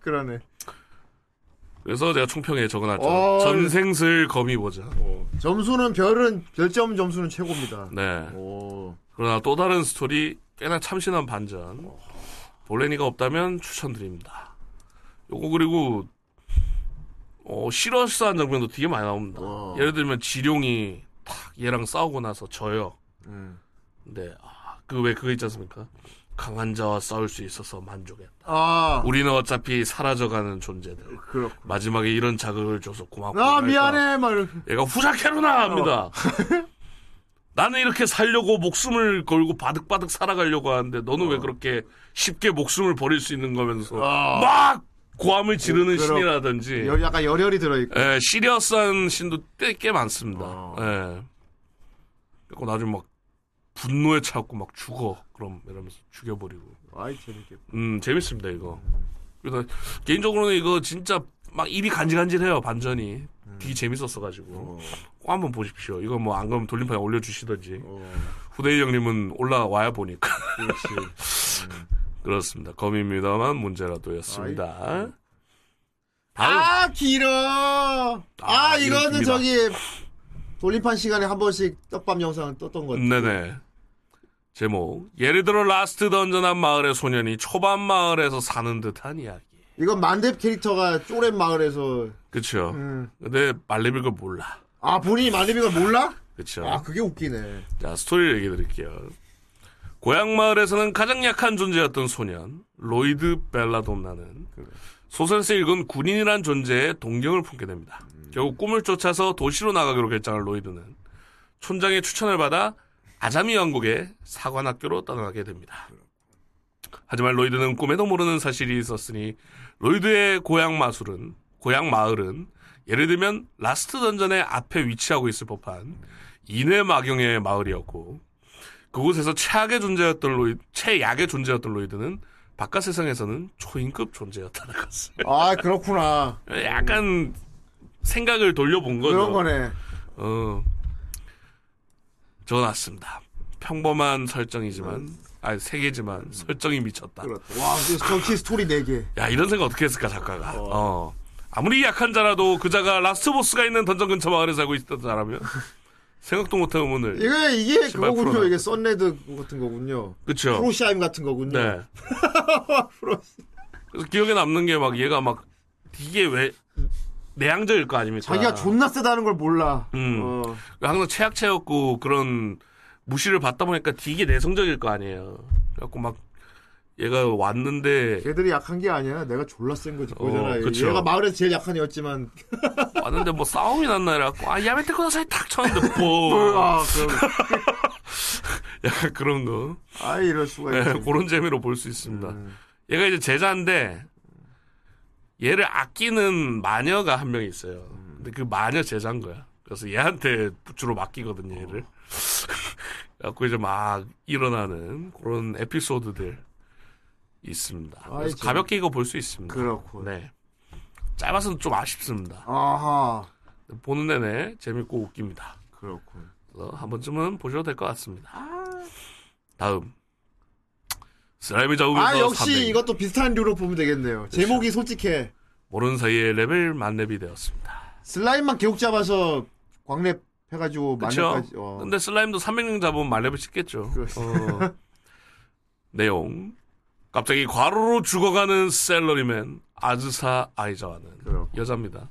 그러네. 그래서 제가 총평에 적어놨죠 어. 전생슬 거미 보자 점수는 별은 별점 점수는 최고입니다. 네 오. 그러나 또 다른 스토리 꽤나 참신한 반전 볼레니가 없다면 추천드립니다 요거 그리고 어, 실화스한 장면도 되게 많이 나옵니다 와. 예를 들면 지룡이 탁 얘랑 싸우고 나서 져요 음. 근데 아, 그왜 그거 있지 않습니까 강한 자와 싸울 수 있어서 만족했다 아. 우리는 어차피 사라져가는 존재들 그렇고. 마지막에 이런 자극을 줘서 고맙고 아. 미안해 말. 얘가 후자캐로나 합니다 나는 이렇게 살려고 목숨을 걸고 바득바득 살아가려고 하는데 너는 어. 왜 그렇게 쉽게 목숨을 버릴 수 있는 거면서 아. 막 고함을 지르는 그럼- 신이라든지 열, 약간 열혈이 들어있고. 예, 시리어스한 신도 꽤, 꽤 많습니다. 어. 예. 그리고 나중에 막 분노에 차고 막 죽어. 그럼 이러면서 죽여버리고. 아이, 재밌겠다. 음, 재밌습니다, 이거. 그래서 개인적으로는 이거 진짜 막 입이 간질간질해요, 반전이. 되게 재밌었어가지고. 어, 꼭 한번 보십시오. 이거 뭐 안 그러면 돌림판에 올려주시던지. 어, 후대희 형님은 올라와야 보니까. 그렇지. 그렇습니다. 검입니다만 문제라도였습니다. 다음. 아, 길어! 아, 이거 이거는 깁니다. 저기, 돌림판 시간에 한 번씩 떡밥 영상 떴던 것 같아. 네네. 제목. 예를 들어 라스트 던전 한 마을의 소년이 초반 마을에서 사는 듯한 이야기. 이건 만렙 캐릭터가 쪼렙 마을에서, 그쵸. 음. 근데 만렙인 걸 몰라. 아, 본인이 만렙인 걸 몰라? 그쵸. 아, 그게 웃기네. 자, 스토리를 얘기 드릴게요. 고향 마을에서는 가장 약한 존재였던 소년, 로이드 벨라돈나는 소설에서 읽은 군인이란 존재에 동경을 품게 됩니다. 결국 꿈을 쫓아서 도시로 나가기로 결정한 로이드는 촌장의 추천을 받아 아자미 왕국의 사관학교로 떠나게 됩니다. 하지만 로이드는 꿈에도 모르는 사실이 있었으니 로이드의 고향 마술은 고향 마을은 예를 들면 라스트 던전의 앞에 위치하고 있을 법한 인외 마경의 마을이었고 그곳에서 최악의 존재였던 로이 최약의 존재였던 로이드는 바깥 세상에서는 초인급 존재였다는 것을 아, 그렇구나. 약간 생각을 돌려본 거죠. 그런 거네. 어 적어놨습니다. 평범한 설정이지만 아니 세계지만 설정이 미쳤다. 그렇다. 와, 정치 스토리 4개. 야 이런 생각 어떻게 했을까 작가가. 어. 아무리 약한 자라도 그자가 last boss가 있는 던전 근처 마을에 살고 있었던 자라면 생각도 못한 의문을. 이게, 이게 그거군요. 이게 썬레드 같은 거군요. 그쵸. 프로시아임 같은 거군요. 네. 그래서 기억에 남는 게 막 얘가 막 이게 왜 내향적일 거 아닙니까? 자기가 존나 세다는 걸 몰라. 음. 어. 항상 최악체였고 그런 무시를 받다 보니까 되게 내성적일 거 아니에요. 그래갖고 막 얘가 왔는데 걔들이 약한 게 아니야. 내가 졸라 센 거지. 그거잖아. 어, 그쵸. 얘가 마을에서 제일 약한 애였지만. 왔는데 뭐 싸움이 났나 이래갖고 아 야메테 코나사이 탁 쳤는데 뭐 아, 그럼. 약간 그런 거 아, 이럴 수가 네, 있지. 그런 재미로 볼 수 있습니다. 음. 얘가 이제 제자인데 얘를 아끼는 마녀가 한 명 있어요. 근데 그 마녀 제자인 거야. 그래서 얘한테 주로 맡기거든요, 얘를. 그래갖고 이제 막 일어나는 그런 에피소드들 있습니다. 그래서 참. 가볍게 이거 볼 수 있습니다. 그렇고. 네. 짧아서는 좀 아쉽습니다. 아하. 보는 내내 재밌고 웃깁니다. 그렇군. 한 번쯤은 보셔도 될 것 같습니다. 다음. slime이 잡으면서 아, 역시 삼랭이. 이것도 비슷한 류로 보면 되겠네요. 그렇죠. 제목이 솔직해. 모르는 사이에 레벨 만렙이 되었습니다. slime만 계속 잡아서 광렙 해가지고? 만렙까지. 어. 근데 slime도 300년 잡으면 만렙을 찍겠죠. 어. 내용. 갑자기 과로로 죽어가는 샐러리맨 아즈사 아이자와는 그렇고. 여자입니다.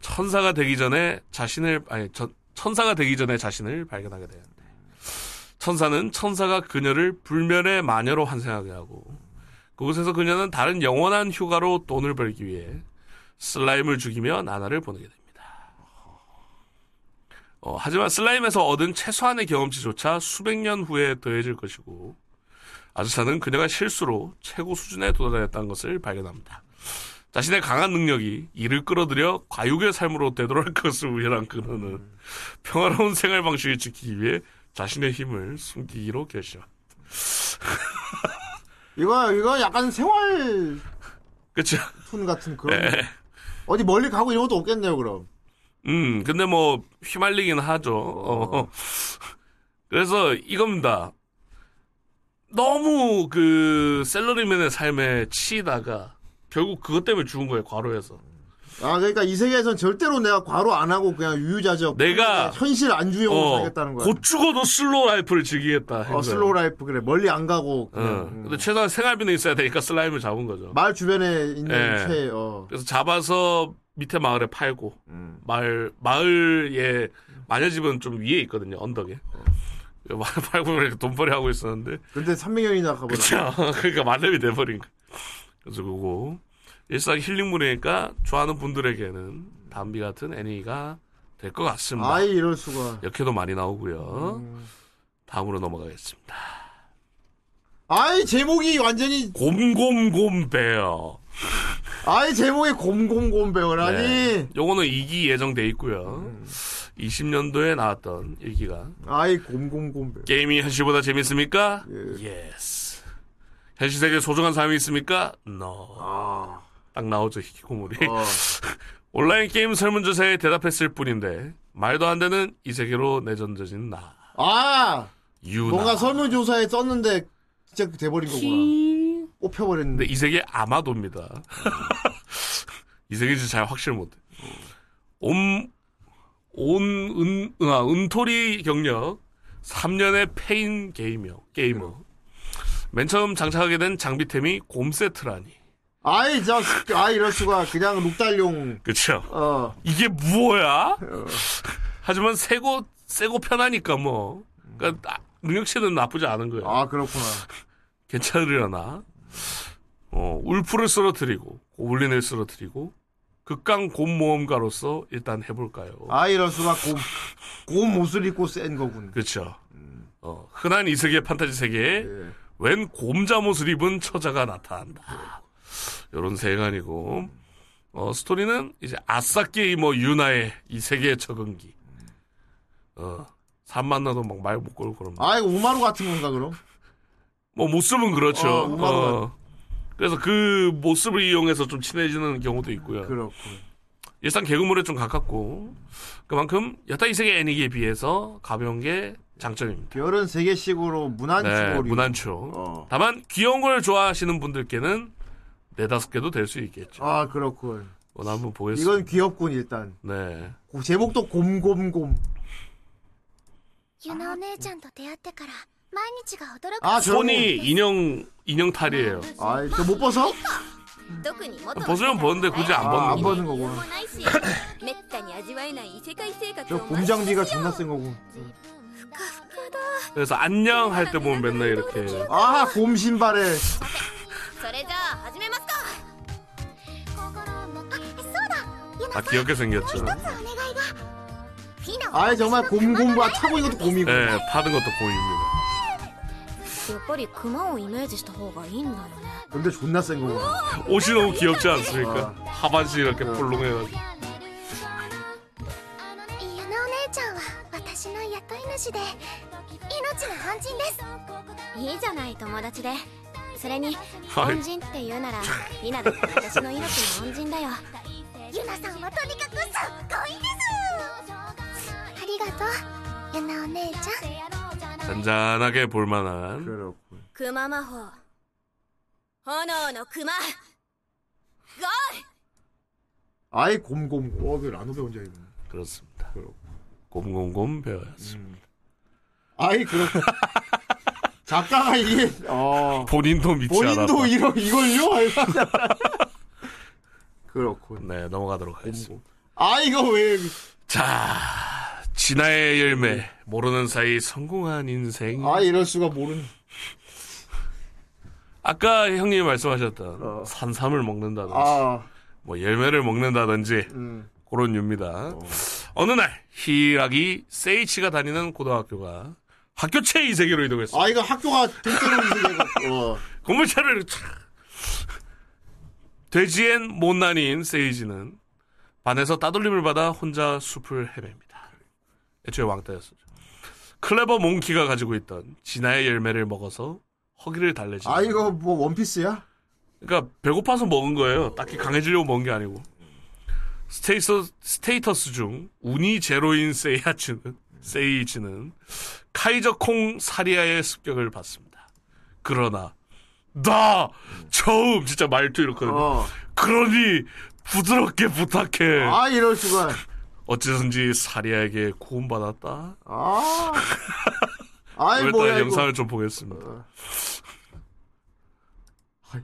천사가 되기 전에 자신을 아니 저- 천사가 되기 전에 자신을 발견하게 되는데 천사는 천사가 그녀를 불멸의 마녀로 환생하게 하고 그곳에서 그녀는 다른 영원한 휴가로 돈을 벌기 위해 슬라임을 죽이며 나날을 보내게 됩니다. 어, 하지만 슬라임에서 얻은 최소한의 경험치조차 수백 년 후에 더해질 것이고 아즈사는 그녀가 실수로 최고 수준에 도달했다는 것을 발견합니다. 자신의 강한 능력이 이를 끌어들여 과육의 삶으로 되돌아갈 것을 우연한 그녀는 평화로운 생활 방식을 지키기 위해 자신의 힘을 숨기기로 결심합니다. 이거, 이거 약간 생활 그쵸? 툰 같은 그런. 예. 거. 어디 멀리 가고 이런 것도 없겠네요, 그럼. 음, 근데 뭐, 휘말리긴 하죠. 어. 그래서 이겁니다. 너무 그, 셀러리맨의 삶에 치이다가, 결국 그것 때문에 죽은 거예요, 과로해서. 아, 그러니까 이 세계에선 절대로 내가 과로 안 하고 그냥 유유자적. 내가- 현실 안주용으로 어, 살겠다는 거야. 곧 죽어도 slow life를 즐기겠다. 한 어. slow life, 그래. 멀리 안 가고. 그냥. 어. 음. 근데 최소한 생활비는 있어야 되니까 slime을 잡은 거죠. 마을 주변에 있는 예. 채, 어. 그래서 잡아서 밑에 마을에 팔고, 음. 마을, 마을에, 마녀집은 좀 위에 있거든요, 언덕에. 마 을 팔고 이렇게 돈벌이 하고 있었는데, 근데 300년이나 가버려. 그쵸. 그러니까 만렙이 돼버린 거. 그래서 그거 일상 힐링물이니까 좋아하는 분들에게는 담비 같은 애니가 될 것 같습니다. 아이 이럴 수가. 역해도 많이 나오고요. 음. 다음으로 넘어가겠습니다. 아이 제목이 완전히 곰곰곰 베어. 아이 제목이 곰곰곰 배우라니. 네. 요거는 2기 예정돼 있고요. 20년도에 나왔던 1기가 아이 곰곰곰. 게임이 현실보다 재밌습니까? 예. Yes. 현실 세계에 소중한 사람이 있습니까? No. 아. 딱 나오죠 히키코모리. 어. 온라인 게임 설문조사에 대답했을 뿐인데 말도 안 되는 이 세계로 내던져진 나. 아 유나. 뭔가 설문조사에 썼는데 진짜 돼버린 거구나. 뽑혀버렸는데. 이 세계 아마도입니다. 이 세계 진짜 잘 확실 못해. 온, 온, 은, 아, 은톨이 경력 3년의 폐인 게이머, 게이머. 맨 처음 장착하게 된 장비템이 곰 세트라니. 아이 저 아이 이럴 수가 그냥 룩달용. 그쵸? 어. 이게 뭐야? 하지만 세고, 세고 편하니까 뭐. 그니까, 아, 능력치는 나쁘지 않은 거예요. 아 그렇구나. 괜찮으려나? 어, wolf를 쓰러뜨리고, goblin을 쓰러뜨리고, 극강 곰모험가로서 일단 해볼까요? 아 이럴 수가 곰, 곰 옷을 입고 센 거군. 그렇죠. 어, 흔한 이 세계 판타지 세계에 예. 웬 곰잠옷을 입은 처자가 나타난다. 요런 세간이고, 어, 스토리는 이제 아싸 게이머 유나의 이 세계의 적응기. 어, 산 만나도 막 말 못 걸고 그럽니다. 아 이거 우마루 같은 건가 그럼? 뭐 모습은 그렇죠. 어, 우마루가. 어, 그래서 그 모습을 이용해서 좀 친해지는 경우도 있고요. 그렇군. 일단 개그물에 좀 가깝고 그만큼 여타 이 세계 애니기에 비해서 가벼운 게 장점입니다. 별은 세 개씩으로 무난치 네, 거리. 무난초. 어. 다만 귀여운 걸 좋아하시는 분들께는 네다섯 개도 될 수 있겠죠. 아 그렇군. 오늘 한번 보겠습니다. 이건 귀엽군 일단. 네. 고- 제목도 곰곰곰. ユナお姉ちゃんと出会ってから毎日が驚く 아 저거. 손이 인형 인형 탈이에요. 아이 저못 벗어? 特に元 벗으면 벗는데 굳이 안 아, 안 벗는 벗는 거. も 거구나. ないしめったに味わえない異世界生活 저 を 곰장비가 존나 센 거고. ふかふかだ 그래서 안녕 할 때 보면 맨날 이렇게 아 곰 신발에. それじゃあ始めますかあそうだユナ 다 귀엽게 생겼죠. お願いがフィナは 아이 정말 곰곰과 타고 있는 것도 곰이고. 네, 파는 것도 보입니다. やっぱりクマをイメージした方がいいんだよね 근데 존나 센 거구나. 옷이 너무 귀엽지 않습니까? 하반신 이렇게 폴롱해가지고. ユナお姉ちゃんは私の雇い主で命の恩人ですいいじゃない友達でそれにはい恩人って言うならリナだって私の命の恩人だよユナさんはとにかくすっごいですありがとうユナお姉ちゃん 잔잔하게 볼만한. 그마마호. 언어노 그마. 걸. 아이 곰곰 ყოვ을 안 배운 적이 있네. 그렇습니다. 곰곰곰 배워야습니다 음. 아이 그렇. 작가가 이게 어... 본인도 믿지 본인도 않았다. 본인도 이러 이걸요? 그렇군. 네 넘어가도록 하겠습니다. 아 이거 왜? 자. 진화의 열매 모르는 사이 성공한 인생. 아 이럴 수가 모르는. 아까 형님이 말씀하셨던 어. 산삼을 먹는다든지 아, 뭐 열매를 먹는다든지 음. 그런 류입니다. 어 느 날 히락이 세이치가 다니는 고등학교가 학교체 이 세계로 이동했어. 아 이거 학교가 동태로 이세계가 어. 건물차를 촥. 돼지엔 못난이인 세이지는 반에서 따돌림을 받아 혼자 숲을 헤맵니다. 애초에 왕따였었죠. clever monkey가 가지고 있던 진화의 열매를 먹어서 허기를 달래지. 아 이거 뭐 원피스야? 그러니까 배고파서 먹은 거예요. 딱히 강해지려고 먹은 게 아니고. 스테이서, status 중 운이 제로인 세이아츠는 세이지는 카이저 콩 사리아의 습격을 받습니다. 그러나 나 처음 진짜 말투 이렇거든요. 어. 그러니 부드럽게 부탁해. 아 이럴 수가. 어째선지 사리아에게 구원받았다. 아. 아이 일단 뭐야 이거. 영상을 좀 보겠습니다. 하이.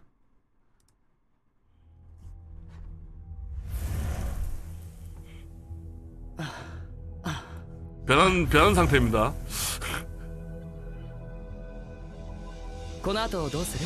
변한 변한 상태입니다. この後どうする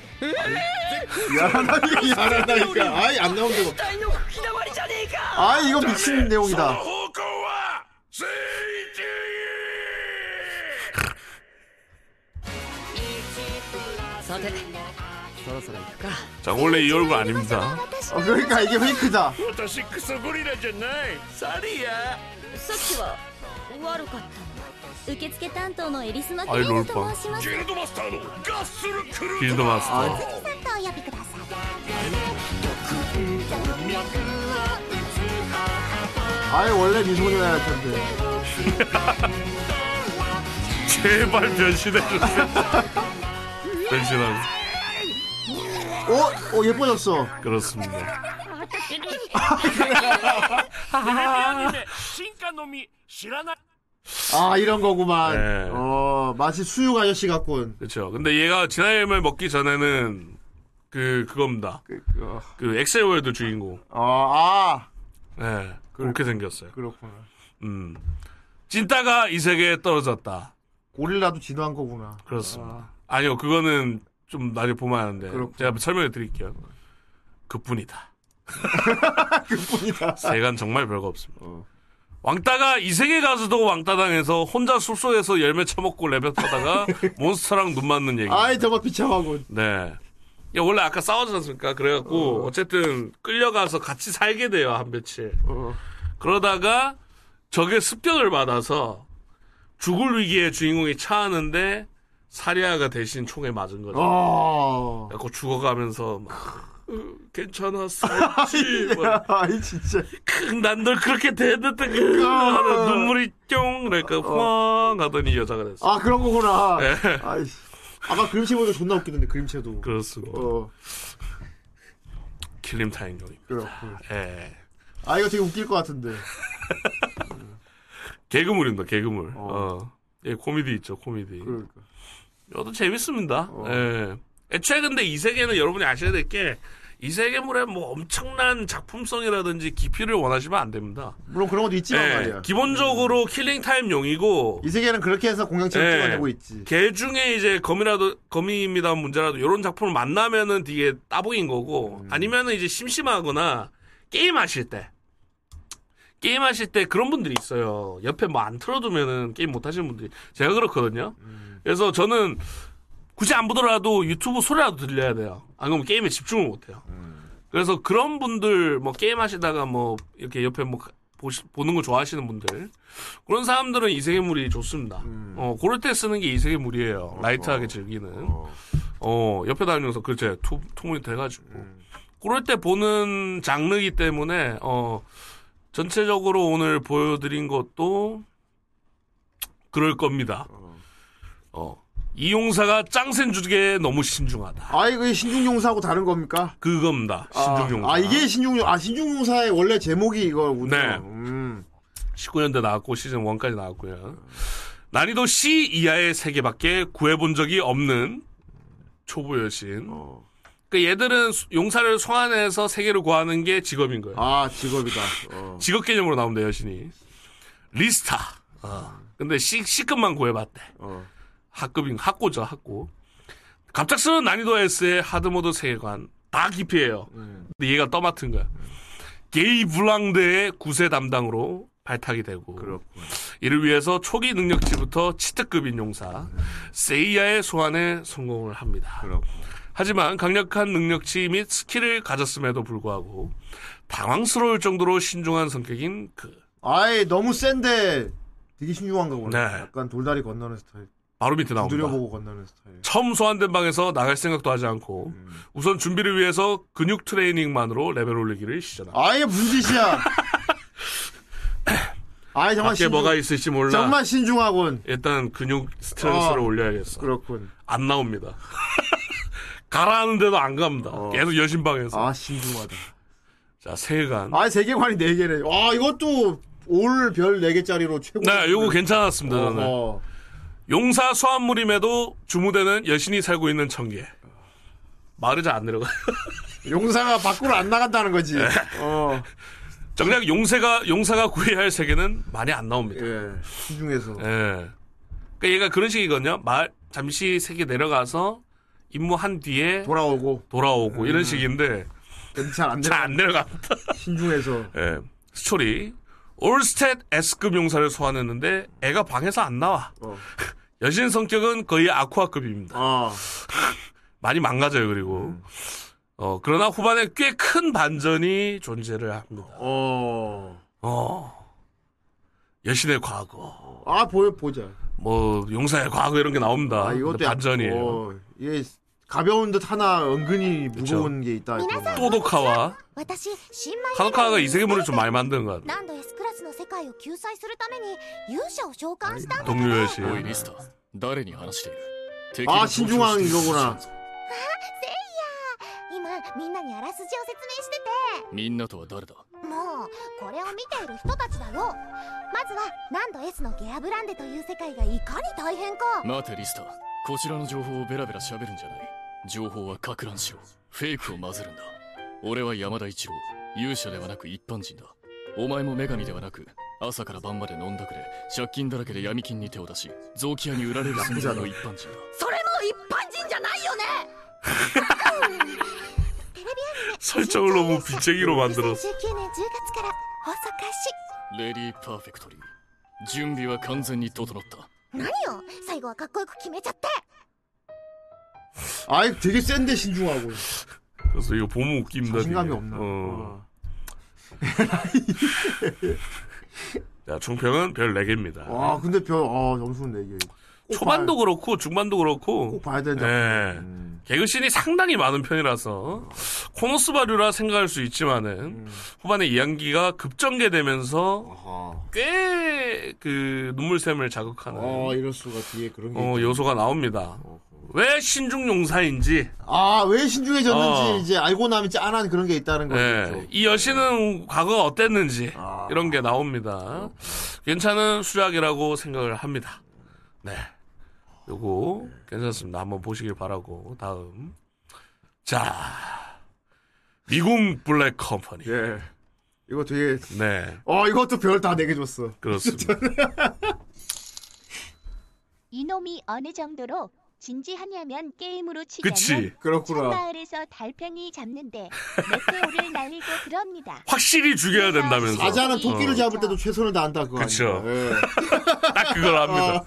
야라나니까 아이 안 나온다고 아 이거 미친 내용이다. 자 원래 이 얼굴 아닙니다. 어, 그러니까 이게 페이크다 受付担当のエリスマキアイレイナロールパンと申しますギルドマスターのガッスルクルー 빌드 마스터. さんとお呼びください 아이 원래 미소녀야 할 텐데. 제발 변신해주세요. 변신하고. 어, 어 예뻐졌어. 그렇습니다. 進化のみ知らない 아 이런 거구만. 네. 어 마치 수육 아저씨 같군. 그렇죠. 근데 얘가 진화 열매를 먹기 전에는 그 그겁니다. 그, 어, 그 엑셀월드 주인공. 어, 아 네, 그렇게 생겼어요. 그렇구나. 음. 찐따가 이 세계에 떨어졌다. 고릴라도 진화한 거구나. 그렇습니다. 아 니요, 그거는 좀 나중에 보면 아는데 그렇구나. 제가 설명해 드릴게요. 그뿐이다. 그뿐이다. 세계관 정말 별거 없습니다. 어. 왕따가 이 세계 가서도 왕따 당해서 혼자 숲속에서 열매 처먹고 레벨 타다가 monster랑 눈 맞는 얘기. 아이 정말 비참하군. 네. 야, 원래 아까 싸우지 않습니까? 그래갖고, 어. 쨌든 끌려가서 같이 살게 돼요, 한 며칠. 어. 그러다가, 적의 습격을 받아서, 죽을 위기에 주인공이 처하는데, 사리아가 대신 총에 맞은 거죠. 어. 그래갖고 죽어가면서, 막, 어, 살지. 막, 아이 진짜. 난 널 그렇게 대했는데, 그, 하는 눈물이 쫑! 그러니까, 펑! 하더니 여자가 됐어. 아 그런 거구나. 네. 아이. 아까 그림체 보니까 존나 웃기던데 그림체도. 그렇습니다. 어 킬림 타임용입니다. 그렇군. 예. 아 이거 되게 웃길 것 같은데. 개그물입니다, 개그물. 어. 어. 예, 코미디 있죠, 코미디. 그러니까. 이것도 재밌습니다. 어. 예. 애초에 근데 이 세계는 여러분이 아셔야 될 게, 이 세계물에 뭐 엄청난 작품성이라든지 깊이를 원하시면 안 됩니다. 물론 그런 것도 있지만 예, 말이야. 기본적으로 killing time용이고, 이 세계는 그렇게 해서 공양체를 예. 찍어내고 있지. 개 중에 이제 검이라도, 검입니다 문제라도 이런 작품을 만나면은 되게 따봉인 거고, 음. 아니면은 이제 심심하거나, 게임 하실 때, 게임 하실 때 그런 분들이 있어요. 옆에 뭐 안 틀어두면은 게임 못 하시는 분들이. 제가 그렇거든요. 음. 그래서 저는 굳이 안 보더라도 유튜브 소리라도 들려야 돼요. 안 그러면 게임에 집중을 못 해요. 음. 그래서 그런 분들 뭐 게임 하시다가 뭐 이렇게 옆에 뭐 보시, 보는 거 좋아하시는 분들 그런 사람들은 이세계물이 좋습니다. 음. 어, 그럴 때 쓰는 게 이세계물이에요. light하게 즐기는. 어, 옆에 다니면서. two, two 모니터 해가지고. 음. 그럴 때 보는 장르이기 때문에 어, 전체적으로 오늘 보여드린 것도 그럴 겁니다. 어, 이용사가 짱센 주기에 너무 신중하다. 아 이거 신중용사하고 다른 겁니까? 그겁니다. 신중용사. 아, 아, 이게 신중용 아 신중용사의 원래 제목이 이거군요. 네. 음. 19년대 나왔고 시즌 1까지 나왔고요. 난이도 C 이하의 세 개밖에 구해본 적이 없는 초보 여신. 어. 그 얘들은 수- 용사를 소환해서 세 개를 구하는 게 직업인 거예요. 아 직업이다. 어. 직업 개념으로 나옵니다 여신이. 리스타. 어. 근데 C C급만 구해봤대. 어. 하급인 학고죠 학고. 갑작스러운 난이도 S의 hard mode 세계관 다 기피해요. 음. 근데 얘가 떠맡은 거야. 게이 블랑드의 구세 담당으로 발탁이 되고 그렇군. 이를 위해서 초기 능력치부터 cheat급인 용사 세이야의 소환에 성공을 합니다. 그렇군. 하지만 강력한 능력치 및 skill을 가졌음에도 불구하고 당황스러울 정도로 신중한 성격인 그 아이 너무 센데 되게 신중한 거구나. 네. 약간 돌다리 건너는 스타일. 바로 밑에 나옵니다. 두드려보고 건너는 스타일. 처음 소환된 방에서 나갈 생각도 하지 않고 음. 우선 준비를 위해서 근육 트레이닝만으로 레벨 올리기를 시전합니다. 아예 무슨 짓이야. 아이 정말 밖에 신중. 뭐가 있을지 몰라. 정말 신중하군. 일단 근육 스트레스를 어. 올려야겠어. 그렇군. 안 나옵니다. 가라하는데도 안 갑니다. 어. 계속 여신방에서. 아 신중하다. 자, 세관. 아 세계관이 4개네. 와 이것도 올별 4개짜리로 최고. 네, 요거 괜찮았습니다. 저는. 어, 용사 수암물임에도 주무대는 여신이 살고 있는 청계. 잘안 내려가요. 용사가 밖으로 안 나간다는 거지. 네. 어, 정작 용세가, 용사가 구해야 할 세계는 많이 안 나옵니다. 예, 시중에서. 예. 그러니까 얘가 그런 식이거든요. 마을, 잠시 세계 내려가서 임무한 뒤에 돌아오고 돌아오고 이런 식인데 잘안 잘안 내려갑니다. 신중해서. 예. 스토리. 올스탯 S급 용사를 소환했는데 애가 방에서 안 나와. 어. 여신 성격은 거의 아쿠아급입니다. 아, 많이 망가져요, 그리고. 어, 그러나 후반에 꽤 큰 반전이 존재를 합니다. 어. 어. 여신의 과거, 아, 보여, 보자. 뭐, 용사의 과거 이런 게 나옵니다. 아, 이것도 반전이에요. 어, 이게 가벼운 듯 하나 은근히 무거운 게 있다. 이거. 또도카와 私新米 카도카가 이 세계물을 좀 많이 만든 것 같아요. ランド S クラスの世界を救済するために勇者を召喚したんだ 동료 여신. おいリスタ誰に話している敵あが新中湾登場している 이거구나 今みんなにあらすじを説明してみんなとは誰だてもうこれを見ている人たちだよまずはランド S のゲアブランデという世界がいかに大変か待てリスタこちらの情報をベラベラ喋るんじゃない 情報はか乱しろフェイクを混ぜるんだ俺は山田一郎勇者ではなく一般人だお前も女神ではなく朝から晩まで飲んだくれ借金だらけで闇金に手を出し臓器屋に売られる存在の一般人だそれも一般人じゃないよね 설정을 너무 빚쟁이로 만들었어. 2019年10月から放送開始レディーパーフェクトリー準備は完全に整った何よ最後はかっこよく決めちゃって 아이, 되게 센데 신중하고. 그래서 이거 보면 웃깁니다. 자신감이. 없나. 어. 어. 자, 총평은 별 4개입니다. 와, 근데 별, 아, 점수는 4개. 초반도 그렇고 중반도 그렇고 꼭 봐야 된다. 네. 음. 개그씬이 상당히 많은 편이라서 코노스바류라 생각할 수 있지만은 음. 후반에 이야기가 급전개되면서. 꽤 그 눈물샘을 자극하는 아, 이럴 수가 뒤에 그런 게. 어. 요소가 나옵니다. 왜 신중 용사인지 아, 왜 신중해졌는지 어. 이제 알고 나면 짠한 그런 게 있다는 거죠. 예, 이 여신은 과거가 어땠는지 아. 이런 게 나옵니다. 괜찮은 수작이라고 생각을 합니다. 네, 요거 괜찮습니다. 한번 보시길 바라고 다음 자 미궁 블랙 컴퍼니 예. 이거 되게, 네 어, 이것도 별다 4개 줬어. 그렇습니다. 이놈이 어느 정도로 진지하냐면 게임으로 치자면 그치 그렇구나. 마을에서 달팽이 잡는데 메테오를 날리고 그럽니다. 확실히 죽여야 된다면서 사자는 토끼를 어, 잡을 때도 최선을 다한다, 그거 그쵸. 아닌가. 예. 딱 그걸 합니다.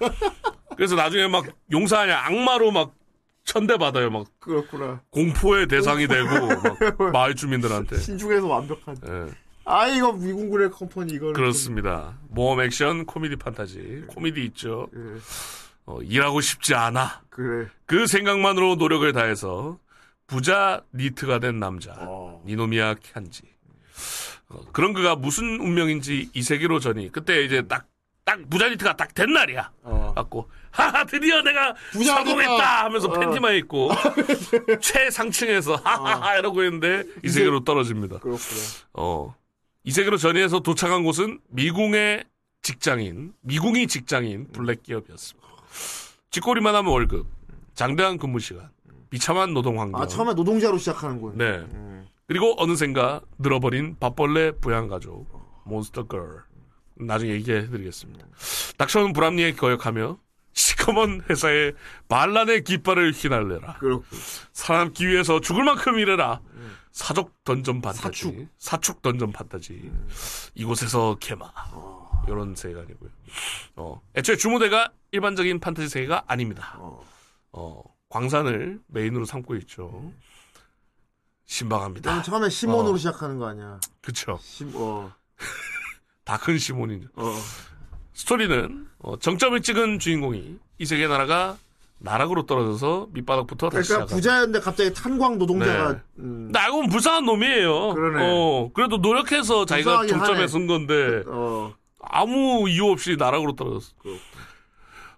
그래서 나중에 막 용사하냐 악마로 막 천대 받아요. 막 그렇구나. 공포의 대상이 되고 막 마을 주민들한테. 신중해서 완벽한. 예, 아, 이거 미군군의 컴퍼니, 이거는. 그렇습니다. 모험 액션 코미디 판타지 코미디 있죠. 좀- 예, 어, 일하고 싶지 않아. 그래. 그 생각만으로 노력을 다해서 부자 니트가 된 남자 어. 니노미야 칸지. 어, 그런 그가 무슨 운명인지 이 세계로 전이 그때 이제 딱 딱 부자 NEET가 딱 된 날이야. 어. 갖고 하하 드디어 내가 성공했다. 하면서 어. 팬티만 입고 최상층에서 하하하 이러고 있는데 이세계로 떨어집니다. 그렇구나. 어. 이세계로 전이해서 도착한 곳은 미궁의 직장인, 미궁이 직장인 블랙 기업이었습니다. 쥐꼬리만 한 월급, 장대한 근무 시간, 비참한 노동 환경. 아, 처음에 노동자로 시작하는군. 네. 음. 그리고 어느샌가 늘어버린 밥벌레 부양가족, monster girl. 나중에 얘기해드리겠습니다. 닥쳐오는 불합리에 거역하며 시커먼 회사의 반란의 깃발을 휘날려라. 그렇고. 살아남기 위해서 죽을 만큼 일해라. 사족 던전 판타지. 사축. 사축 던전 판타지. 이곳에서 개마. 이런 세계관이고요. 어, 애초에 주무대가 일반적인 판타지 세계가 아닙니다. 어. 어, 광산을 메인으로 삼고 있죠. 신박합니다. 처음에 시몬으로 어. 시작하는 거 아니야. 그쵸. 시, 어. 다큰 시몬이죠. 어. 스토리는 어, 정점을 찍은 주인공이 이 세계 나라가 나락으로 떨어져서 밑바닥부터 다시 그러니까. 부자였는데 갑자기 탄광 노동자가 네. 음, 보면 불쌍한 놈이에요. 그러네. 어, 그래도 노력해서 자기가 정점에. 선 건데 어. 아무 이유 없이 나락으로 떨어졌어.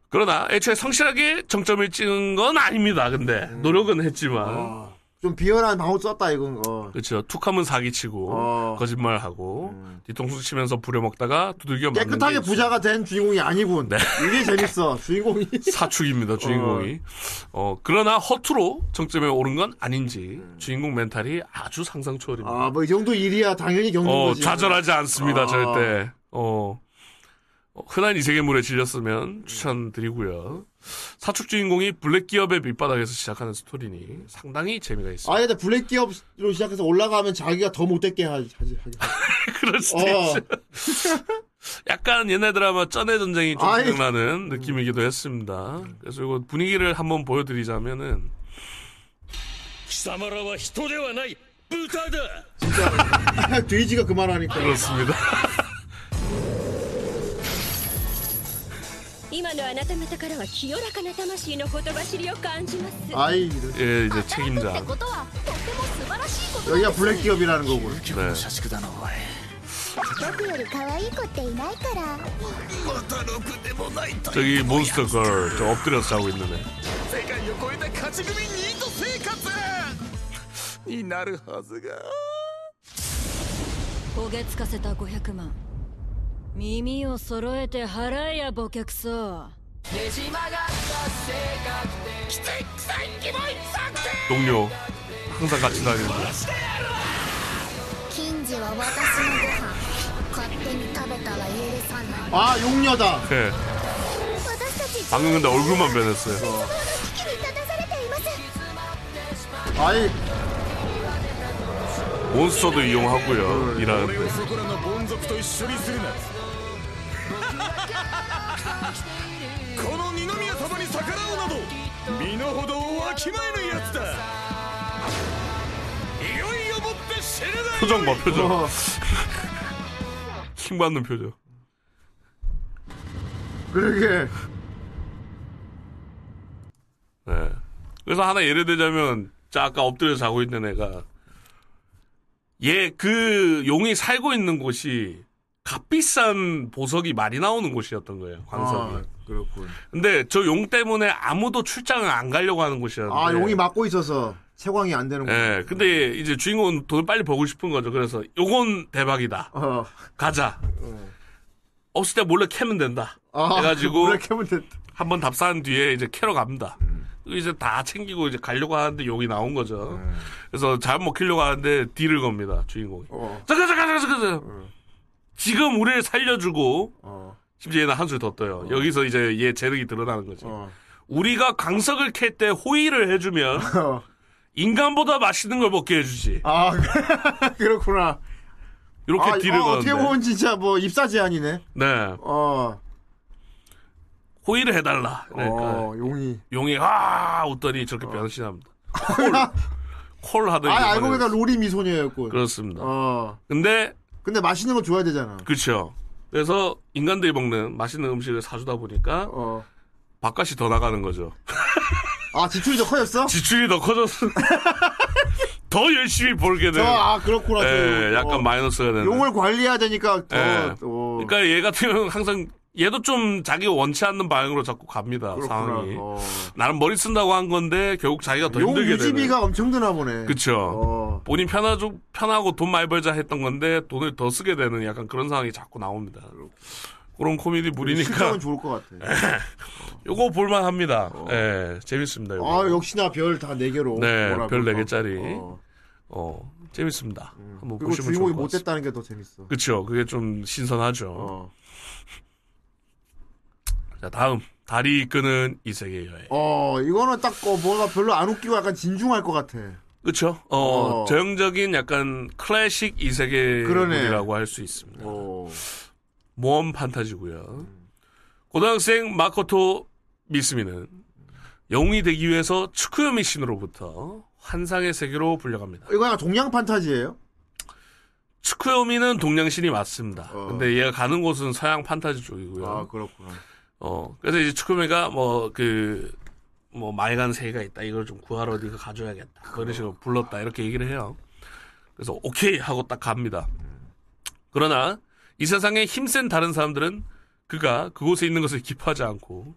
그러나 애초에 성실하게 정점을 찍은 건 아닙니다. 근데 노력은 했지만 아. 좀 비열한 방어 썼다 이건 거. 그렇죠. 툭하면 사기치고 어. 거짓말하고 음. 뒤통수 치면서 부려먹다가 두들겨 맞는 깨끗하게 게 부자가 된 주인공이 아니군. 네. 이게 재밌어. 주인공이. 사축입니다 주인공이. 어 그러나 허투루 정점에 오른 건 아닌지 주인공 멘탈이 아주 상상 초월입니다. 아, 뭐 이 정도 일이야 당연히 겪는 어 거지. 좌절하지 않습니다 아. 절대. 어, 어, 흔한 이세계물에 질렸으면 추천드리고요. 사축 주인공이 블랙기업의 밑바닥에서 시작하는 스토리니 상당히 재미가 있어요. 아니, 근데 블랙기업으로 시작해서 올라가면 자기가 더 못됐게 하지. 하지, 하지. 그럴 수도 어. 있어 약간 옛날 드라마 쩐의 전쟁이 좀 아이. 생각나는 음. 느낌이기도 했습니다. 그래서 이거 분위기를 한번 보여드리자면은 기사마라와 히토데와 나이 부타다 진짜 돼지가 그만하니까 그렇습니다. 今のあなた方からは清らかな魂のほとばしりを感じます 아이, 이런. 예, 이제 책임자. ことはとても素晴らしいこと 여기가 블랙 기업이라는 거군. 今日の社畜だなおい僕より可愛い子っていないから 저기 몬스터 걸, 저 엎드려서 자고 있는 애. 世界を超えた勝ち組ニート生活になるはずが焦げつかせた500万 耳を揃えて払えやボケクソ 동료. 항상 같이 다니는. 金次は私のご飯勝手に食べたら許さない 아, 용녀다. 예. 私たち 방금 근데 얼굴만 변했어요. 危機に立たされています 아이, 몬스터도 이용하고요. 일하는데. そこらの凡族と一緒にするな この二宮様に逆らうなど身の程をわきまえぬやつだいよいよもって死ぬだ 표정 봐, 표정. 어, 킹 받는 표정. 그러게. 네. 그래서 하나 예를 들자면, 자, 아까 엎드려 자고 있는 애가, 얘, 그, 용이 살고 있는 곳이, 값비싼 보석이 많이 나오는 곳이었던 거예요, 광석이. 아, 그렇군. 근데 저 용 때문에 아무도 출장을 안 가려고 하는 곳이었는데. 아, 용이 막고 있어서 채광이 안 되는 거. 예, 근데 이제 주인공은 돈을 빨리 벌고 싶은 거죠. 그래서 요건 대박이다. 어. 가자. 없을 때 몰래 캐면 된다. 아, 해가지고 그래 캐면 됐다. 한번 답사한 뒤에 이제 캐러 갑니다. 이제 다 챙기고 이제 가려고 하는데 용이 나온 거죠. 그래서 잘 먹히려고 하는데 딜을 겁니다. 주인공이. 어. 잠깐 잠깐 잠깐 잠깐. 지금 우리를 살려주고 어. 심지어 얘는 한술 더 떠요. 여기서 이제 얘 재능이 드러나는 거지. 어. 우리가 강석을 캘 때 호의를 해주면 어. 인간보다 맛있는 걸 먹게 해주지. 아, 그렇구나. 이렇게 아, 딜을 어, 거는데. 어떻게 보면 진짜 뭐 입사 제한이네. 네. 어. 호의를 해달라. 그러니까 어, 용이. 용이 아 웃더니 저렇게 변신합니다. 콜. 콜 하더니. 아, 알고 보니까 로리 미소녀였군. 그렇습니다. 어. 근데 근데 맛있는 거 줘야 되잖아. 그렇죠. 그래서 인간들이 먹는 맛있는 음식을 사주다 보니까 어. 밥값이 더 나가는 거죠. 아, 지출이 더 커졌어? 지출이 더 커져서 더 열심히 벌게 저, 되는. 아, 그렇구나. 예, 또. 약간 어. 마이너스가 되는. 용을 관리해야 되니까 더. 예. 어. 그러니까 얘 같은 경우는 항상 얘도 좀 자기가 원치 않는 방향으로 자꾸 갑니다. 그렇구나. 상황이. 어. 나는 머리 쓴다고 한 건데 결국 자기가 더용 힘들게 되는. 유지비가 엄청 드나 보네. 그쵸. 어. 본인 편하고, 편하고 돈 많이 벌자 했던 건데 돈을 더 쓰게 되는 약간 그런 상황이 자꾸 나옵니다. 그런 코미디 물이니까 좋을 것 같아. 요거 볼만 합니다. 예, 재밌습니다. 요거. 아, 역시나 별다 4개로. 네, 별 4개짜리. 어. 어, 재밌습니다. 한번 그리고 보시면 주인공이 좋을 것 같습니다. 못됐다는 게 더 재밌어. 그쵸. 그게 좀 신선하죠. 어. 자, 다음. 다리 이끄는 이 세계 여행. 어, 이거는 딱, 어, 뭐가 별로 안 웃기고 약간 진중할 것 같아. 그쵸. 어, 어. 전형적인 약간 클래식 이. 세계물이라고 할 수 있습니다. 어. 모험 판타지고요. 고등학생 마코토 미스미는 영웅이 되기 위해서 츠쿠요미 신으로부터 환상의 세계로 불려갑니다. 이거 약간 동양 판타지예요 츠쿠요미는 동양신이 맞습니다. 어. 근데 얘가 가는 곳은 서양 판타지 쪽이고요. 아, 그렇구나. 어, 그래서 이제 츠쿠요미가 뭐 그, 뭐 맑은 새가 있다. 이걸 좀 구하러 네가 가져야겠다. 뭐 이런 식으로 불렀다. 이렇게 얘기를 해요. 그래서 오케이 하고 딱 갑니다. 그러나 이 세상에 힘센 다른 사람들은 그가 그곳에 있는 것을 기뻐하지 않고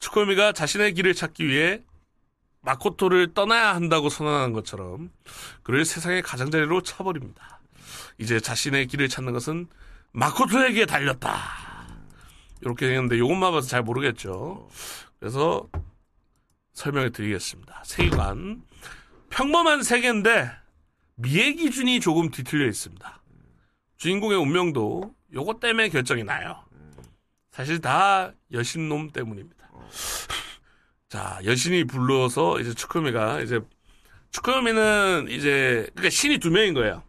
츠쿠요미가 자신의 길을 찾기 위해 마코토를 떠나야 한다고 선언한 것처럼 그를 세상의 가장자리로 차버립니다. 이제 자신의 길을 찾는 것은 마코토에게 달렸다. 이렇게 했는데 요것만 봐서 잘 모르겠죠. 그래서 설명해 드리겠습니다. 세계관. 평범한 세계인데 미의 기준이 조금 뒤틀려 있습니다. 주인공의 운명도 요것 때문에 결정이 나요. 사실 다 여신놈 때문입니다. 자, 여신이 불러서 이제 추크미가 이제 추크미는 이제 그러니까 신이 두 명인 거예요.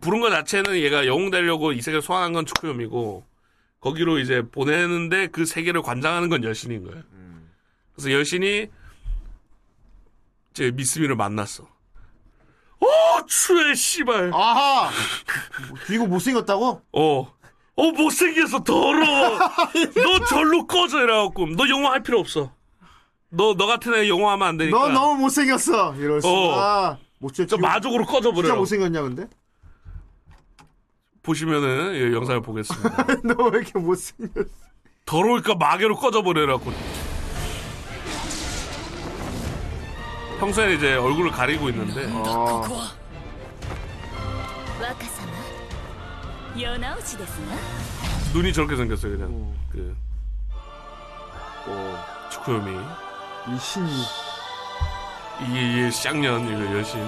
부른 것 자체는 얘가 영웅 되려고 이 세계를 소환한 건 추크미고 거기로 이제 보내는데 그 세계를 관장하는 건 여신인 거예요. 그래서 여신이 이제 미스미를 만났어. 어, 추해 씨발. 아하! 주인공 못생겼다고? 어. 어, 못생겨서 더러워. 너 절로 꺼져, 이래갖고. 너 영화 할 필요 없어. 너, 너 같은 애 영화 하면 안 되니까. 너 너무 못생겼어. 이럴 수. 어. 아, 못생 저 마족으로 진짜 꺼져버려. 못생겼냐, 근데? 보시면은 예, 영상을 보겠습니다. 너 왜 이렇게 못생겼어? 더러울까 마개로 꺼져버려라고. 평소에 이제 얼굴을 가리고 있는데 아. 눈이 저렇게 생겼어요 그냥 오. 그 오. 축구요미 이 신이 이, 이 쌍년 이거 여신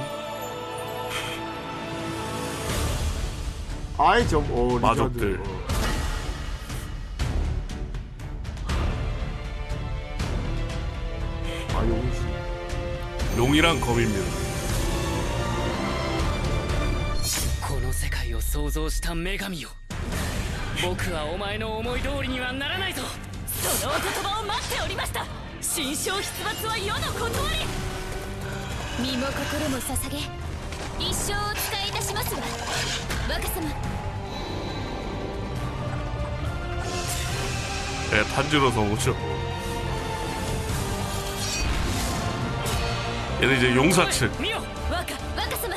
아이, 좀, 어, 리자드. 마족들. 어. 아, 용신. 용이랑 검입니다. この世界を創造した女神よ僕はお前の思い通りにはならないぞそのお言葉を待っておりました心象出没は世の断り身も心も捧げ 一生お仕えいたしますわ若様 네, 탄지로서 오죠. 얘는 이제 용사 측. 見よ若若様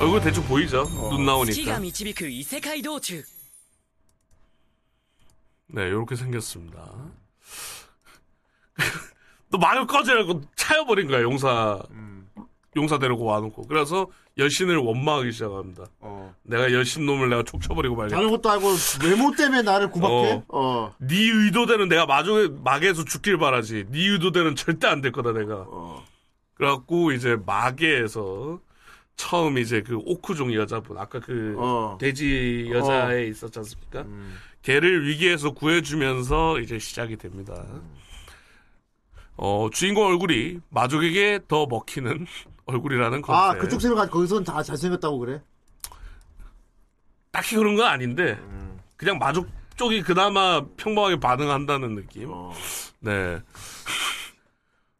얼굴 대충 보이죠? 눈 月 나오니까. が導く異世界道中 네, 이렇게 생겼습니다. 너 말을 꺼지라고 차여버린 거야, 용사. 용사 데리고 와놓고. 그래서 여신을 원망하기 시작합니다. 어. 내가 여신 놈을 내가 촉쳐버리고 말이야. 다른 것도 알고 외모 때문에 나를 구박해? 어. 네 의도대로 내가 마중에 마계에서 죽길 바라지. 네 의도대로는 절대 안 될 거다 내가. 어. 그래갖고 이제 마계에서 처음 이제 그 오쿠종 여자분 아까 그 어. 돼지 여자에 있었지 않습니까? 음. 걔를 위기에서 구해주면서 이제 시작이 됩니다. 어 주인공 얼굴이 마족에게 더 먹히는 얼굴이라는 컨셉. 아, 그쪽 생각 거기선 다 잘생겼다고 그래? 딱히 그런 건 아닌데 음. 그냥 마족 쪽이 그나마 평범하게 반응한다는 느낌. 어. 네.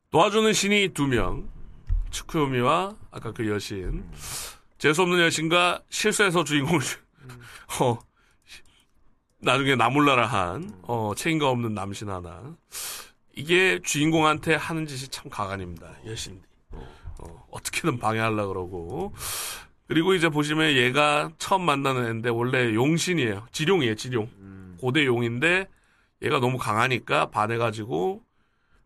도와주는 신이 두 명. 츠쿠요미와 아까 그 여신. 재수없는 여신과 실수해서 주인공을, 어, 나중에 나몰라라 한, 어, 책임감 없는 남신 하나. 이게 주인공한테 하는 짓이 참 가관입니다. 여신들이. 어, 어떻게든 방해하려 그러고. 그리고 이제 보시면 얘가 처음 만나는 애인데 원래 용신이에요. 지룡이에요, 지룡. 고대 용인데 얘가 너무 강하니까 반해가지고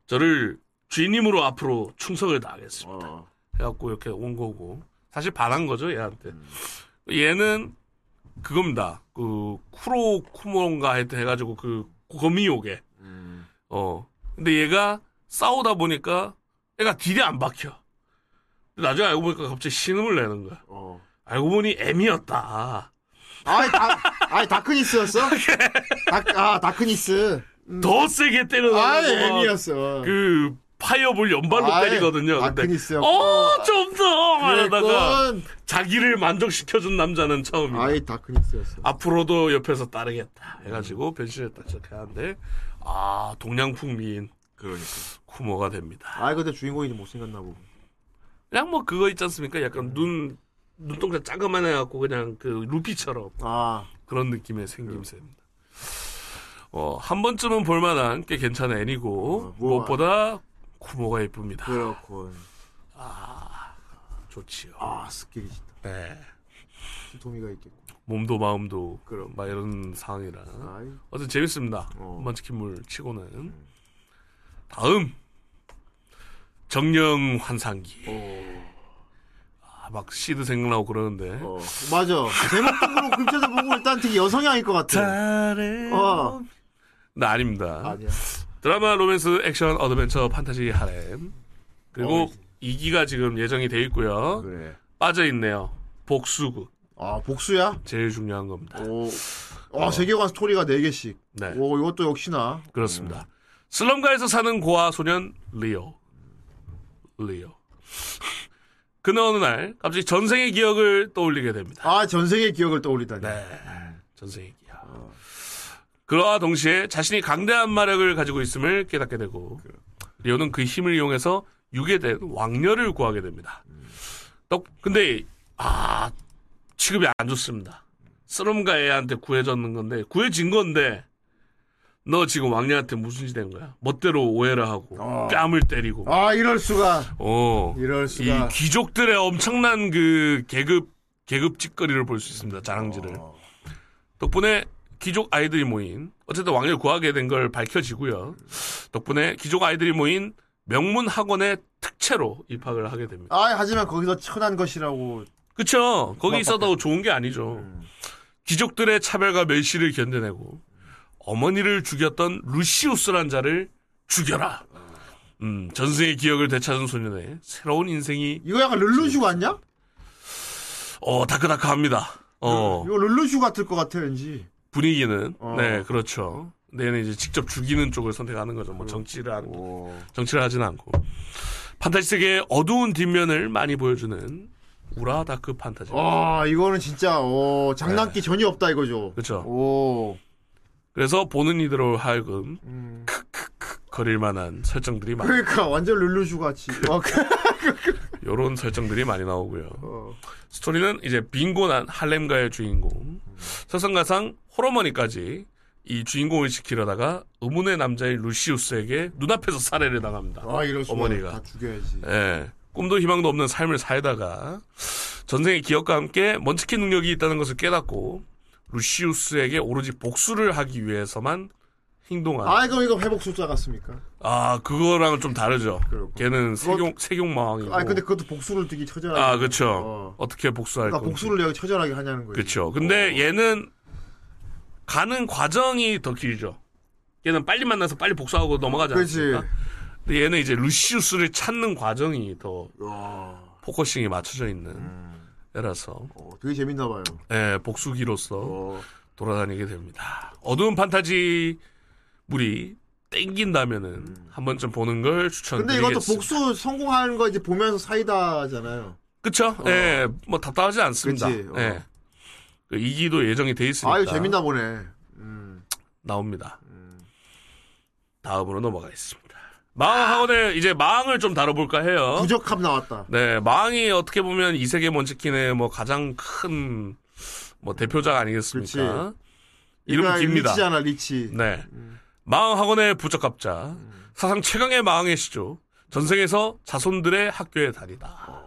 저를 주인님으로 앞으로 충성을 다하겠습니다. 어. 해갖고 이렇게 온 거고 사실 반한 거죠 얘한테. 얘는 그겁니다. 그 쿠로 하여튼 해가지고 그 거미요게. 음. 어. 근데 얘가 싸우다 보니까 얘가 딜이 안 박혀. 나중에 알고 보니까 갑자기 신음을 내는 거야. 어. 알고 보니 M이었다. 아이, 다, 아이, 다크니스였어? 다, 아, 다크니스. 더 세게 때려가지고 막 M이었어. 그 fireball 연발로 아이, 때리거든요. 근데. 어, 좀 더! 하다가 그랬건. 자기를 만족시켜준 남자는 처음이다. 아이, 다크니스였어. 앞으로도 옆에서 따르겠다. 해가지고 변신하기 시작하는데, 아, 동양풍 미인 그러니까. 쿠모가 됩니다. 아이, 근데 주인공이 좀 못생겼나 보고. 그냥 뭐 그거 있지 않습니까? 약간 눈, 눈동자 짜그만 해갖고 그냥 그 루피처럼 아, 그런 느낌의 생김새입니다. 어, 한 번쯤은 볼만한 꽤 괜찮은 애니고, 어. 무엇보다 쿠모가 예쁩니다. 그렇군. 좋지요. 아, 스킬이 진짜. 네. 도미가 있겠고. 몸도 마음도 그럼. 막 이런 상황이라 아이, 어쨌든 재밌습니다. 어. 먼치킨물 치고는 다음 정령 환상기 아, 막 시드 생각나고 그러는데 어, 맞아. 제목적으로 글자도 보고 일단 되게 여성향일 것 같아. 어. 나 아닙니다. 아니야. 드라마, 로맨스, 액션, 어드벤처, 판타지, 하렘 그리고 어. 2기가 지금 예정이 돼 있고요. 그래. 빠져 있네요. 복수극 아, 복수야? 제일 중요한 겁니다. 오. 와, 세계관 스토리가 4개씩. 네. 오, 이것도 역시나. 그렇습니다. 슬럼가에서 사는 고아 소년 리오. 리오. 그느 어느 날 갑자기 전생의 기억을 떠올리게 됩니다. 아, 전생의 기억을 떠올리다니. 네. 전생의 기억. 그러와 동시에 자신이 강대한 마력을 가지고 있음을 깨닫게 되고 리오는 그 힘을 이용해서 유괴된 왕녀를 구하게 됩니다. 떡 근데 아 취급이 안 좋습니다. 슬럼가 애한테 구해졌는 건데 구해진 건데 너 지금 왕녀한테 무슨 짓한 거야? 멋대로 오해를 하고 어. 뺨을 때리고 아, 이럴 수가. 어. 이럴 이 수가. 귀족들의 엄청난 그 계급 계급 짓거리를 볼 수 있습니다. 자랑질을. 어. 덕분에 귀족 아이들이 모인 어쨌든 왕을 구하게 된 걸 밝혀지고요. 덕분에 귀족 아이들이 모인 명문 학원의 특채로 입학을 하게 됩니다. 아, 하지만 거기서 천한 것이라고. 그쵸? 거기 있어도 좋은 게 아니죠. 귀족들의 차별과 멸시를 견뎌내고 어머니를 죽였던 루시우스란 자를 죽여라. 음, 전생의 기억을 되찾은 소년의 새로운 인생이 이거 약간 르르슈 같냐? 어 다크다크합니다. 어 이거 르르슈 같을 것 같아, 왠지. 분위기는 어. 네 그렇죠. 내는 이제 직접 죽이는 쪽을 선택하는 거죠. 뭐 정치를 하는 거. 정치를 하지는 않고 판타지 세계의 어두운 뒷면을 많이 보여주는 우라 dark 판타지. 아, 이거는 진짜, 어, 장난기 전혀 없다 이거죠. 그렇죠. 오. 그래서 보는 이들로 하여금 음. 크크크 거릴 만한 설정들이 많. 그러니까, 완전 르르슈 같이. 어, 그- 요런 설정들이 많이 나오고요. 어. 스토리는 이제 빈곤한 할렘가의 주인공 설상가상 홀어머니까지 이 주인공을 지키려다가 의문의 남자인 루시우스에게 눈앞에서 살해를 당합니다. 아, 이럴 수가. 어머니가. 다 죽여야지. 예. 꿈도 희망도 없는 삶을 살다가 전생의 기억과 함께 먼치킨 능력이 있다는 것을 깨닫고 루시우스에게 오로지 복수를 하기 위해서만 행동한. 아, 이거, 이거 회복 숫자 같습니까? 아, 그거랑은 좀 다르죠. 그렇고. 걔는 세경 세경마왕이고. 아, 근데 그것도 복수를 되게 처절하게. 아, 그렇죠. 어. 어. 떻게 복수할 그러니까 건지. 복수를 내가 처절하게 하냐는 거예요. 그렇죠. 근데 얘는 가는 과정이 더 길죠. 얘는 빨리 만나서 빨리 복수하고 넘어가지. 않습니까? 근데 얘는 이제 루시우스를 찾는 과정이 더 와, focusing이 맞춰져 있는 음. 애라서 어, 되게 재밌나 봐요. 예, 복수귀로서 어, 돌아다니게 됩니다. 어두운 판타지 물이 땡긴다면은 한 번쯤 보는 걸 음. 근데 추천드리겠습니다. 이것도 복수 성공하는 거 이제 보면서 사이다잖아요. 그쵸? 예, 뭐 답답하지 않습니다. 그치, 어. 예. 그 2기도 예정이 돼 있으니까 아, 이거 재밌나 보네. 음, 나옵니다. 다음으로 넘어가겠습니다. 마왕학원의 이제 마왕을 좀 다뤄볼까 해요. 부적합 나왔다. 네, 마왕이 어떻게 보면 이 세계 먼치킨의 뭐 가장 큰 뭐 대표작 아니겠습니까? 이름 그러니까 깁니다. 리치잖아, 리치. 네. 마 왕학원의 부적합자. 사상 최강의 마왕의 시조. 전생에서 자손들의 학교에 다니다.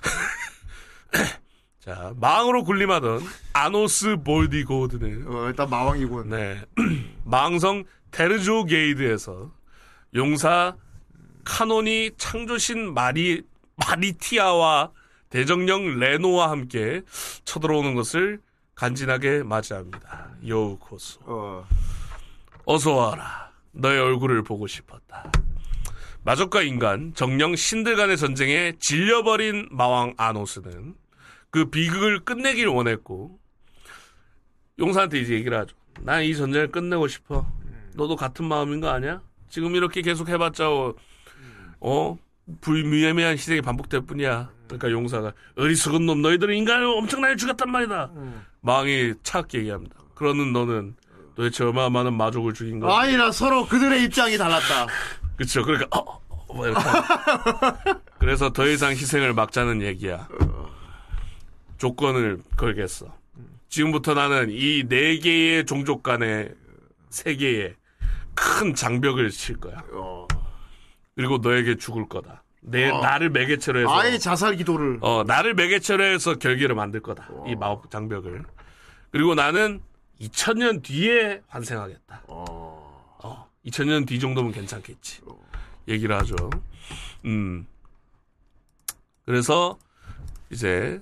자, 마왕으로 군림하던 아노스 볼디고드는 어, 일단 마왕이군. 네. 마왕성 델조게이드에서 용사 카논이 창조신 밀리 밀리티아와 대정령 레노와 함께 쳐들어오는 것을 간지나게 맞이합니다. ようこそ. 어, 어서 와라. 너의 얼굴을 보고 싶었다. 마족과 인간, 정령 신들 간의 전쟁에 질려버린 마왕 아노스는 그 비극을 끝내길 원했고, 용사한테 이제 얘기를 하죠. 난 이 전쟁을 끝내고 싶어. 너도 같은 마음인 거 아니야? 지금 이렇게 계속 해봤자, 어, 어? 불무의미한 희생이 반복될 뿐이야. 그러니까 용사가, 어리석은 놈, 너희들은 인간을 엄청나게 죽였단 말이다. 마왕이 차갑게 얘기합니다. 그러는 너는 도대체 얼마나 많은 마족을 죽인 거야? 아니라 서로 그들의 입장이 달랐다. 그쵸. 그러니까, 어, 어, 뭐 이렇게. 그래서 더 이상 희생을 막자는 얘기야. 조건을 걸겠어. 지금부터 나는 이 네 개의 종족 간의 세계에 큰 장벽을 칠 거야. 어. 그리고 너에게 죽을 거다. 내, 어. 나를 매개체로 해서. 아예 자살 기도를. 어, 나를 매개체로 해서 결계를 만들 거다. 이 마법 장벽을. 그리고 나는 2000년 뒤에 환생하겠다. 어. 어, 2000년 뒤 정도면 괜찮겠지. 얘기를 하죠. 음. 그래서 이제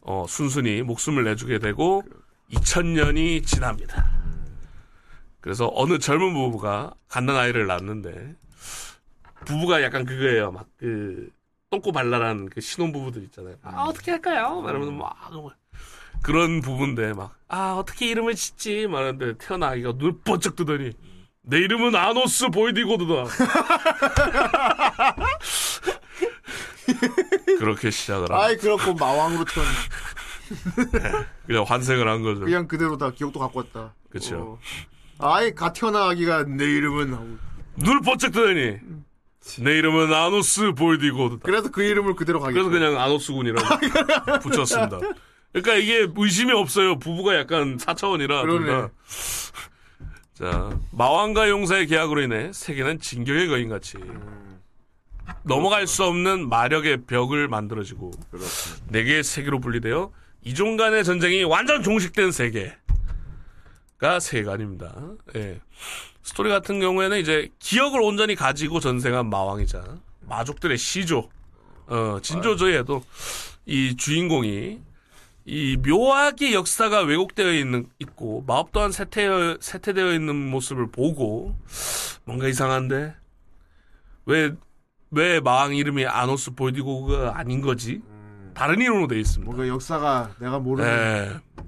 어, 순순히 목숨을 내주게 되고 2000년이 지납니다. 그래서 어느 젊은 부부가 갓난 아이를 낳는데 부부가 약간 그거예요. 막 그 똥꼬 발랄한 그 신혼 부부들 있잖아요. 아 어떻게 할까요? 말하면 막 그런 부부인데 막 아 어떻게 이름을 짓지? 말하는데 태어나기가 눈 번쩍 뜨더니 내 이름은 아노스 보이디고드다. 그렇게 시작을 하고 아이 그렇고 마왕으로 태어나. 그냥 환생을 한 거죠. 그냥 그대로 다 기억도 갖고 왔다. 그쵸. 어. 아이 갓 태어나기가 내 이름은 하고. 눈을 번쩍 뜨더니 내 이름은 아노스 보이디고드다. 그래서 그 이름을 그대로 가겠다. 그래서 그냥 아노스군이라고 붙였습니다. 그러니까 이게 의심이 없어요. 부부가 약간 4차원이라. 그러네. 자, 마왕과 용사의 계약으로 인해 세계는 진격의 거인같이 넘어갈 수 없는 마력의 벽을 만들어지고 네 개의 세계로 분리되어 이종 간의 전쟁이 완전 종식된 세계가 세계관입니다. 예. 스토리 같은 경우에는 이제 기억을 온전히 가지고 전생한 마왕이자 마족들의 시조, 어, 진조조에도 이 주인공이 이 묘하게 역사가 왜곡되어 있는 있고 마법 또한 세태 세태되어 있는 모습을 보고 뭔가 이상한데 왜 왜 마왕 이름이 아노스 볼디고가 아닌 거지? 다른 이름으로 돼 있습니다. 뭔가 역사가 내가 모르는. 네.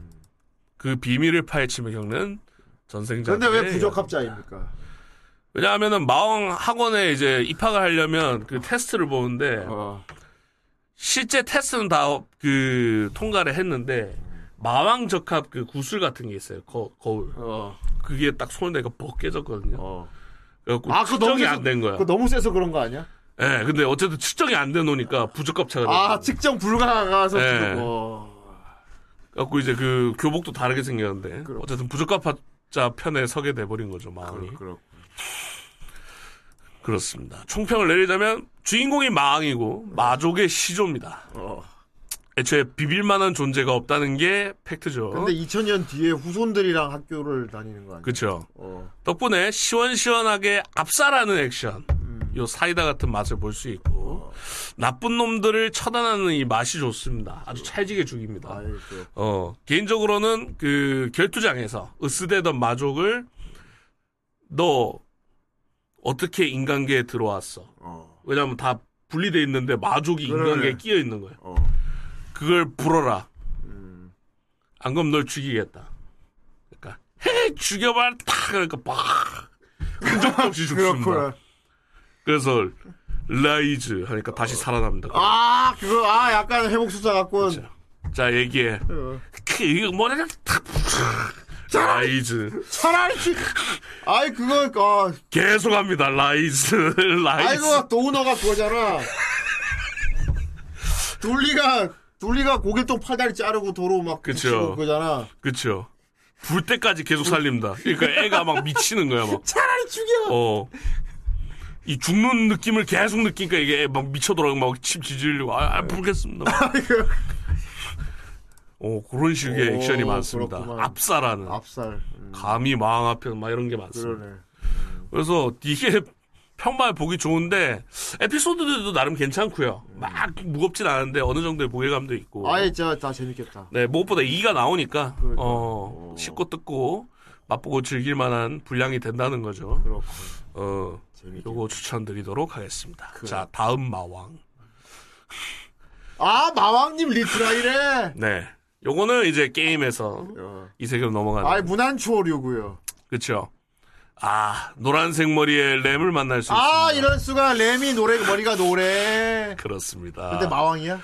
그 비밀을 파헤치며 겪는 전생자. 근데 왜 부적합자입니까? 왜냐하면은 마왕 학원에 이제 입학을 하려면 그 테스트를 보는데 어. 실제 테스트는 다 그 통과를 했는데 마왕 적합 그 구슬 같은 게 있어요. 거, 거울. 어. 그게 딱 손에 대가 벅 깨졌거든요. 어. 그래갖고 아, 측정이 안 된 거야. 그거 너무 세서 그런 거 아니야? 예, 근데 어쨌든 측정이 안돼 놓으니까 부적합차가 아. 측정 불가가서 네. 지금, 어. 그래갖고 이제 그 교복도 다르게 생겼는데 어쨌든 부적합자 편에 서게 돼버린 거죠 마왕이. 그렇 그렇습니다. 총평을 내리자면 주인공이 마왕이고 마족의 시조입니다. 어. 애초에 비빌만한 존재가 없다는 게 팩트죠. 근데 2000년 뒤에 후손들이랑 학교를 다니는 거 아니야? 그쵸. 어. 덕분에 시원시원하게 압살하는 액션, 음. 요 사이다 같은 맛을 볼 수 있고 나쁜 놈들을 처단하는 이 맛이 좋습니다. 아주 찰지게 죽입니다. 그, 어, 개인적으로는 그 결투장에서 으스대던 마족을 너 어떻게 인간계에 들어왔어? 어. 왜냐면 다 분리돼 있는데 마족이. 인간계에 끼어 있는 거야. 어. 그걸 불어라. 음. 안 그럼 널 죽이겠다. 그러니까 해 죽여봐 탁 그러니까 막 흔적도 없이 죽습니다. 그래서 rise 하니까 다시 살아납니다. 아, 그거, 아, 약간 회복술사 같군. 자, 자 얘기해. 어. 그 이거 뭐냐? 탁 rise 차라리, 아이, 그거, 아, 계속합니다. rise rise. 아이고, 도우너가 그거잖아. 둘리가, 둘리가 고길동 팔다리 자르고 도로 막 그쵸. 그거잖아. 그쵸. 불 때까지 계속 살립니다. 그러니까 애가 막 미치는 거야, 막. 차라리 죽여! 어. 이 죽는 느낌을 계속 느끼니까 이게 애막 미쳐 돌아가고 막침 지지려고, 아, 아 부르겠습니다. 어, 그런 식의 오, 액션이 많습니다. 그렇구만. 압살하는. 압살. 음, 감히 마왕 앞에 막 이런 게 많습니다. 그러네. 그래서 이게 평말 보기 좋은데 에피소드들도 나름 괜찮고요. 막 무겁진 않은데 어느 정도의 무게감도 있고. 아예 진짜 다 재밌겠다. 네, 무엇보다 2가 나오니까 그러니까. 어, 어. 씹고 뜯고 맛보고 즐길 만한 분량이 된다는 거죠. 그렇군. 어, 재밌게. 요거 추천드리도록 하겠습니다. 그래. 자, 다음 마왕. 아, 마왕님 리트라이래! 네. 요거는 이제 게임에서 어. 이 세계로 넘어가는. 아이, 무난 추월이고요. 그쵸. 아, 노란색 머리에 램을 만날 수 아, 있습니다. 이럴 수가, 램이 노래, 머리가 노래. 그렇습니다. 근데 마왕이야?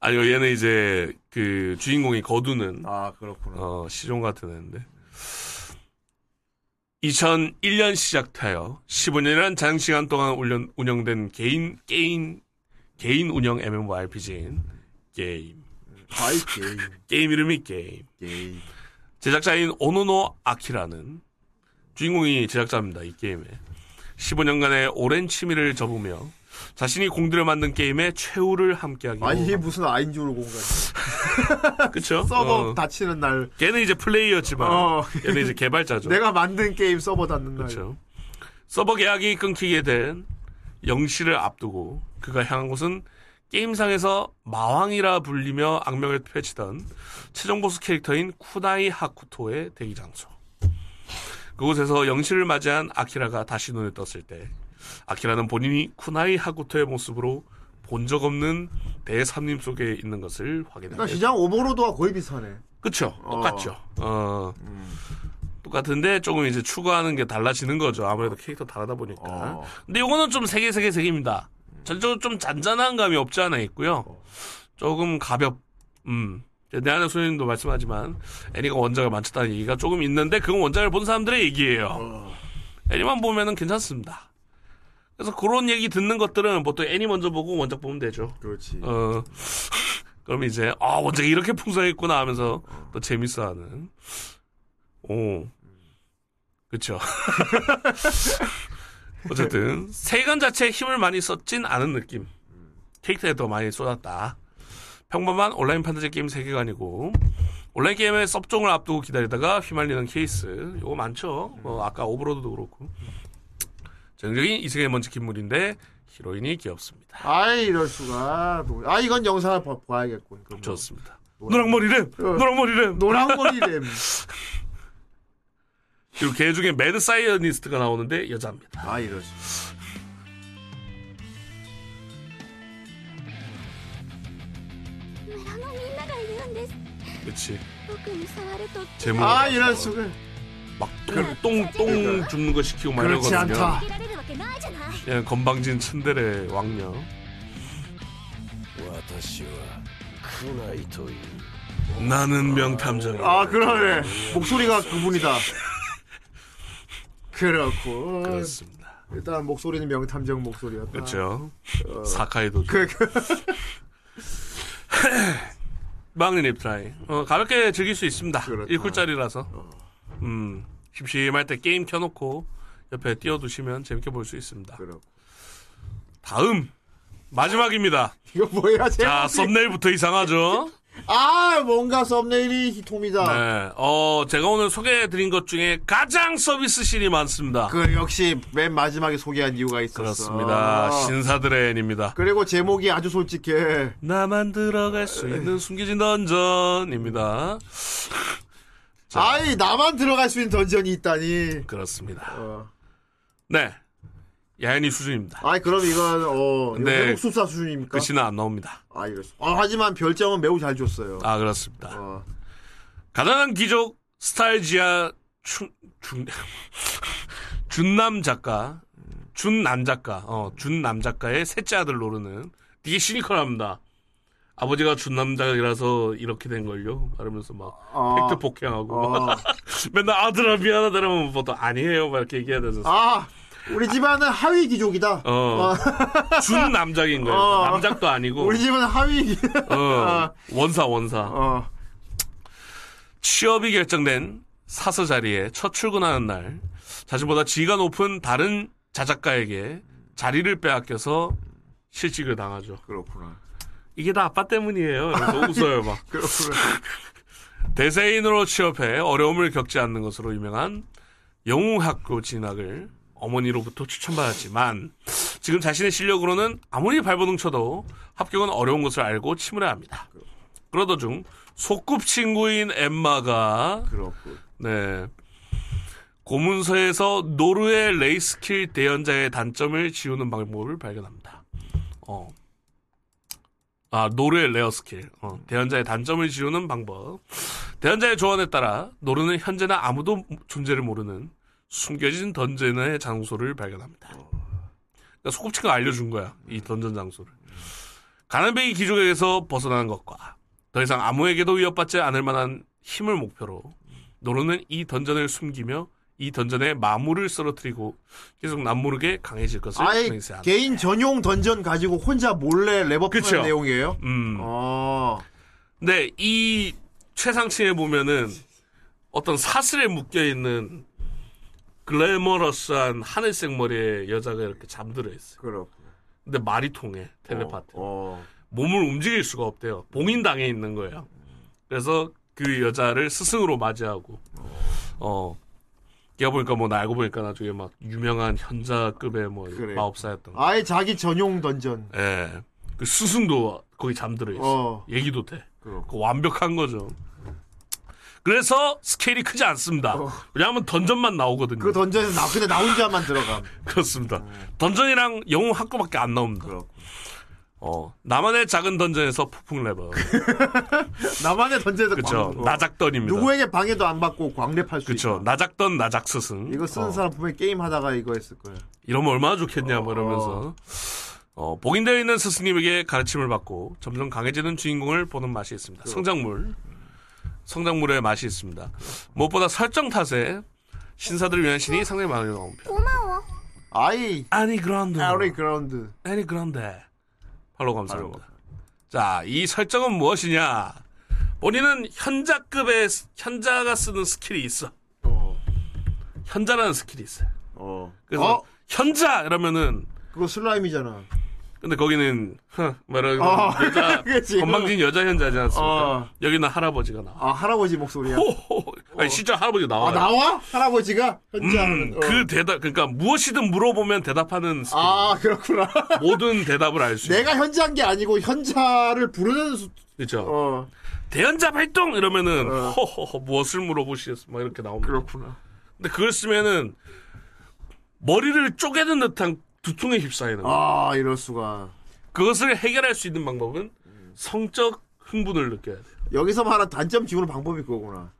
아니요, 얘는 이제 그 주인공이 거두는 아, 그렇구나. 어, 시종 같은 애인데. 2001년 시작하여 15년이란 장시간 동안 운영, 운영된 개인 게임 개인 운영 MMORPG인 게임. 아이, 게임. 게임 이름이 게임. 게임. 제작자인 오노노 아키라는 주인공이 제작자입니다. 이 게임에 15년간의 오랜 취미를 접으며 자신이 공들여 만든 게임의 최후를 함께하기. 아니 이게 무슨 아인즈 울 고운. 그쵸? 서버 어. 닫히는 날. 걔는 이제 플레이어지만 어. 얘는 이제 개발자죠. 내가 만든 게임 서버 닫는 날. 그렇죠. 서버 계약이 끊기게 된 영시를 앞두고 그가 향한 곳은 게임상에서 마왕이라 불리며 악명을 펼치던 최종 보스 캐릭터인 쿠나이 하쿠토의 대기 장소. 그곳에서 영시를 맞이한 아키라가 다시 눈에 떴을 때 아키라는 본인이 쿠나이 하쿠토의 모습으로 본 적 없는 대삼림 속에 있는 것을 확인하게 그러니까 시장 오버로드와 거의 비슷하네. 그쵸. 어. 똑같죠. 어. 똑같은데 조금 이제 추구하는 게 달라지는 거죠. 아무래도 캐릭터 다르다 보니까. 어. 근데 이거는 좀 세계 세계 세계입니다. 전적으로 좀 잔잔한 감이 없지 않아 있고요. 조금 가볍, 음. 내 안에 소연님도 말씀하지만 애니가 원작을 많쳤다는 얘기가 조금 있는데 그건 원작을 본 사람들의 얘기예요. 애니만 보면은 괜찮습니다. 그래서 그런 얘기 듣는 것들은 보통 애니 먼저 보고 원작 보면 되죠. 그렇지. 어, 그럼 이제, 아, 원작이 이렇게 풍성했구나 하면서 또 재밌어 하는. 오. 그쵸. 어쨌든, 세관 자체에 힘을 많이 썼진 않은 느낌. 캐릭터에 더 많이 쏟았다. 평범한 온라인 판타지 게임 세계관이고, 온라인 게임의 섭종을 앞두고 기다리다가 휘말리는 케이스. 요거 많죠. 뭐, 아까 오버로드도 그렇고. 전형적인 이세계 먼치킨물인데, 히로인이 귀엽습니다. 아이 이럴 수가. 노- 아 이건 영상을 봐, 봐야겠군. 뭐. 좋습니다. 노랑- 노랑머리 램! 어. 노랑머리 램! 노랑머리 램. 그리고 개 중에 mad scientist가 나오는데 여자입니다. 아 이러지. 그렇지. 제목. 아 이런 속을. 막 똥똥 죽는 거 시키고 말거든요. 그냥 예, 건방진 천대래 왕녀. 나는 명탐정. 아 그러네. 목소리가 그분이다. 그렇고. 그렇습니다. 일단 목소리는 명탐정 목소리였다. 그렇죠. 사카이도. 그, 그, 막내 립트라이. 어, 가볍게 즐길 수 있습니다. 그렇다. 1쿨짜리라서. 음, 심심할 때 게임 켜놓고 옆에 띄워두시면 재밌게 볼 수 있습니다. 그렇고. 다음 마지막입니다. 이거 뭐야, 제 자, 썸네일부터 이상하죠? 아, 뭔가 썸네일이 히톰이다. 네. 어, 제가 오늘 소개해드린 것 중에 가장 서비스실이 많습니다. 그 역시 맨 마지막에 소개한 이유가 있었어. 그렇습니다. 아. 신사들의 애니입니다. 그리고 제목이 아주 솔직해. 나만 들어갈 수 있는 숨겨진 던전입니다. 자. 아이, 나만 들어갈 수 있는 던전이 있다니. 그렇습니다. 어. 네. 야연이 수준입니다. 아이, 그럼 이건, 어, 이거 네. 외국 수사 수준입니까? 글씨는 안 나옵니다. 아, 이랬어. 아, 하지만 별점은 매우 잘 줬어요. 아, 그렇습니다. 어. 가난한 귀족 스타일지아 춘, 준, 준남 작가, 준남 작가, 어, 준남 작가의 셋째 아들 노르는 되게 시니컬합니다. 아버지가 준남작이라서 이렇게 된 걸요. 말하면서 막 아. 팩트 폭행하고 어. 맨날 아들아 미안하다 이러면 보통 아니에요 막 이렇게 얘기해야 돼서 아, 우리 집안은 하위 귀족이다. 어, 준 남작인 거예요. 어. 남작도 아니고 우리 집은 하위, 귀- 어, 원사 원사. 어. 취업이 결정된 사서 자리에 첫 출근하는 날 자신보다 지위가 높은 다른 자작가에게 자리를 빼앗겨서 실직을 당하죠. 그렇구나. 이게 다 아빠 때문이에요. 그래서 웃어요 막. 그렇구나. 대세인으로 취업해 어려움을 겪지 않는 것으로 유명한 영웅학교 진학을 어머니로부터 추천받았지만 지금 자신의 실력으로는 아무리 발버둥 쳐도 합격은 어려운 것을 알고 침울해 합니다. 그러던 중 소꿉친구인 엠마가 그렇군. 네. 고문서에서 노르의 rare 스킬 대현자의 단점을 지우는 방법을 발견합니다. 어. 아, 노르의 rare 스킬. 어, 대현자의 단점을 지우는 방법. 대현자의 조언에 따라 노르는 현재는 아무도 존재를 모르는 숨겨진 던전의 장소를 발견합니다. 그러니까 소꿉친구가 알려준 거야. 이 던전 장소를. 가난뱅이 귀족에게서 벗어나는 것과 더 이상 아무에게도 위협받지 않을 만한 힘을 목표로 노르는 이 던전을 숨기며 이 던전의 마물을 쓰러뜨리고 계속 남모르게 강해질 것을 맹세한다. 개인 전용 던전 가지고 혼자 몰래 랩업 그쵸. 하는 내용이에요? 음. 어. 근데 이 최상층에 보면은 어떤 사슬에 묶여 있는 글래머러스한 하늘색 머리의 여자가 이렇게 잠들어 있어요. 그렇구나. 근데 말이 통해 텔레파트. 어. 몸을 움직일 수가 없대요. 봉인당해 있는 거예요. 그래서 그 여자를 스승으로 맞이하고 어. 걔가 보니까 뭐 나 알고 보니까 나중에 막 유명한 현자급의 뭐 그래. 마법사였던 거. 아예 자기 전용 던전. 예. 그 스승도 거기 잠들어 있어. 어. 얘기도 돼. 그 완벽한 거죠. 그래서 스케일이 크지 않습니다. 왜냐하면 던전만 나오거든요. 어. 그 던전에서 나 근데 나 혼자만 들어감. 그렇습니다. 던전이랑 영웅 학교밖에 안 나옵니다. 그렇고. 어, 나만의 작은 던전에서 폭풍 레버. 나만의 던전에서 그쵸. 광- 어. 나작던입니다. 누구에게 방해도 안 받고 광랩할 수 그쵸. 있다. 나작던 나작스승. 이거 쓰는 어, 사람 분명히 게임 하다가 이거 했을 거야. 이러면 얼마나 좋겠냐, 뭐 이러면서. 어, 복인되어 있는 스승님에게 가르침을 받고 점점 강해지는 주인공을 보는 맛이 있습니다. 성장물. 성장물의 맛이 있습니다. 무엇보다 설정 탓에 신사들을 위한 신이 상당히 많이 편. 고마워 아이 아니 그란드. 아리 그라운드. 애니 그란데. 팔로 감사합니다. 자, 이 설정은 무엇이냐? 본인은 현자급의 스- 현자가 쓰는 스킬이 있어. 어. 현자라는 스킬이 있어요. 어. 그래서 어? 현자 이러면은 그거 슬라임이잖아. 근데 거기는 이런 어, 여자 그치. 건방진 여자 현자지 않습니까? 어. 여기는 할아버지가 나와. 아 할아버지 목소리야. 호호. 아니 진짜 할아버지 아 나와요. 나와? 할아버지가 현자. 음, 어. 그 대답 그러니까 무엇이든 물어보면 대답하는 스킬. 아 그렇구나. 모든 대답을 알수 있어. 내가 현자인 게 아니고 현자를 부르는 수... 그렇죠. 어 대현자 발동 이러면은 어. 허허허 무엇을 물어보시겠어 막 이렇게 나옵니다. 그렇구나. 근데 그걸 쓰면은 머리를 쪼개는 듯한 두통에 휩싸이는 거예요. 아 이럴 수가. 그것을 해결할 수 있는 방법은 성적 흥분을 느껴야 돼요. 여기서 말한 단점 지우는 방법이 그거구나.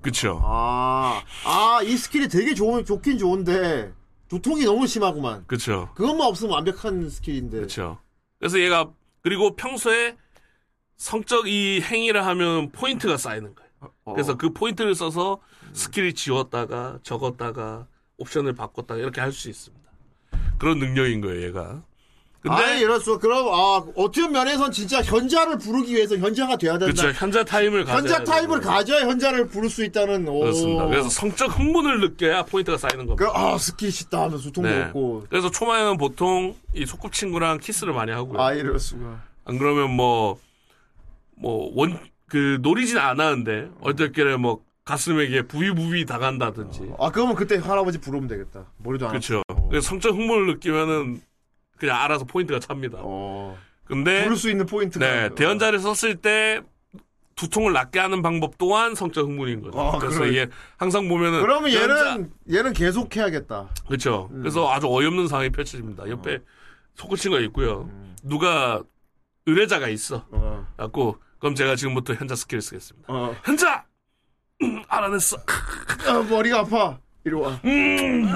그렇죠. 아, 아, 이 스킬이 되게 좋은, 좋긴 좋은데, 두통이 너무 심하구만. 그렇죠. 그것만 없으면 완벽한 스킬인데. 그렇죠. 그래서 얘가 그리고 평소에 성적 이 행위를 하면 포인트가 쌓이는 거예요. 어. 그래서 그 포인트를 써서 스킬을 지웠다가 적었다가 옵션을 바꿨다가 이렇게 할 수 있습니다. 그런 능력인 거예요, 얘가. 근데 아니, 이럴 수, 그럼, 아, 어떤 면에선 진짜 현자를 부르기 위해서 현자가 돼야 된다. 그렇죠. 현자 타임을 가져야 현자 되고. 가져야 현자를 부를 수 있다는, 오. 그렇습니다. 그래서 성적 흥분을 느껴야 포인트가 쌓이는 겁니다. 그, 아, 스킬 싫다 하면서 두통도 네. 없고. 그래서 초반에는 보통 이 소꿉친구랑 키스를 많이 하고요. 아, 이럴 수가. 안 그러면 뭐, 뭐, 원, 그, 노리진 않았는데, 얼떨결에 뭐, 가슴에게 부비부비 당한다든지. 아, 그러면 그때 할아버지 부르면 되겠다. 머리도 안 그렇죠. 그래서 성적 흥분을 느끼면은, 그냥 알아서 포인트가 찹니다. 어. 근데, 부를 수 있는 포인트가. 네, 대현자를 썼을 때, 두통을 낫게 하는 방법 또한 성적 흥분인 거죠. 아, 그래서 그래. 얘, 항상 보면은. 그러면 대현자- 얘는, 얘는 계속 해야겠다. 그렇죠. 음. 그래서 아주 어이없는 상황이 펼쳐집니다. 옆에 소꿉친구가 있고요. 누가 의뢰자가 있어. 어. 갖고 그럼 제가 지금부터 현자 스킬을 쓰겠습니다. 어. 현자 음, 알아냈어. 아, 머리가 아파. 이리 와. 음. 음.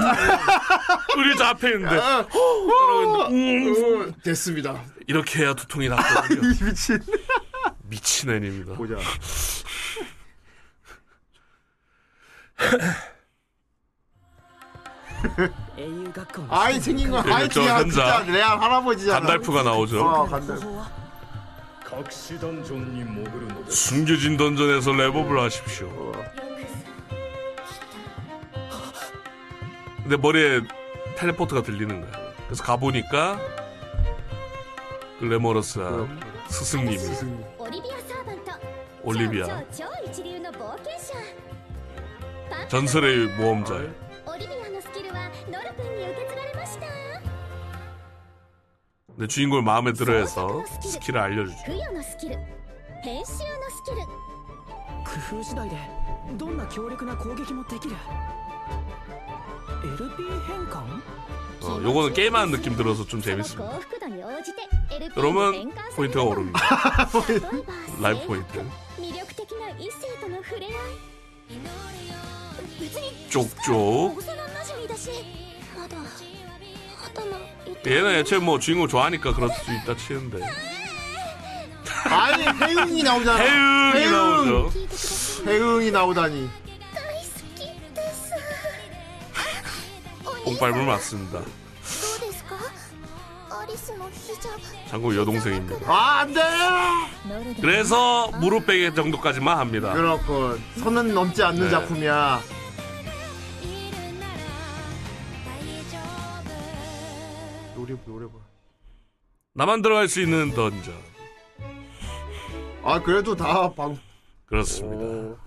우리 저 앞에 있는데. 아, 어. 음. 됐습니다. 이렇게 해야 두통이 아, 낫거든요. 미친. 미친 애입니다. 보자. 아이 생긴 건 아이 진짜 진짜 레알 할아버지잖아. 간달프가 나오죠. 아, 숨겨진 던전에서 랩업을 하십시오. 어. 근데 머리에 텔레포트가 들리는 거야. 그래서 가보니까 그 글래머러스한 어. 스승님이 올리비아 전설의 모험자예요. 주인공을 마음에 들어 해서 스킬을 알려주죠. 어, 요거는 게임하는 느낌 들어서 좀 재밌습니다. 여러분 포인트가 오릅니다. 라이브 포인트. 쪽쪽. 얘는 애초에 뭐 주인공 좋아하니까 그럴 수 있다 치는데. 아니 해웅이 나오잖아. 해웅이 나오죠. 해웅이 나오다니. 뽕발물 맞습니다. 장국 여동생입니다. 아, 안 돼! 그래서 무릎 베개 정도까지만 합니다. 그렇군. 선은 넘지 않는 네. 작품이야. 노래, 노래 봐. 나만 들어갈 수 있는 던전. 아, 그래도 다 방. 그렇습니다. 오.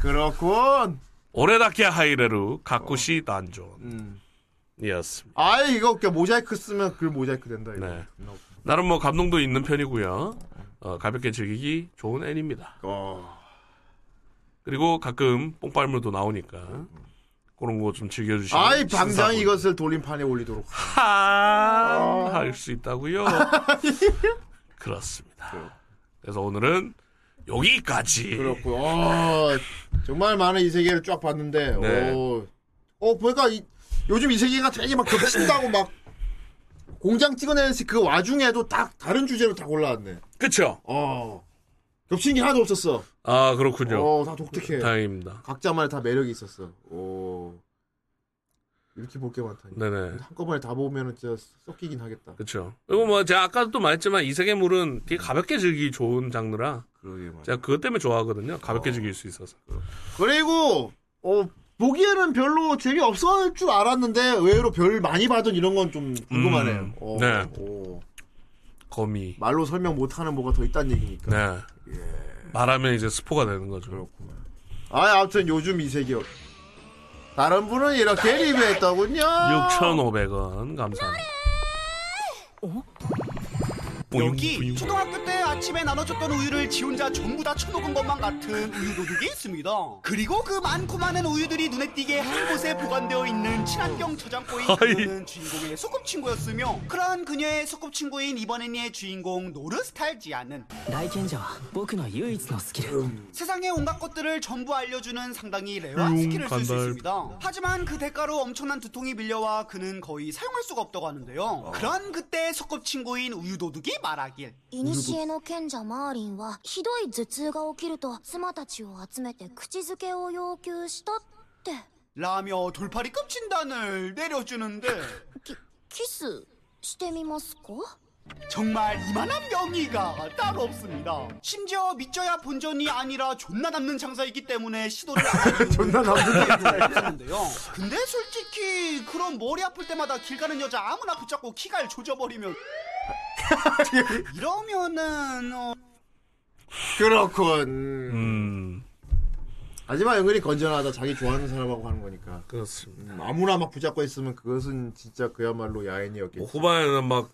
그렇군. 오레다케 하이레루 가쿠시 단존. 음. 이었습니다. 아이 이거 그냥 모자이크 쓰면 그 모자이크 된다 이거. 네. 나름 뭐 감동도 있는 편이고요. 어, 가볍게 즐기기 좋은 애니입니다. 어. 그리고 가끔 뽕빨물도 나오니까 그런 거 좀 즐겨주시면 아이 당장 이것을 돌림판에 올리도록. 할수 있다고요. 그렇습니다. 그래서 오늘은 여기까지. 그렇고. 어, 정말 많은 이 세계를 쫙 봤는데. 네. 오. 어 보니까 이, 요즘 이 세계가 되게 막 겹친다고 막 공장 찍어내는 그 와중에도 딱 다른 주제로 다 골라왔네. 그쵸? 어. 겹친 게 하나도 없었어. 아 그렇군요. 어, 다 독특해. 다행입니다. 각자만의 다 매력이 있었어. 오. 이렇게 볼 게 많다니. 네네. 한꺼번에 다 보면은 진짜 섞이긴 하겠다. 그렇죠. 그리고 뭐 제가 아까도 말했지만 이 세계물은 되게 가볍게 즐기기 좋은 장르라 그러게 말이야. 제가 그것 때문에 좋아하거든요. 가볍게 어. 즐길 수 있어서. 그리고 어 보기에는 별로 재미 없을 줄 알았는데 의외로 별 많이 받은 이런 건 좀 궁금하네요. 음, 어, 네. 오. 거미. 말로 설명 못하는 뭐가 더 있다는 얘기니까. 네. 말하면 이제 스포가 되는 거죠. 그렇구만. 아, 아무튼 요즘 이 세계 다른 분은 이렇게 리뷰했더군요. 6,500원 감사합니다. 뿌잉, 여기 초등학교 때 아침에 나눠줬던 우유를 지 혼자 전부 다 처먹은 것만 같은 우유 도둑이 있습니다. 그리고 그 많고 많은 우유들이 눈에 띄게 한 곳에 보관되어 있는 친환경 저장고인 그녀는 주인공의 소꿉친구였으며 그러한 그녀의 소꿉친구인 이번 애니의 주인공 노르스탈지아는 음, 세상의 온갖 것들을 전부 알려주는 상당히 rare한 음, 스킬을 쓸수 있습니다. 하지만 그 대가로 엄청난 두통이 밀려와 그는 거의 사용할 수가 없다고 하는데요. 그런 그때 소꿉친구인 우유 도둑이 말하길 古の賢者マーリンはひどい頭痛が起きると妻たちを集めて口づけを要求したって 라며 돌팔이 끔친단을 내려주는데 キキスしてみますか 정말 이만한 명의가 따로 없습니다. 심지어 믿져야 본전이 아니라 존나 남는 장사이기 때문에 시도를 안 하는 존나 남는 있었는데요. 근데 솔직히 그런 머리 아플 때마다 길 가는 여자 아무나 붙잡고 키갈 조져버리면 이러면은 어, 그렇군. 음, 하지만 은근히 건전하다. 자기 좋아하는 사람하고 하는 거니까. 그렇습니다. 음, 아무나 막 붙잡고 있으면 그것은 진짜 그야말로 야인이었겠지. 뭐 후반에는 막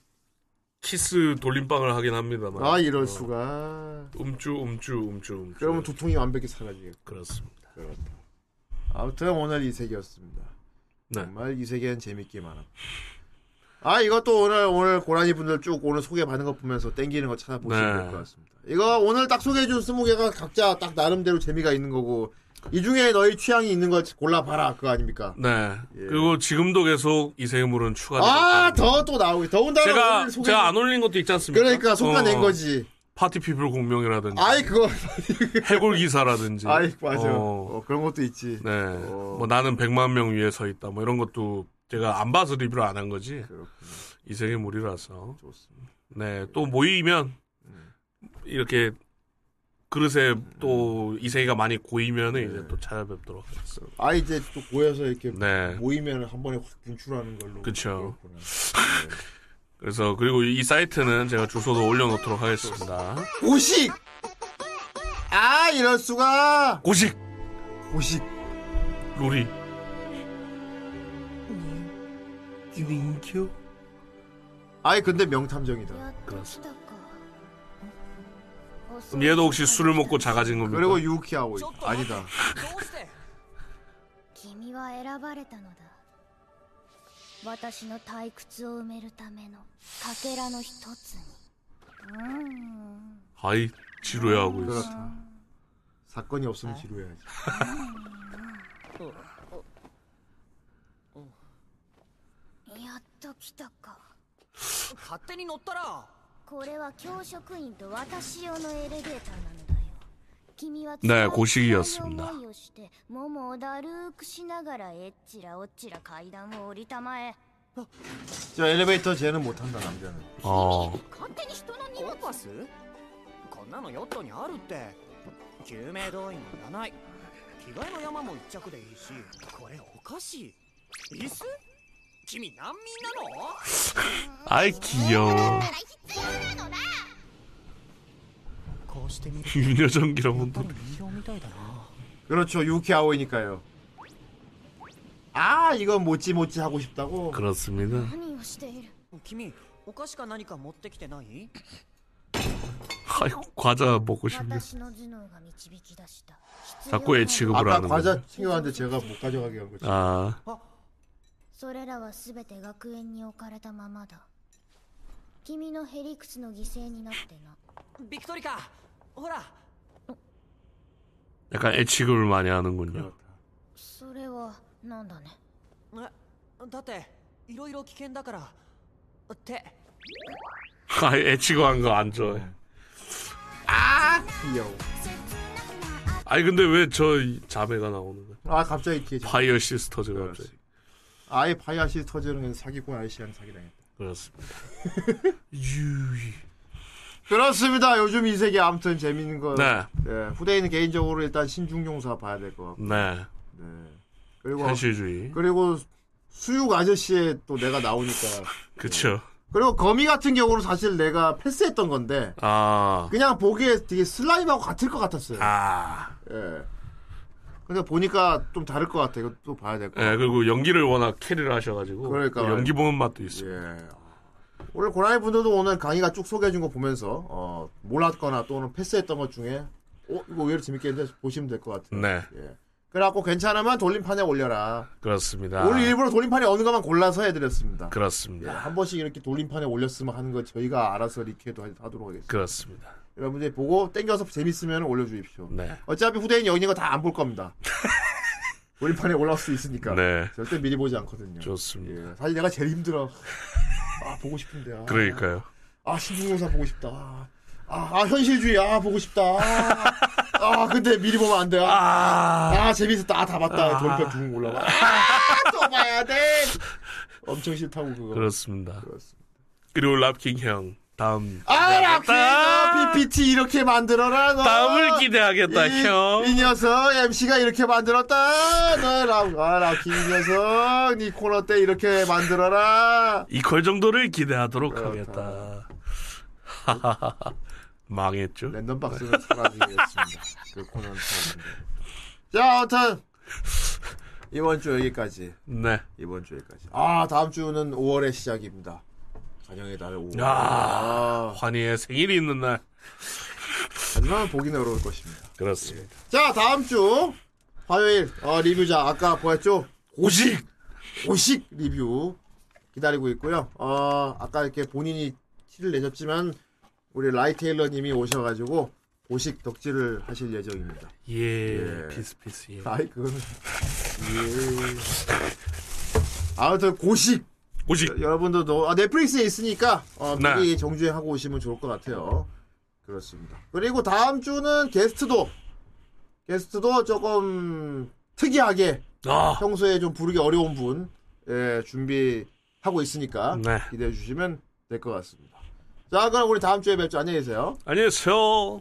키스 돌림방을 하긴 합니다만. 아 이럴 어, 수가. 음주, 음주, 음주, 음주. 그러면 두통이 완벽히 사라지겠고. 그렇습니다. 그렇다. 아무튼 오늘 이 세계였습니다. 네. 정말 이 세계는 재밌게 많아. 아 이것도 오늘 오늘 고라니 분들 쭉 오늘 소개 받는 거 보면서 땡기는 거 찾아보시면 네. 될것 같습니다. 이거 오늘 딱 소개해준 스무 개가 각자 딱 나름대로 재미가 있는 거고 이 중에 너희 취향이 있는 걸 골라봐라 그거 아닙니까? 네. 예. 그리고 지금도 계속 이세계물은 추가되고 아 있다는 더 또 나오고 더군다나 제가 소개 제가 안 올린 것도 있지 않습니까? 그러니까 솎아낸 어, 거지. 파티 피플 공명이라든지 아이 그거 해골 기사라든지 아이 맞아. 어, 어, 그런 것도 있지. 네. 어. 뭐 나는 100만 명 위에 서 있다. 뭐 이런 것도 제가 안 봐서 리뷰를 안 한 거지. 그렇군요. 이세계물이라서. 좋습니다. 네. 또 모이면 이렇게 그릇에 또 이 세계가 많이 고이면은 이제 또 찾아뵙도록 하겠습니다. 아 이제 또 모여서 이렇게 네. 모이면 한 번에 확 분출하는 걸로. 그쵸. 그렇구나. 그래서 그리고 이 사이트는 제가 주소도 올려놓도록 하겠습니다. 고식. 아 이럴 수가. 고식 고식. 루리 유인교? 아이 근데 명탐정이다. 그렇습니다. 그럼 얘도 혹시 술을 먹고 작아진 겁니까? 그리고 유키하고 아니다. 아이 지루해하고 있어. 사건이 없으면 지루해야지. と来たか勝手に乗ったらこれは教職員と私用のエレベーターなのだよ君は 네 辛い 고식이었습니다. 思いをして桃をだるーくしながらえっちらおっちら階段を降りたまえ 저 엘리베이터 쟤는 못한다 남자는. 어 勝手に人の荷物コンパスこんなのヨットにあるって救命胴衣もいらない着替えの山も一着でいいしこれおかしい椅子 君難民なの 아이 귀여워. 유녀전기라고 한다 그렇죠. 유키아오이니까요. 아 이건 모찌 모찌 하고 싶다고? 그렇습니다. 아이고 과자 먹고 싶네. 자꾸 애취급을 하는 거야 과자 챙겨왔는데 제가 못 가져가게 한 거지. 아 それらは全て学園に置かれたままだ君のヘリクツの犠牲になってなビクトリカほら 약간 애 취급을 많이 하는군요. それはなんだねえだっていろいろ危険だからって。 아, 애 취급한 거 안 좋아해. 귀여워. 아니 근데 왜 저 자매가 나오는 거야? 아 갑자기 뒤에 자- 파이어 시스터즈가 갑자기. 아예 파이어 시스터즈는 사기꾼 아저씨한테 사기당했다. 그렇습니다. 그렇습니다. 요즘 이세계 아무튼 재밌는 거. 네. 예, 후대인은 개인적으로 일단 신중용사 봐야 될 것 같고. 네. 네. 그리고 현실주의. 그리고 수육 아저씨에 또 내가 나오니까. 그쵸. 그리고 거미 같은 경우는 사실 내가 패스했던 건데 아. 그냥 보기에 되게 슬라임하고 같을 것 같았어요. 아. 예. 근데 보니까 좀 다를 것 같아. 이거 또 봐야 될것 같아. 예, 그리고 연기를 워낙 캐리를 하셔가지고. 그러니까 그 연기 보는 맛도 있어요. 예. 오늘 고라니 분들도 오늘 강의가 쭉 소개해준 거 보면서 어, 몰랐거나 또는 패스했던 것 중에 어 이거 의외로 재밌겠는데 보시면 될 것 같아요. 네. 예. 그래갖고 괜찮으면 돌림판에 올려라. 그렇습니다. 오늘 일부러 돌림판에 어느 것만 골라서 해드렸습니다. 예, 그렇습니다. 한 번씩 이렇게 돌림판에 올렸으면 하는 거 저희가 알아서 리케도 하도록 하겠습니다. 그렇습니다. 여러분들이 보고 땡겨서 재밌으면 올려주십시오. 네. 어차피 후대인 여기 있는 거다 안 볼 겁니다. 돌림판에 올라올 수 있으니까. 네. 절대 미리 보지 않거든요. 좋습니다. 예, 사실 내가 제일 힘들어. 아 보고 싶은데. 아. 그러니까요. 아 신중용사 보고 싶다. 아, 아, 아, 현실주의 아 보고 싶다. 아, 아, 근데 미리 보면 안 돼. 아, 아 재밌었다. 아, 다 봤다. 아. 돌림판 둥 올라가. 아, 또 봐야 돼. 엄청 싫다고 그거. 그렇습니다. 그렇습니다. 그리고 랍킹 형 다음 아. 라피가 PPT 이렇게 만들어라. 너. 다음을 기대하겠다 이, 형. 이 녀석 MC가 이렇게 만들었다. 너 라, 아, 라키 이 녀석 네 코너 때 이렇게 만들어라. 이퀄 정도를 기대하도록 그렇다. 하겠다. 망했죠. 랜덤 박스는 사라지겠습니다. 그 코너는. 자, 아무튼 이번 주 여기까지. 네. 이번 주 여기까지. 아, 다음 주는 5월의 시작입니다. 가정의 달 5월. 야, 아, 환희의 생일이 있는 날. 하지만 보기는 어려울 것입니다. 그렇습니다. 자, 다음 주 화요일 어, 리뷰자 아까 보였죠? 오식. 오식 리뷰 기다리고 있고요. 어, 아까 이렇게 본인이 티를 내셨지만 우리 라이 테일러님이 오셔가지고 고식 덕질을 하실 예정입니다. 예, 예. peace peace. 예. 아이 그거는 예. 아무튼 고식 고식. 여러분들도 아, 넷플릭스에 있으니까 어, 네. 미리 정주행하고 오시면 좋을 것 같아요. 그렇습니다. 그리고 다음 주는 게스트도 게스트도 조금 특이하게 아, 평소에 좀 부르기 어려운 분 예, 준비하고 있으니까 네. 기대해 주시면 될 것 같습니다. 자, 그럼 우리 다음 주에 뵙죠. 안녕히 계세요. 안녕히 계세요.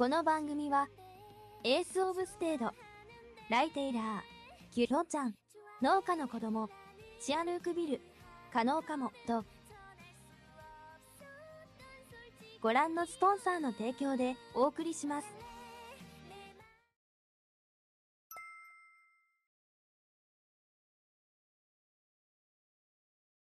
この番組は、エースオブステード、ライテイラー、キュロちゃん、農家の子供、シアヌークビル、可能かも、と、ご覧のスポンサーの提供でお送りします。